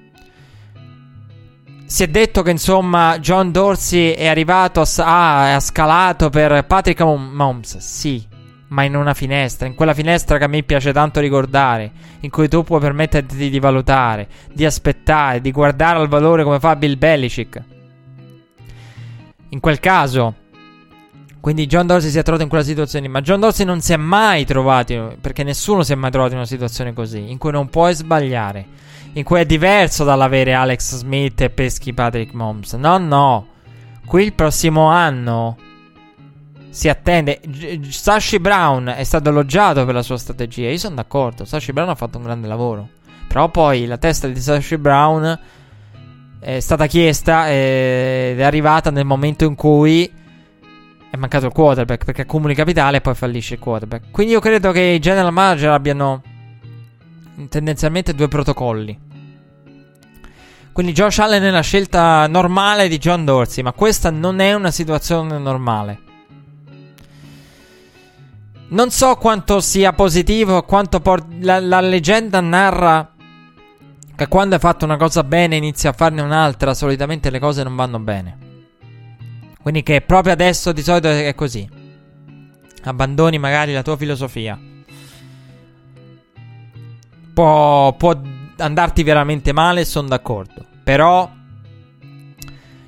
Si è detto che insomma John Dorsey è arrivato a, ah, ha scalato per Patrick Mahomes. Sì, ma in una finestra, in quella finestra che a me piace tanto ricordare, in cui tu puoi permetterti di valutare, di aspettare, di guardare al valore come fa Bill Belichick. In quel caso, quindi John Dorsey si è trovato in quella situazione, ma John Dorsey non si è mai trovato, perché nessuno si è mai trovato in una situazione così, in cui non puoi sbagliare, in cui è diverso dall'avere Alex Smith e peschi Patrick Moms. No, no. Qui il prossimo anno si attende. Sashi Brown è stato elogiato per la sua strategia. Io sono d'accordo. Sashi Brown ha fatto un grande lavoro. Però poi la testa di Sashi Brown è stata chiesta ed è arrivata nel momento in cui è mancato il quarterback perché accumuli capitale e poi fallisce il quarterback. Quindi io credo che i general manager abbiano tendenzialmente due protocolli. Quindi Josh Allen è la scelta normale di John Dorsey, ma questa non è una situazione normale. Non so quanto sia positivo, quanto por- la, la leggenda narra che quando hai fatto una cosa bene inizi a farne un'altra, solitamente le cose non vanno bene. Quindi che proprio adesso di solito è così. Abbandoni magari la tua filosofia. Può, può andarti veramente male, sono d'accordo. Però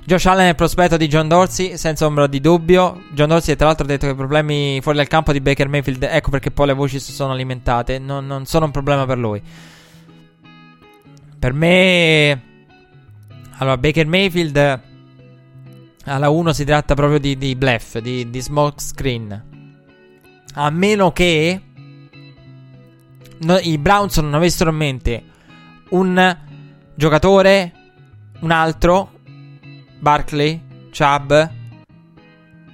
Josh Allen è il prospetto di John Dorsey, senza ombra di dubbio. John Dorsey, tra l'altro, ha detto che i problemi fuori dal campo di Baker Mayfield, ecco perché poi le voci si sono alimentate, non, non sono un problema per lui. Per me, Allora, Baker Mayfield alla 1 si tratta proprio di, di bluff, di, di smoke screen. A meno che no, i Browns non avessero in mente un giocatore, un altro, Barkley, Chubb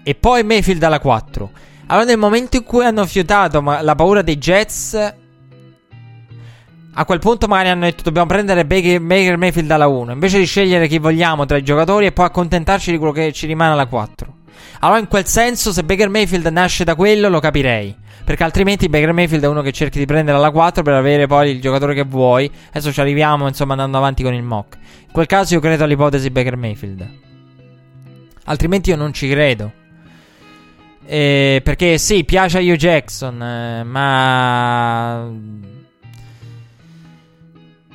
e poi Mayfield alla 4. Allora nel momento in cui hanno fiutato la paura dei Jets a quel punto magari hanno detto dobbiamo prendere Baker, Baker Mayfield alla 1 invece di scegliere chi vogliamo tra i giocatori e poi accontentarci di quello che ci rimane alla 4. Allora in quel senso se Baker Mayfield nasce da quello lo capirei. Perché altrimenti Baker Mayfield è uno che cerchi di prendere alla 4 per avere poi il giocatore che vuoi. Adesso ci arriviamo insomma andando avanti con il mock. In quel caso io credo all'ipotesi Baker Mayfield. Altrimenti io non ci credo. Eh, perché sì, piace a Hugh Jackson, eh, ma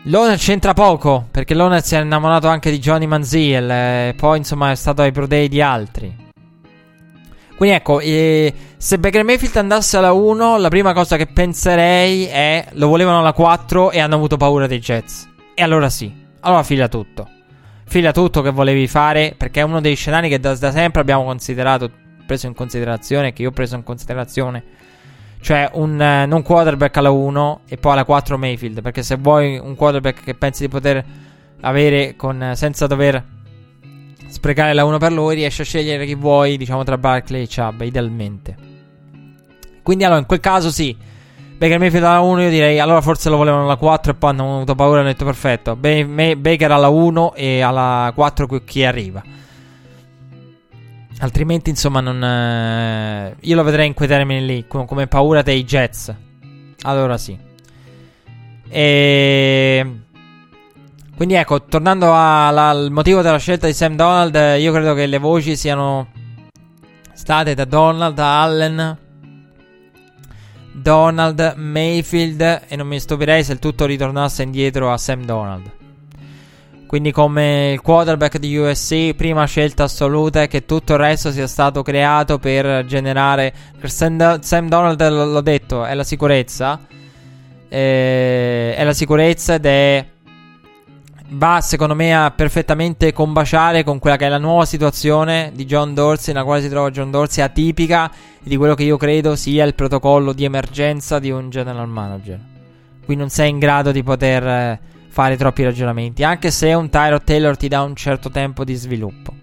Loner c'entra poco, perché Loner si è innamorato anche di Johnny Manziel, e poi insomma è stato ai Pro Day di altri. Quindi ecco, eh, se Baker Mayfield andasse alla 1, la prima cosa che penserei è lo volevano alla 4 e hanno avuto paura dei Jets. E allora sì, allora fila tutto. Fila tutto che volevi fare, perché è uno dei scenari che da, da sempre abbiamo considerato, preso in considerazione, che io ho preso in considerazione cioè un eh, non quarterback alla 1 e poi alla 4 Mayfield. Perché se vuoi un quarterback che pensi di poter avere con, eh, senza dover sprecare la 1 per lui, riesci a scegliere chi vuoi, diciamo tra Barkley e Chubb, idealmente. Quindi allora in quel caso sì. Baker Mayfield alla 1 io direi allora forse lo volevano alla 4 e poi hanno avuto paura e hanno detto perfetto. Baker alla 1 e alla 4 chi arriva. Altrimenti, insomma, non. Eh, io lo vedrei in quei termini lì, com- come paura dei Jets. Allora sì. E. Quindi ecco, tornando alla, al motivo della scelta di Sam Donald, io credo che le voci siano state da Donald, da Allen, Donald, Mayfield e non mi stupirei se il tutto ritornasse indietro a Sam Donald. Quindi come il quarterback di USC, prima scelta assoluta è che tutto il resto sia stato creato per generare... Sam, Sam Donald l'ho detto, è la sicurezza. Eh, è la sicurezza ed è... Va secondo me a perfettamente combaciare con quella che è la nuova situazione di John Dorsey, nella quale si trova John Dorsey, atipica di quello che io credo sia il protocollo di emergenza di un general manager. Qui non sei in grado di poter eh, fare troppi ragionamenti, anche se un Tyrod Taylor ti dà un certo tempo di sviluppo.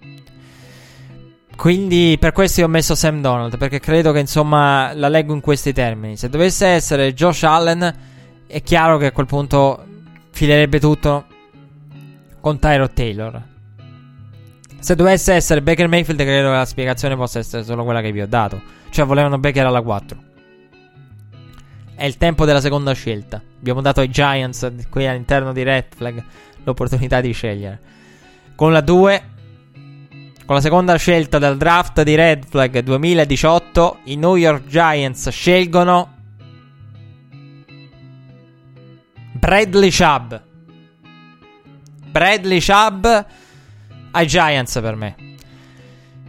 Quindi per questo io ho messo Sam Donald, perché credo che insomma la leggo in questi termini. Se dovesse essere Josh Allen, è chiaro che a quel punto filerebbe tutto con Tyrod Taylor. Se dovesse essere Baker Mayfield, credo che la spiegazione possa essere solo quella che vi ho dato. Cioè volevano Baker alla 4. È il tempo della seconda scelta. Abbiamo dato ai Giants qui all'interno di Red Flag l'opportunità di scegliere. Con la 2, con la seconda scelta del draft di Red Flag 2018, i New York Giants scelgono Bradley Chubb. Bradley Chubb ai Giants per me.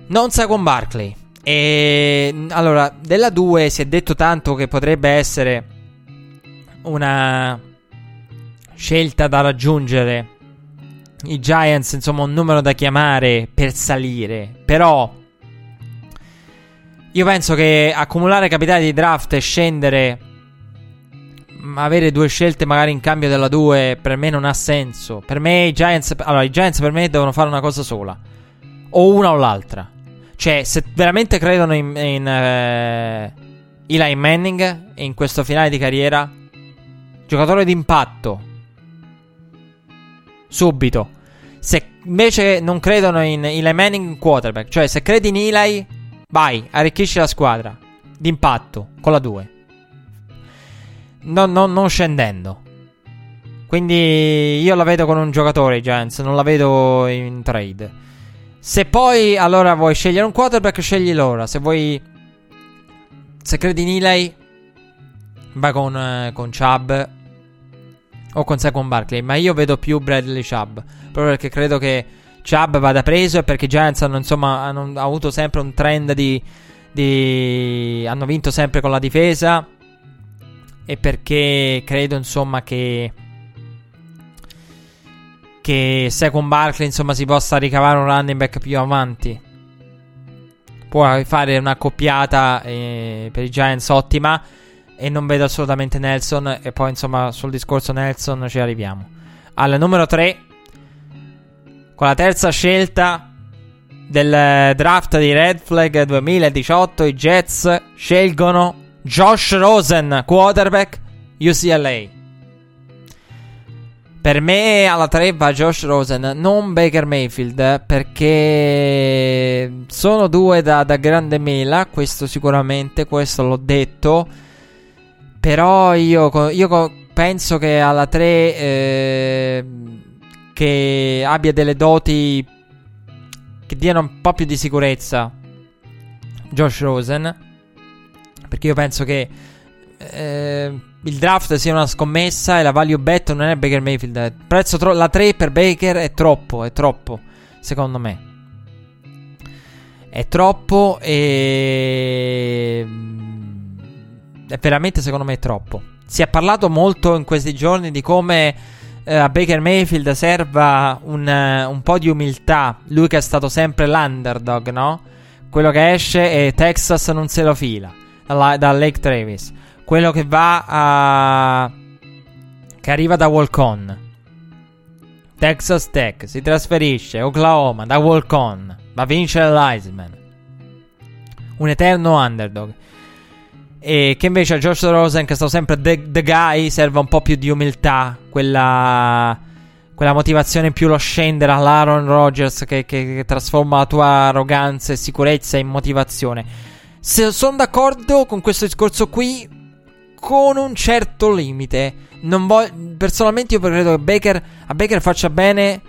Non sa con Barkley. E allora, della 2 si è detto tanto che potrebbe essere una scelta da raggiungere. I Giants, insomma, un numero da chiamare per salire. Però io penso che accumulare capitali di draft e scendere avere due scelte magari in cambio della 2 per me non ha senso. Per me i Giants allora i Giants per me devono fare una cosa sola. O una o l'altra. Cioè, se veramente credono in, in uh, Eli Manning in questo finale di carriera, giocatore d'impatto, subito. Se invece non credono in Eli Manning quarterback, cioè se credi in Eli, vai, arricchisci la squadra d'impatto con la 2. Non, non, non scendendo. Quindi io la vedo con un giocatore, Giants, non la vedo in trade. Se poi allora vuoi scegliere un quarterback, scegli l'ora. Se vuoi. Se credi in Eli, vai con, eh, con Chubb o con Saquon Barkley. Ma io vedo più Bradley Chubb. Proprio perché credo che Chubb vada preso e perché i Giants hanno, insomma, hanno avuto sempre un trend di, di. hanno vinto sempre con la difesa. E perché credo, insomma, che che Second Barkley insomma si possa ricavare un running back più avanti. Può fare una coppiata eh, per i Giants ottima e non vedo assolutamente Nelson e poi insomma sul discorso Nelson ci arriviamo. Al numero 3 con la terza scelta del draft di Red Flag 2018 i Jets scelgono Josh Rosen, quarterback UCLA. Per me alla 3 va Josh Rosen, non Baker Mayfield, perché sono due da, da grande mela, questo sicuramente, questo l'ho detto. Però io, io penso che alla 3 eh, che abbia delle doti che diano un po' più di sicurezza Josh Rosen. Perché io penso che eh, il draft sia una scommessa e la value bet non è Baker Mayfield. prezzo tro- la 3 per Baker è troppo, è troppo, secondo me. È troppo e... È veramente secondo me troppo. Si è parlato molto in questi giorni di come eh, a Baker Mayfield serva un, uh, un po' di umiltà. Lui che è stato sempre l'underdog, no? Quello che esce e Texas non se lo fila da, da Lake Travis quello che va a. che arriva da Walk-On. Texas Tech si trasferisce Oklahoma da Walk-On, va a vincere l'Heisman. Un eterno underdog. E che invece a George Rosen, che è stato sempre the, the guy, serve un po' più di umiltà. Quella quella motivazione più lo scendere all'Aaron Rodgers che, che, che, trasforma la tua arroganza e sicurezza in motivazione. Sono d'accordo con questo discorso qui, con un certo limite. Voglio, personalmente io credo che Baker, a Baker faccia bene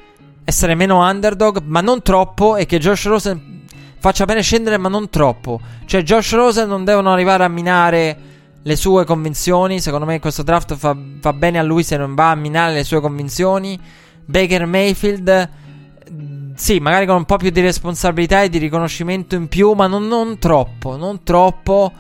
essere meno underdog, ma non troppo, e che Josh Rosen faccia bene scendere, ma non troppo. Cioè, Josh Rosen non devono arrivare a minare le sue convinzioni. Secondo me questo draft fa, fa bene a lui se non va a minare le sue convinzioni. Baker Mayfield, sì, magari con un po' più di responsabilità e di riconoscimento in più, ma non, non troppo, non troppo.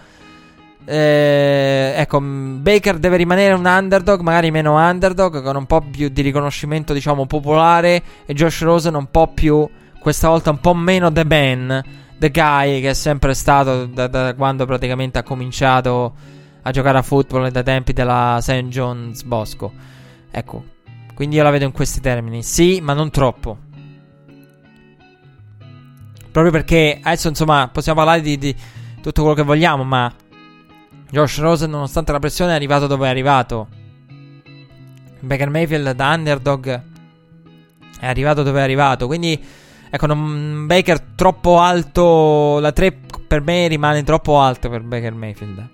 Eh, ecco, Baker deve rimanere un underdog, magari meno underdog, con un po' più di riconoscimento, diciamo, popolare. E Josh Rosen un po' più, questa volta un po' meno The Man, The Guy, che è sempre stato da, da quando praticamente ha cominciato a giocare a football dai tempi della St. John's Bosco. Ecco, quindi io la vedo in questi termini. Sì, ma non troppo. Proprio perché adesso, insomma, possiamo parlare di, di tutto quello che vogliamo, ma Josh Rosen, nonostante la pressione, è arrivato dove è arrivato. Baker Mayfield da underdog è arrivato dove è arrivato. Quindi, ecco, non, Baker troppo alto. La 3 per me rimane troppo alto per Baker Mayfield.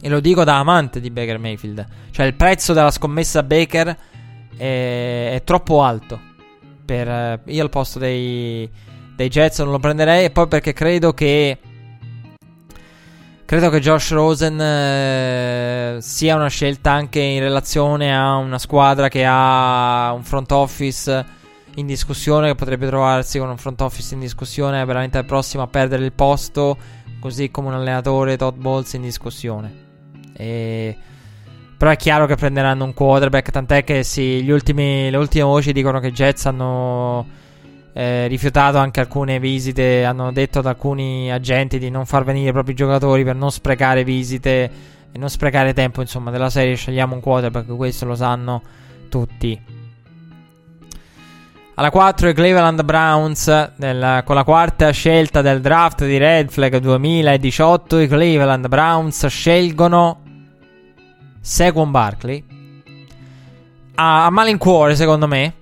E lo dico da amante di Baker Mayfield. Cioè, il prezzo della scommessa Baker è, è troppo alto. Per, io al posto dei, dei Jets non lo prenderei. E poi perché credo che Credo che Josh Rosen eh, sia una scelta anche in relazione a una squadra che ha un front office in discussione, che potrebbe trovarsi con un front office in discussione veramente al prossimo a perdere il posto, così come un allenatore Todd Bowles in discussione. E... Però è chiaro che prenderanno un quarterback, tant'è che sì, ultimi, le ultime voci dicono che i Jets hanno eh, rifiutato anche alcune visite. Hanno detto ad alcuni agenti di non far venire i propri giocatori per non sprecare visite e non sprecare tempo. Insomma, della serie scegliamo un quarterback. Questo lo sanno tutti. Alla 4 i Cleveland Browns nel, con la quarta scelta del draft di Red Flag 2018 i Cleveland Browns scelgono Saquon Barkley a, a malincuore secondo me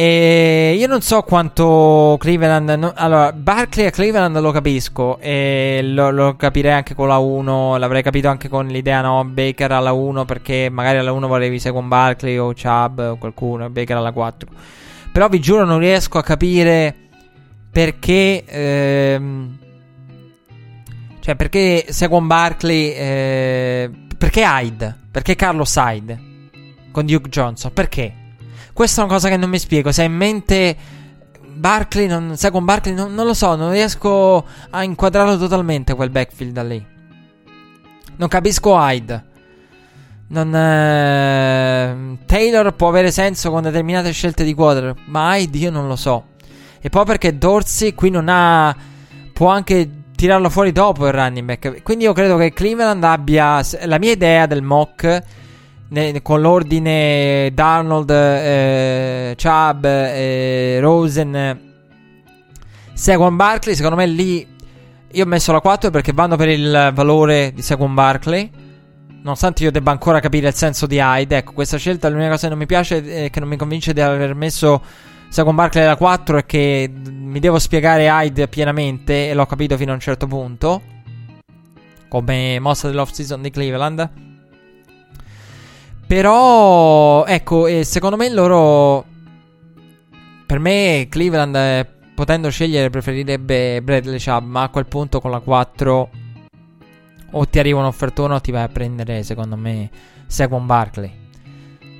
e io non so quanto Cleveland. No, allora, Barkley a Cleveland lo capisco. E lo, lo, capirei anche con la 1. L'avrei capito anche con l'idea, no? Baker alla 1. Perché magari alla 1 volevi con Barkley o Chubb o qualcuno. Baker alla 4. Però vi giuro, non riesco a capire perché. Ehm, cioè, perché Saquon Barkley. Eh, perché Hyde? Perché Carlos Hyde? Con Duke Johnson? Perché? Questa è una cosa che non mi spiego. Se hai in mente Barkley, non, sai con Barkley, non, non, lo so, non riesco a inquadrarlo totalmente quel backfield da lì. Non capisco Hyde. Non, eh, Taylor può avere senso con determinate scelte di quarter, ma Hyde io non lo so. E poi perché Dorsey qui non ha. può anche tirarlo fuori dopo il running back. Quindi io credo che Cleveland abbia. La mia idea del mock. Ne, con l'ordine Darnold, eh, Chubb, eh, Rosen, Seguan Barkley. Secondo me lì io ho messo la 4 perché vanno per il valore di Seguan Barkley. Nonostante io debba ancora capire il senso di Hyde. Ecco, questa scelta l'unica cosa che non mi piace e che non mi convince di aver messo Seguan Barkley la 4 è che mi devo spiegare Hyde pienamente e l'ho capito fino a un certo punto. Come mossa dell'off season di Cleveland. Però, ecco, eh, secondo me loro. Per me, Cleveland, eh, potendo scegliere, preferirebbe Bradley Chubb. Ma a quel punto, con la 4, o ti arriva un'offertona o ti vai a prendere, secondo me, Saquon Barkley.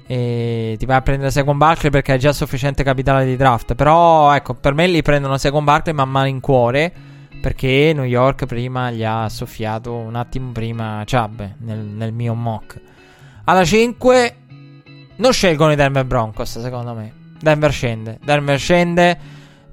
E ti vai a prendere Saquon Barkley perché hai già sufficiente capitale di draft. Però, ecco, per me li prendono Saquon Barkley man mano in cuore. Perché New York prima gli ha soffiato un attimo prima Chubb nel, nel mio mock. Alla 5 non scelgono i Denver Broncos, secondo me. Denver scende. Denver scende.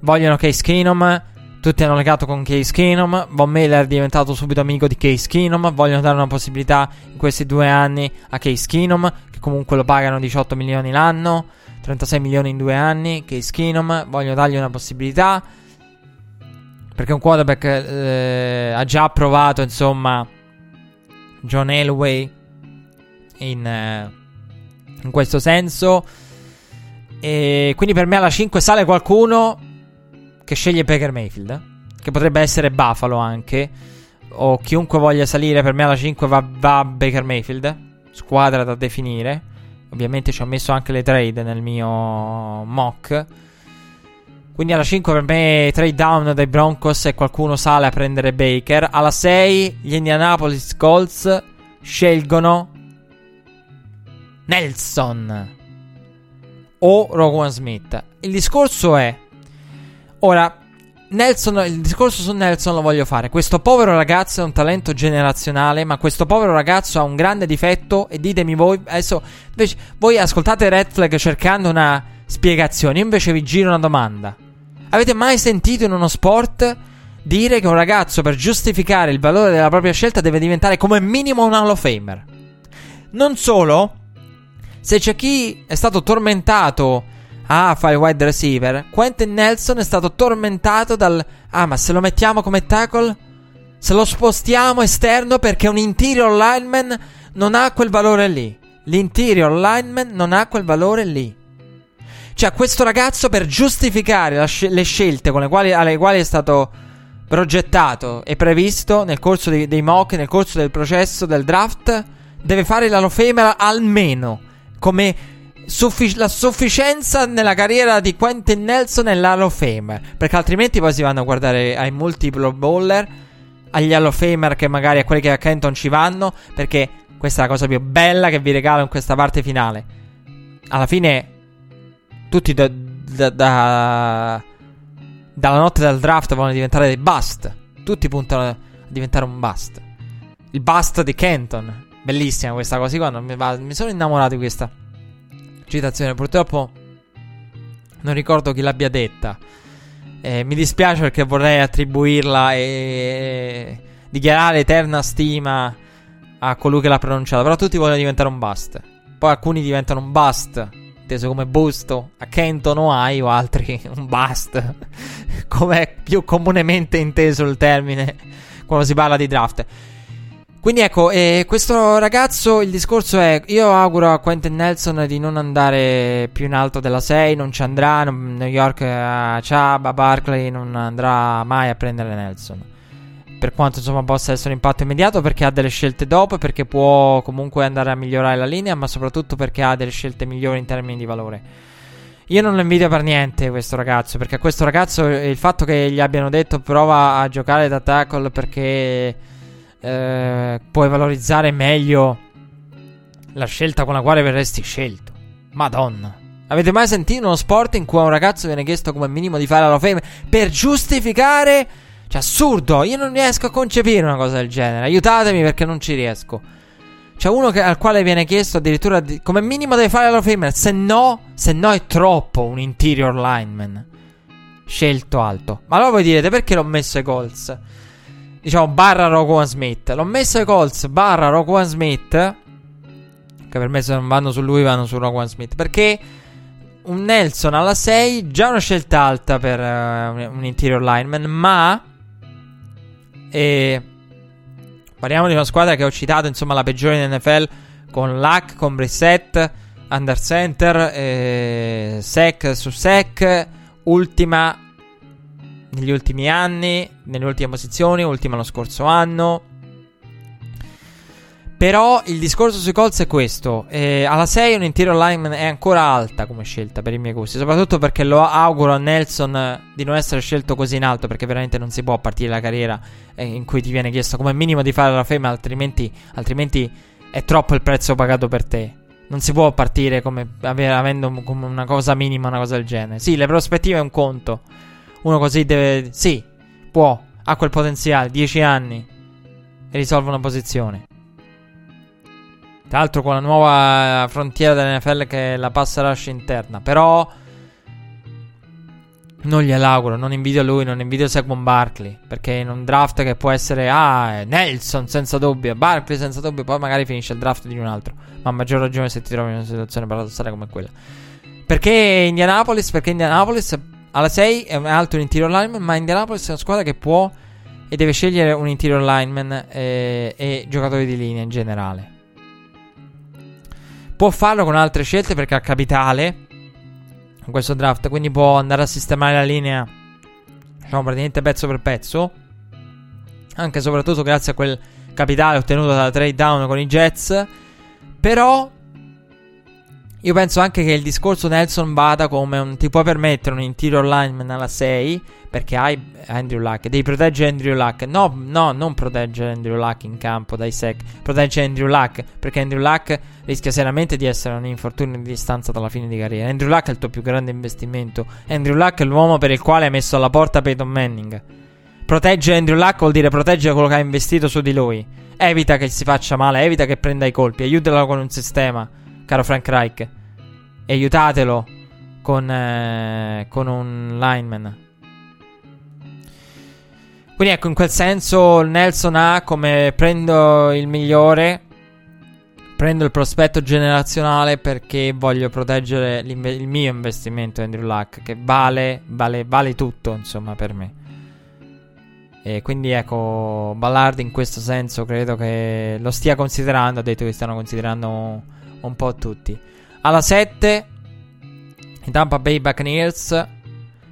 Vogliono Case Keenum. Tutti hanno legato con Case Keenum. Von Miller è diventato subito amico di Case Keenum. Vogliono dare una possibilità in questi due anni a Case Keenum, che comunque lo pagano 18 milioni l'anno. 36 milioni in due anni. Case Keenum. Vogliono dargli una possibilità. Perché un quarterback eh, ha già provato, insomma, John Elway in, eh, in questo senso. E quindi per me alla 5 sale qualcuno che sceglie Baker Mayfield. Che potrebbe essere Buffalo anche. O chiunque voglia salire, per me alla 5 va, va Baker Mayfield. Squadra da definire. Ovviamente ci ho messo anche le trade nel mio mock. Quindi alla 5 per me trade down dai Broncos e qualcuno sale a prendere Baker. Alla 6 gli Indianapolis Colts scelgono Nelson o Rowan Smith. Il discorso è ora Nelson, il discorso su Nelson lo voglio fare. Questo povero ragazzo è un talento generazionale, ma questo povero ragazzo ha un grande difetto e ditemi voi adesso invece, voi ascoltate Red Flag cercando una spiegazione, io invece vi giro una domanda. Avete mai sentito in uno sport dire che un ragazzo per giustificare il valore della propria scelta deve diventare come minimo un Hall of Famer? Non solo, se c'è chi è stato tormentato a fare il wide receiver, Quentin Nelson è stato tormentato dal ah, ma se lo mettiamo come tackle, se lo spostiamo esterno perché un interior lineman non ha quel valore lì. L'interior lineman non ha quel valore lì. Cioè, questo ragazzo per giustificare sc- le scelte quali, alle quali è stato progettato e previsto nel corso dei, dei mock, nel corso del processo del draft, deve fare la lofemera almeno come suffi- la sufficienza nella carriera di Quentin Nelson e l'Hall of Famer. Perché altrimenti poi si vanno a guardare ai multiple bowler, agli Hall of Famer che magari a quelli che a Kenton ci vanno. Perché questa è la cosa più bella che vi regalo in questa parte finale. Alla fine, tutti da, da, da, dalla notte del draft vogliono diventare dei bust. Tutti puntano a diventare un bust. Il bust di Kenton. Bellissima questa cosa qua. Mi, mi, sono innamorato di questa citazione. Purtroppo non ricordo chi l'abbia detta. Eh, mi dispiace perché vorrei attribuirla e dichiarare eterna stima a colui che l'ha pronunciata. Però tutti vogliono diventare un bust. Poi alcuni diventano un bust, inteso come busto, a Kenton o hai, o altri un bust, come è più comunemente inteso il termine quando si parla di draft. Quindi ecco, eh, questo ragazzo, il discorso è, io auguro a Quentin Nelson di non andare più in alto della 6, non ci andrà, non, New York a Chubb, a Barkley, non andrà mai a prendere Nelson. Per quanto insomma possa essere un impatto immediato, perché ha delle scelte dopo, perché può comunque andare a migliorare la linea, ma soprattutto perché ha delle scelte migliori in termini di valore. Io non lo invidio per niente questo ragazzo, perché a questo ragazzo il fatto che gli abbiano detto prova a giocare da tackle perché eh, puoi valorizzare meglio la scelta con la quale verresti scelto. Madonna. Avete mai sentito uno sport in cui a un ragazzo viene chiesto come minimo di fare la fame per giustificare? Cioè, assurdo. Io non riesco a concepire una cosa del genere. Aiutatemi perché non ci riesco. C'è uno che, al quale viene chiesto addirittura di, come minimo deve fare la Famer. Se no, se no è troppo un interior lineman. Scelto alto. Ma allora voi direte perché l'ho messo ai Colts? Diciamo barra Roquan Smith. L'ho messo ai Colts barra Roquan Smith. Che per me se non vanno su lui vanno su Roquan Smith. Perché un Nelson alla 6 già una scelta alta per uh, un interior lineman. Ma... E Parliamo di una squadra che ho citato, insomma, la peggiore in NFL con Luck, con Brissett, under center, eh, sec su sec, ultima negli ultimi anni, nelle ultime posizioni, ultima lo scorso anno. Però il discorso sui Colts è questo. Eh, alla 6 un interior lineman è ancora alta come scelta per i miei gusti. Soprattutto perché lo auguro a Nelson di non essere scelto così in alto. Perché veramente non si può partire la carriera eh, in cui ti viene chiesto come minimo di fare la fame. Altrimenti, altrimenti è troppo il prezzo pagato per te. Non si può partire come avendo come una cosa minima, una cosa del genere. Sì, le prospettive è un conto. Uno così deve. Sì, può. Ha quel potenziale. 10 anni. E risolve una posizione. Tra l'altro con la nuova frontiera dell'NFL che è la pass rush interna. Però non gliel'auguro, non invidio lui, non invidio Saquon Barkley. Perché in un draft che può essere, ah, Nelson senza dubbio, Barkley senza dubbio, poi magari finisce il draft di un altro. Ma a maggior ragione se ti trovi in una situazione paradossale come quella. Perché Indianapolis? Perché Indianapolis alla 6 è un alto un interior lineman, ma Indianapolis è una squadra che può e deve scegliere un interior lineman eh, e giocatori di linea in generale. Può farlo con altre scelte perché ha capitale in questo draft. Quindi può andare a sistemare la linea, diciamo praticamente pezzo per pezzo. Anche e soprattutto grazie a quel capitale ottenuto dalla trade down con i Jets. Però io penso anche che il discorso Nelson vada come un ti puoi permettere un interior lineman alla 6 perché hai Andrew Luck, devi proteggere Andrew Luck. No, no, non proteggere Andrew Luck in campo dai sec, protegge Andrew Luck perché Andrew Luck rischia seriamente di essere un infortunio di distanza dalla fine di carriera. Andrew Luck è il tuo più grande investimento. Andrew Luck è l'uomo per il quale hai messo alla porta Peyton Manning. Proteggere Andrew Luck vuol dire proteggere quello che ha investito su di lui. Evita che si faccia male, evita che prenda i colpi, aiutalo con un sistema caro Frank Reich. E aiutatelo con, eh, con un lineman. Quindi ecco, in quel senso Nelson ha come prendo il migliore, prendo il prospetto generazionale perché voglio proteggere il mio investimento Andrew Luck, che vale, vale, vale tutto, insomma, per me. E quindi ecco, Ballard in questo senso credo che lo stia considerando, ha detto che stanno considerando un po' tutti. Alla 7 i Tampa Bay Buccaneers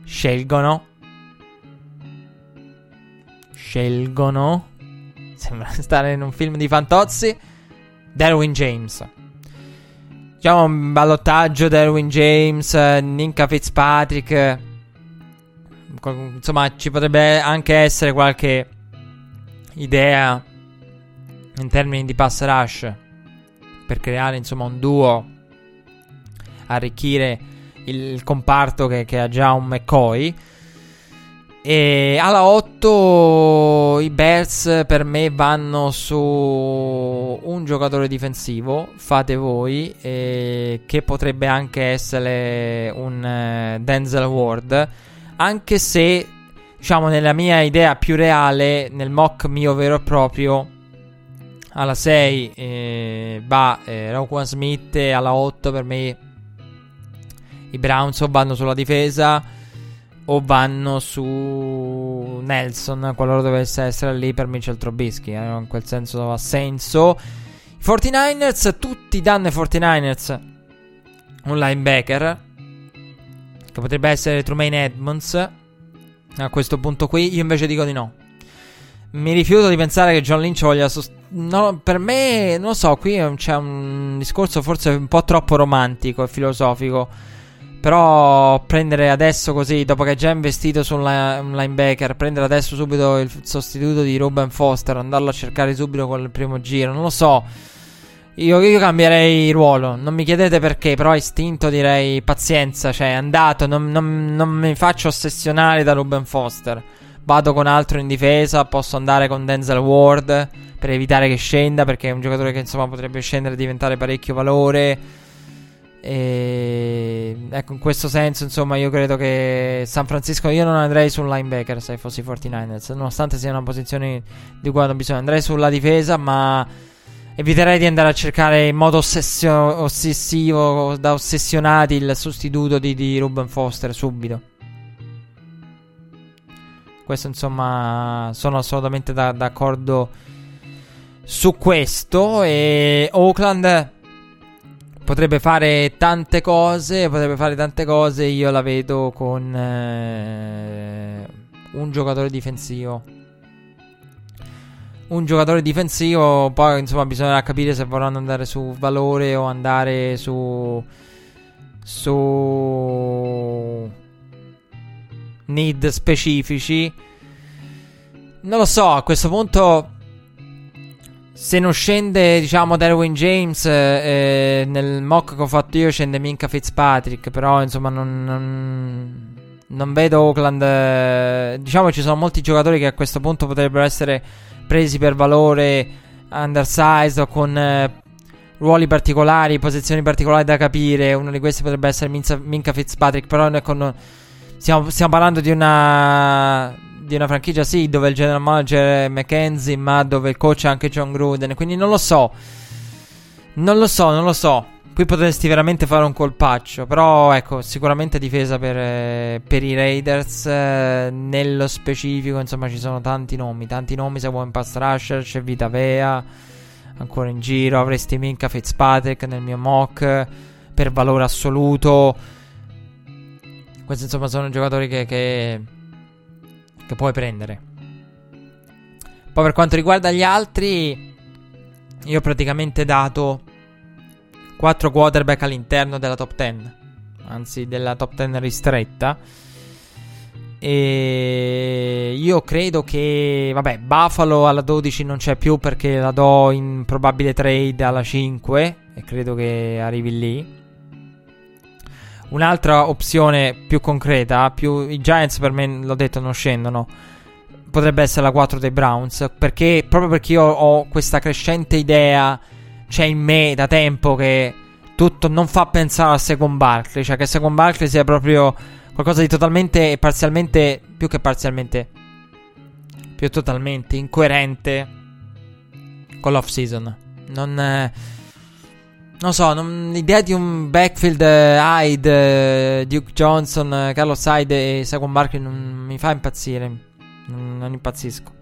scelgono scelgono sembra stare in un film di Fantozzi Derwin James. Diciamo un ballottaggio Derwin James, Ninka Fitzpatrick. Insomma, ci potrebbe anche essere qualche idea in termini di pass rush per creare insomma un duo, arricchire il comparto che, che ha già un McCoy. E alla 8 i Bears per me vanno su un giocatore difensivo, fate voi, eh, che potrebbe anche essere un eh, Denzel Ward, anche se diciamo nella mia idea più reale, nel mock mio vero e proprio, alla 6 eh, va eh, Roquan Smith alla 8 per me i Browns o vanno sulla difesa o vanno su Nelson qualora dovesse essere lì per Mitchell Trubisky eh, in quel senso ha senso. I 49ers tutti danno ai 49ers un linebacker che potrebbe essere Trumaine Edmonds a questo punto qui io invece dico di no mi rifiuto di pensare che John Lynch voglia sost- no, per me non lo so qui c'è un discorso forse un po' troppo romantico e filosofico però prendere adesso così, dopo che hai già investito su un, linebacker, prendere adesso subito il sostituto di Ruben Foster, andarlo a cercare subito con il primo giro, non lo so. Io, io cambierei ruolo, non mi chiedete perché, però istinto direi pazienza, cioè è andato, non, non, non mi faccio ossessionare da Ruben Foster. Vado con altro in difesa, posso andare con Denzel Ward per evitare che scenda, perché è un giocatore che insomma potrebbe scendere e diventare parecchio valore. E ecco, in questo senso, insomma, io credo che San Francisco. Io non andrei sul linebacker se fossi 49ers, nonostante sia una posizione di cui hanno bisogno. Andrei sulla difesa, ma eviterei di andare a cercare in modo ossessio- ossessivo, da ossessionati, il sostituto di, di Ruben Foster subito. Questo, insomma, sono assolutamente da- d'accordo su questo. E Oakland potrebbe fare tante cose. Potrebbe fare tante cose. Io la vedo con eh, un giocatore difensivo. Un giocatore difensivo. Poi, insomma, bisognerà capire se vorranno andare su valore o andare su. Su. Need specifici. Non lo so, a questo punto se non scende, diciamo, Darwin James, eh, eh, nel mock che ho fatto io scende Minka Fitzpatrick, però insomma non, non, non vedo Oakland. Eh, diciamo ci sono molti giocatori che a questo punto potrebbero essere presi per valore undersized o con eh, ruoli particolari, posizioni particolari da capire. Uno di questi potrebbe essere Minka Fitzpatrick, però con, stiamo, stiamo parlando di una di una franchigia, sì, dove il general manager è McKenzie, ma dove il coach è anche John Gruden. Quindi non lo so. Non lo so, non lo so. Qui potresti veramente fare un colpaccio. Però, ecco, sicuramente difesa per, eh, per i Raiders. Eh, nello specifico, insomma, ci sono tanti nomi. Tanti nomi se vuoi in pass rusher. C'è Vita Vea. Ancora in giro. Avresti Minka Fitzpatrick nel mio mock. Per valore assoluto. Questi, insomma, sono giocatori che, che che puoi prendere. Poi per quanto riguarda gli altri, io ho praticamente dato 4 quarterback all'interno della top 10, anzi della top 10 ristretta. E io credo che, vabbè, Buffalo alla 12 non c'è più perché la do in probabile trade alla 5 e credo che arrivi lì. Un'altra opzione più concreta, più, i Giants per me, l'ho detto, non scendono. Potrebbe essere la 4 dei Browns. Perché proprio perché io ho questa crescente idea, c'è in me da tempo che tutto non fa pensare a Second Barkley. Cioè che Second Barkley sia proprio qualcosa di totalmente e parzialmente, più che parzialmente, più totalmente incoerente con l'off season. Non. Eh, non so, non, l'idea di un backfield uh, Hyde, uh, Duke Johnson, uh, Carlos Hyde e Saquon Barkley non mi fa impazzire. Non, non impazzisco.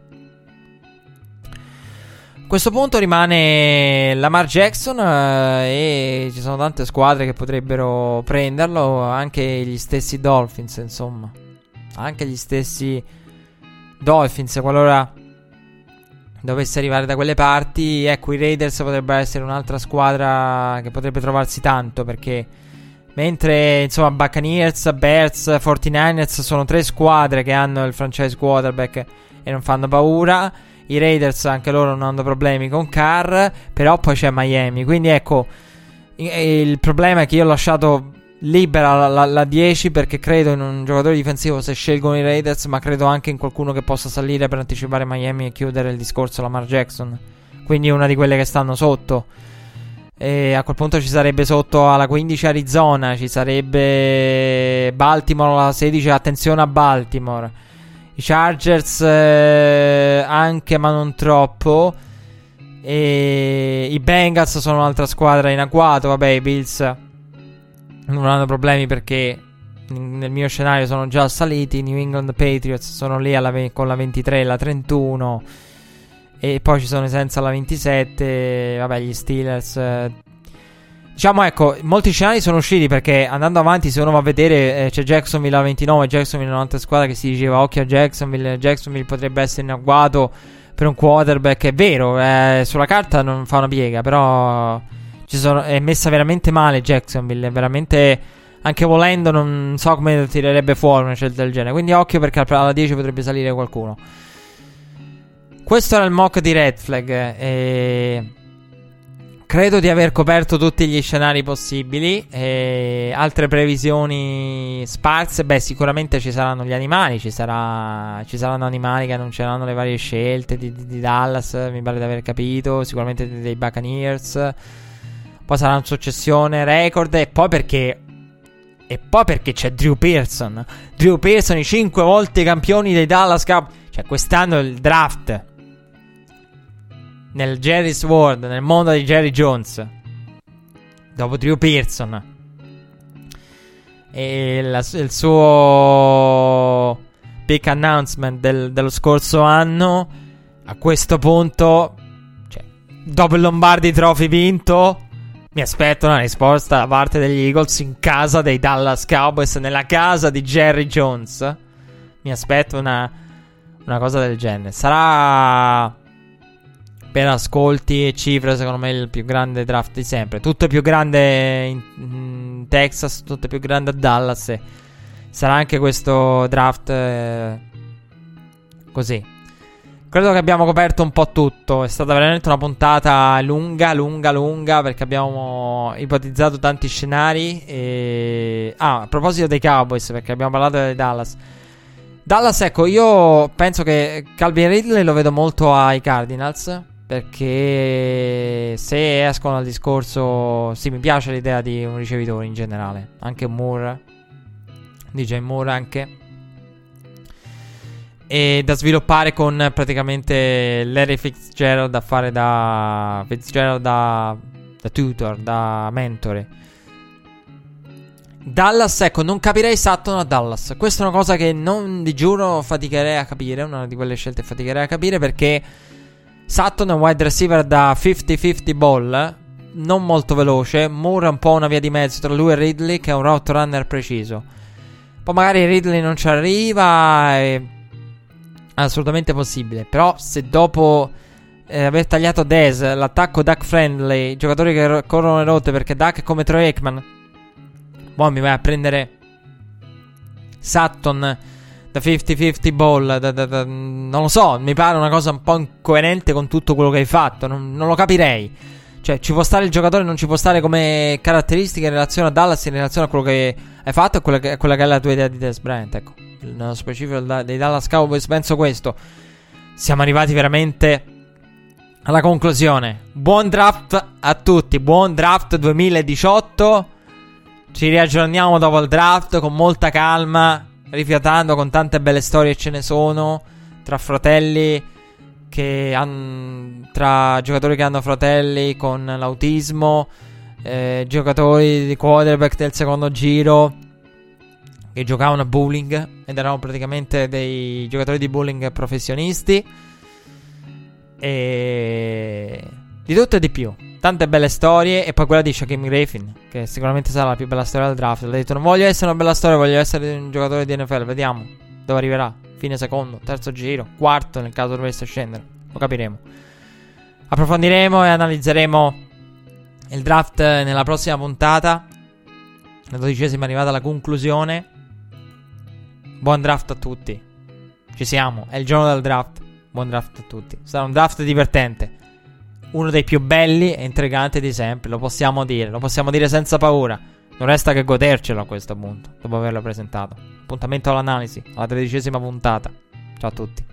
A questo punto rimane Lamar Jackson e ci sono tante squadre che potrebbero prenderlo, anche gli stessi Dolphins, insomma. Anche gli stessi Dolphins, qualora dovesse arrivare da quelle parti, ecco, i Raiders potrebbero essere un'altra squadra che potrebbe trovarsi tanto perché mentre insomma Buccaneers, Bears, 49ers sono tre squadre che hanno il franchise quarterback e non fanno paura. I Raiders anche loro non hanno problemi con Carr, però poi c'è Miami. Quindi ecco, il problema è che io ho lasciato libera la, la, la, 10 perché credo in un giocatore difensivo se scelgono i Raiders, ma credo anche in qualcuno che possa salire per anticipare Miami e chiudere il discorso Lamar Jackson. Quindi una di quelle che stanno sotto. E a quel punto ci sarebbe sotto alla 15 Arizona, ci sarebbe Baltimore alla 16, attenzione a Baltimore. I Chargers eh, anche ma non troppo. E i Bengals sono un'altra squadra in agguato, vabbè i Bills non hanno problemi perché nel mio scenario sono già saliti. I New England Patriots sono lì ve- con la 23 e la 31. E poi ci sono senza la 27. Vabbè, gli Steelers. Eh. Diciamo, ecco, molti scenari sono usciti perché andando avanti, se uno va a vedere, eh, c'è Jacksonville alla 29. Jacksonville è un'altra squadra che si diceva occhio a Jacksonville. Jacksonville potrebbe essere in agguato per un quarterback. È vero, eh, sulla carta non fa una piega, però sono, è messa veramente male Jacksonville. Veramente. Anche volendo, non so come tirerebbe fuori una scelta del genere. Quindi occhio perché alla 10 potrebbe salire qualcuno. Questo era il mock di Red Flag. E... Credo di aver coperto tutti gli scenari possibili. E altre previsioni sparse. Beh, sicuramente ci saranno gli animali. Ci, sarà, ci saranno animali che annunceranno le varie scelte di, di, di, Dallas. Mi pare di aver capito. Sicuramente dei Buccaneers. Poi sarà una successione record. E poi perché. E poi perché c'è Drew Pearson. Drew Pearson, i 5 volte campioni dei Dallas Cup. Cioè, quest'anno il draft nel Jerry's World, nel mondo di Jerry Jones, dopo Drew Pearson, e la, il suo big announcement del, dello scorso anno, a questo punto, cioè, dopo il Lombardi Trophy vinto, mi aspetto una risposta da parte degli Eagles in casa dei Dallas Cowboys, nella casa di Jerry Jones. Mi aspetto una, una cosa del genere. Sarà per ascolti e cifre, secondo me, il più grande draft di sempre. Tutto è più grande in, in Texas, tutto è più grande a Dallas. Sarà anche questo draft eh, così. Credo che abbiamo coperto un po' tutto. È stata veramente una puntata lunga, lunga, lunga. Perché abbiamo ipotizzato tanti scenari. E... Ah, a proposito dei Cowboys, perché abbiamo parlato dei Dallas. Dallas, ecco, io penso che Calvin Ridley lo vedo molto ai Cardinals. Perché se escono dal discorso, sì, mi piace l'idea di un ricevitore in generale. Anche Moore, DJ Moore anche. E da sviluppare con praticamente Larry Fitzgerald da fare da Fitzgerald da, da tutor, da mentore. Dallas, ecco, non capirei Sutton a Dallas. Questa è una cosa che non di giuro faticherei a capire. Una di quelle scelte faticherei a capire perché Sutton è un wide receiver da 50-50 ball, non molto veloce. Moore è un po' una via di mezzo tra lui e Ridley, che è un route runner preciso. Poi magari Ridley non ci arriva, è assolutamente possibile. Però se dopo eh, aver tagliato Dez, l'attacco Duck Friendly, giocatori che ro- corrono le rotte perché Duck è come Troy Aikman, poi mi vai a prendere Sutton da 50-50 ball, da, da, da, non lo so, mi pare una cosa un po' incoerente con tutto quello che hai fatto, non, non, lo capirei. Cioè, ci può stare il giocatore, non ci può stare come caratteristica in relazione a Dallas, in relazione a quello che hai fatto e quella che è la tua idea di Des Bryant, ecco. Nello specifico dei Dallas Cowboys penso questo. Siamo arrivati veramente alla conclusione. Buon draft a tutti, buon draft 2018. Ci riaggiorniamo dopo il draft con molta calma rifiatando con tante belle storie ce ne sono tra fratelli che hanno tra giocatori che hanno fratelli con l'autismo, eh, giocatori di quarterback del secondo giro che giocavano a bowling ed erano praticamente dei giocatori di bowling professionisti e di tutto e di più. Tante belle storie. E poi quella di Shaquem Griffin. Che sicuramente sarà la più bella storia del draft. Ha detto: Non voglio essere una bella storia, voglio essere un giocatore di NFL. Vediamo dove arriverà. Fine secondo, terzo giro, quarto nel caso dovesse scendere. Lo capiremo. Approfondiremo e analizzeremo il draft nella prossima puntata. La dodicesima è arrivata alla conclusione. Buon draft a tutti. Ci siamo. È il giorno del draft. Buon draft a tutti. Sarà un draft divertente uno dei più belli e intriganti di sempre, lo possiamo dire, lo possiamo dire senza paura. Non resta che godercelo a questo punto, dopo averlo presentato. Appuntamento all'analisi, alla tredicesima puntata. Ciao a tutti.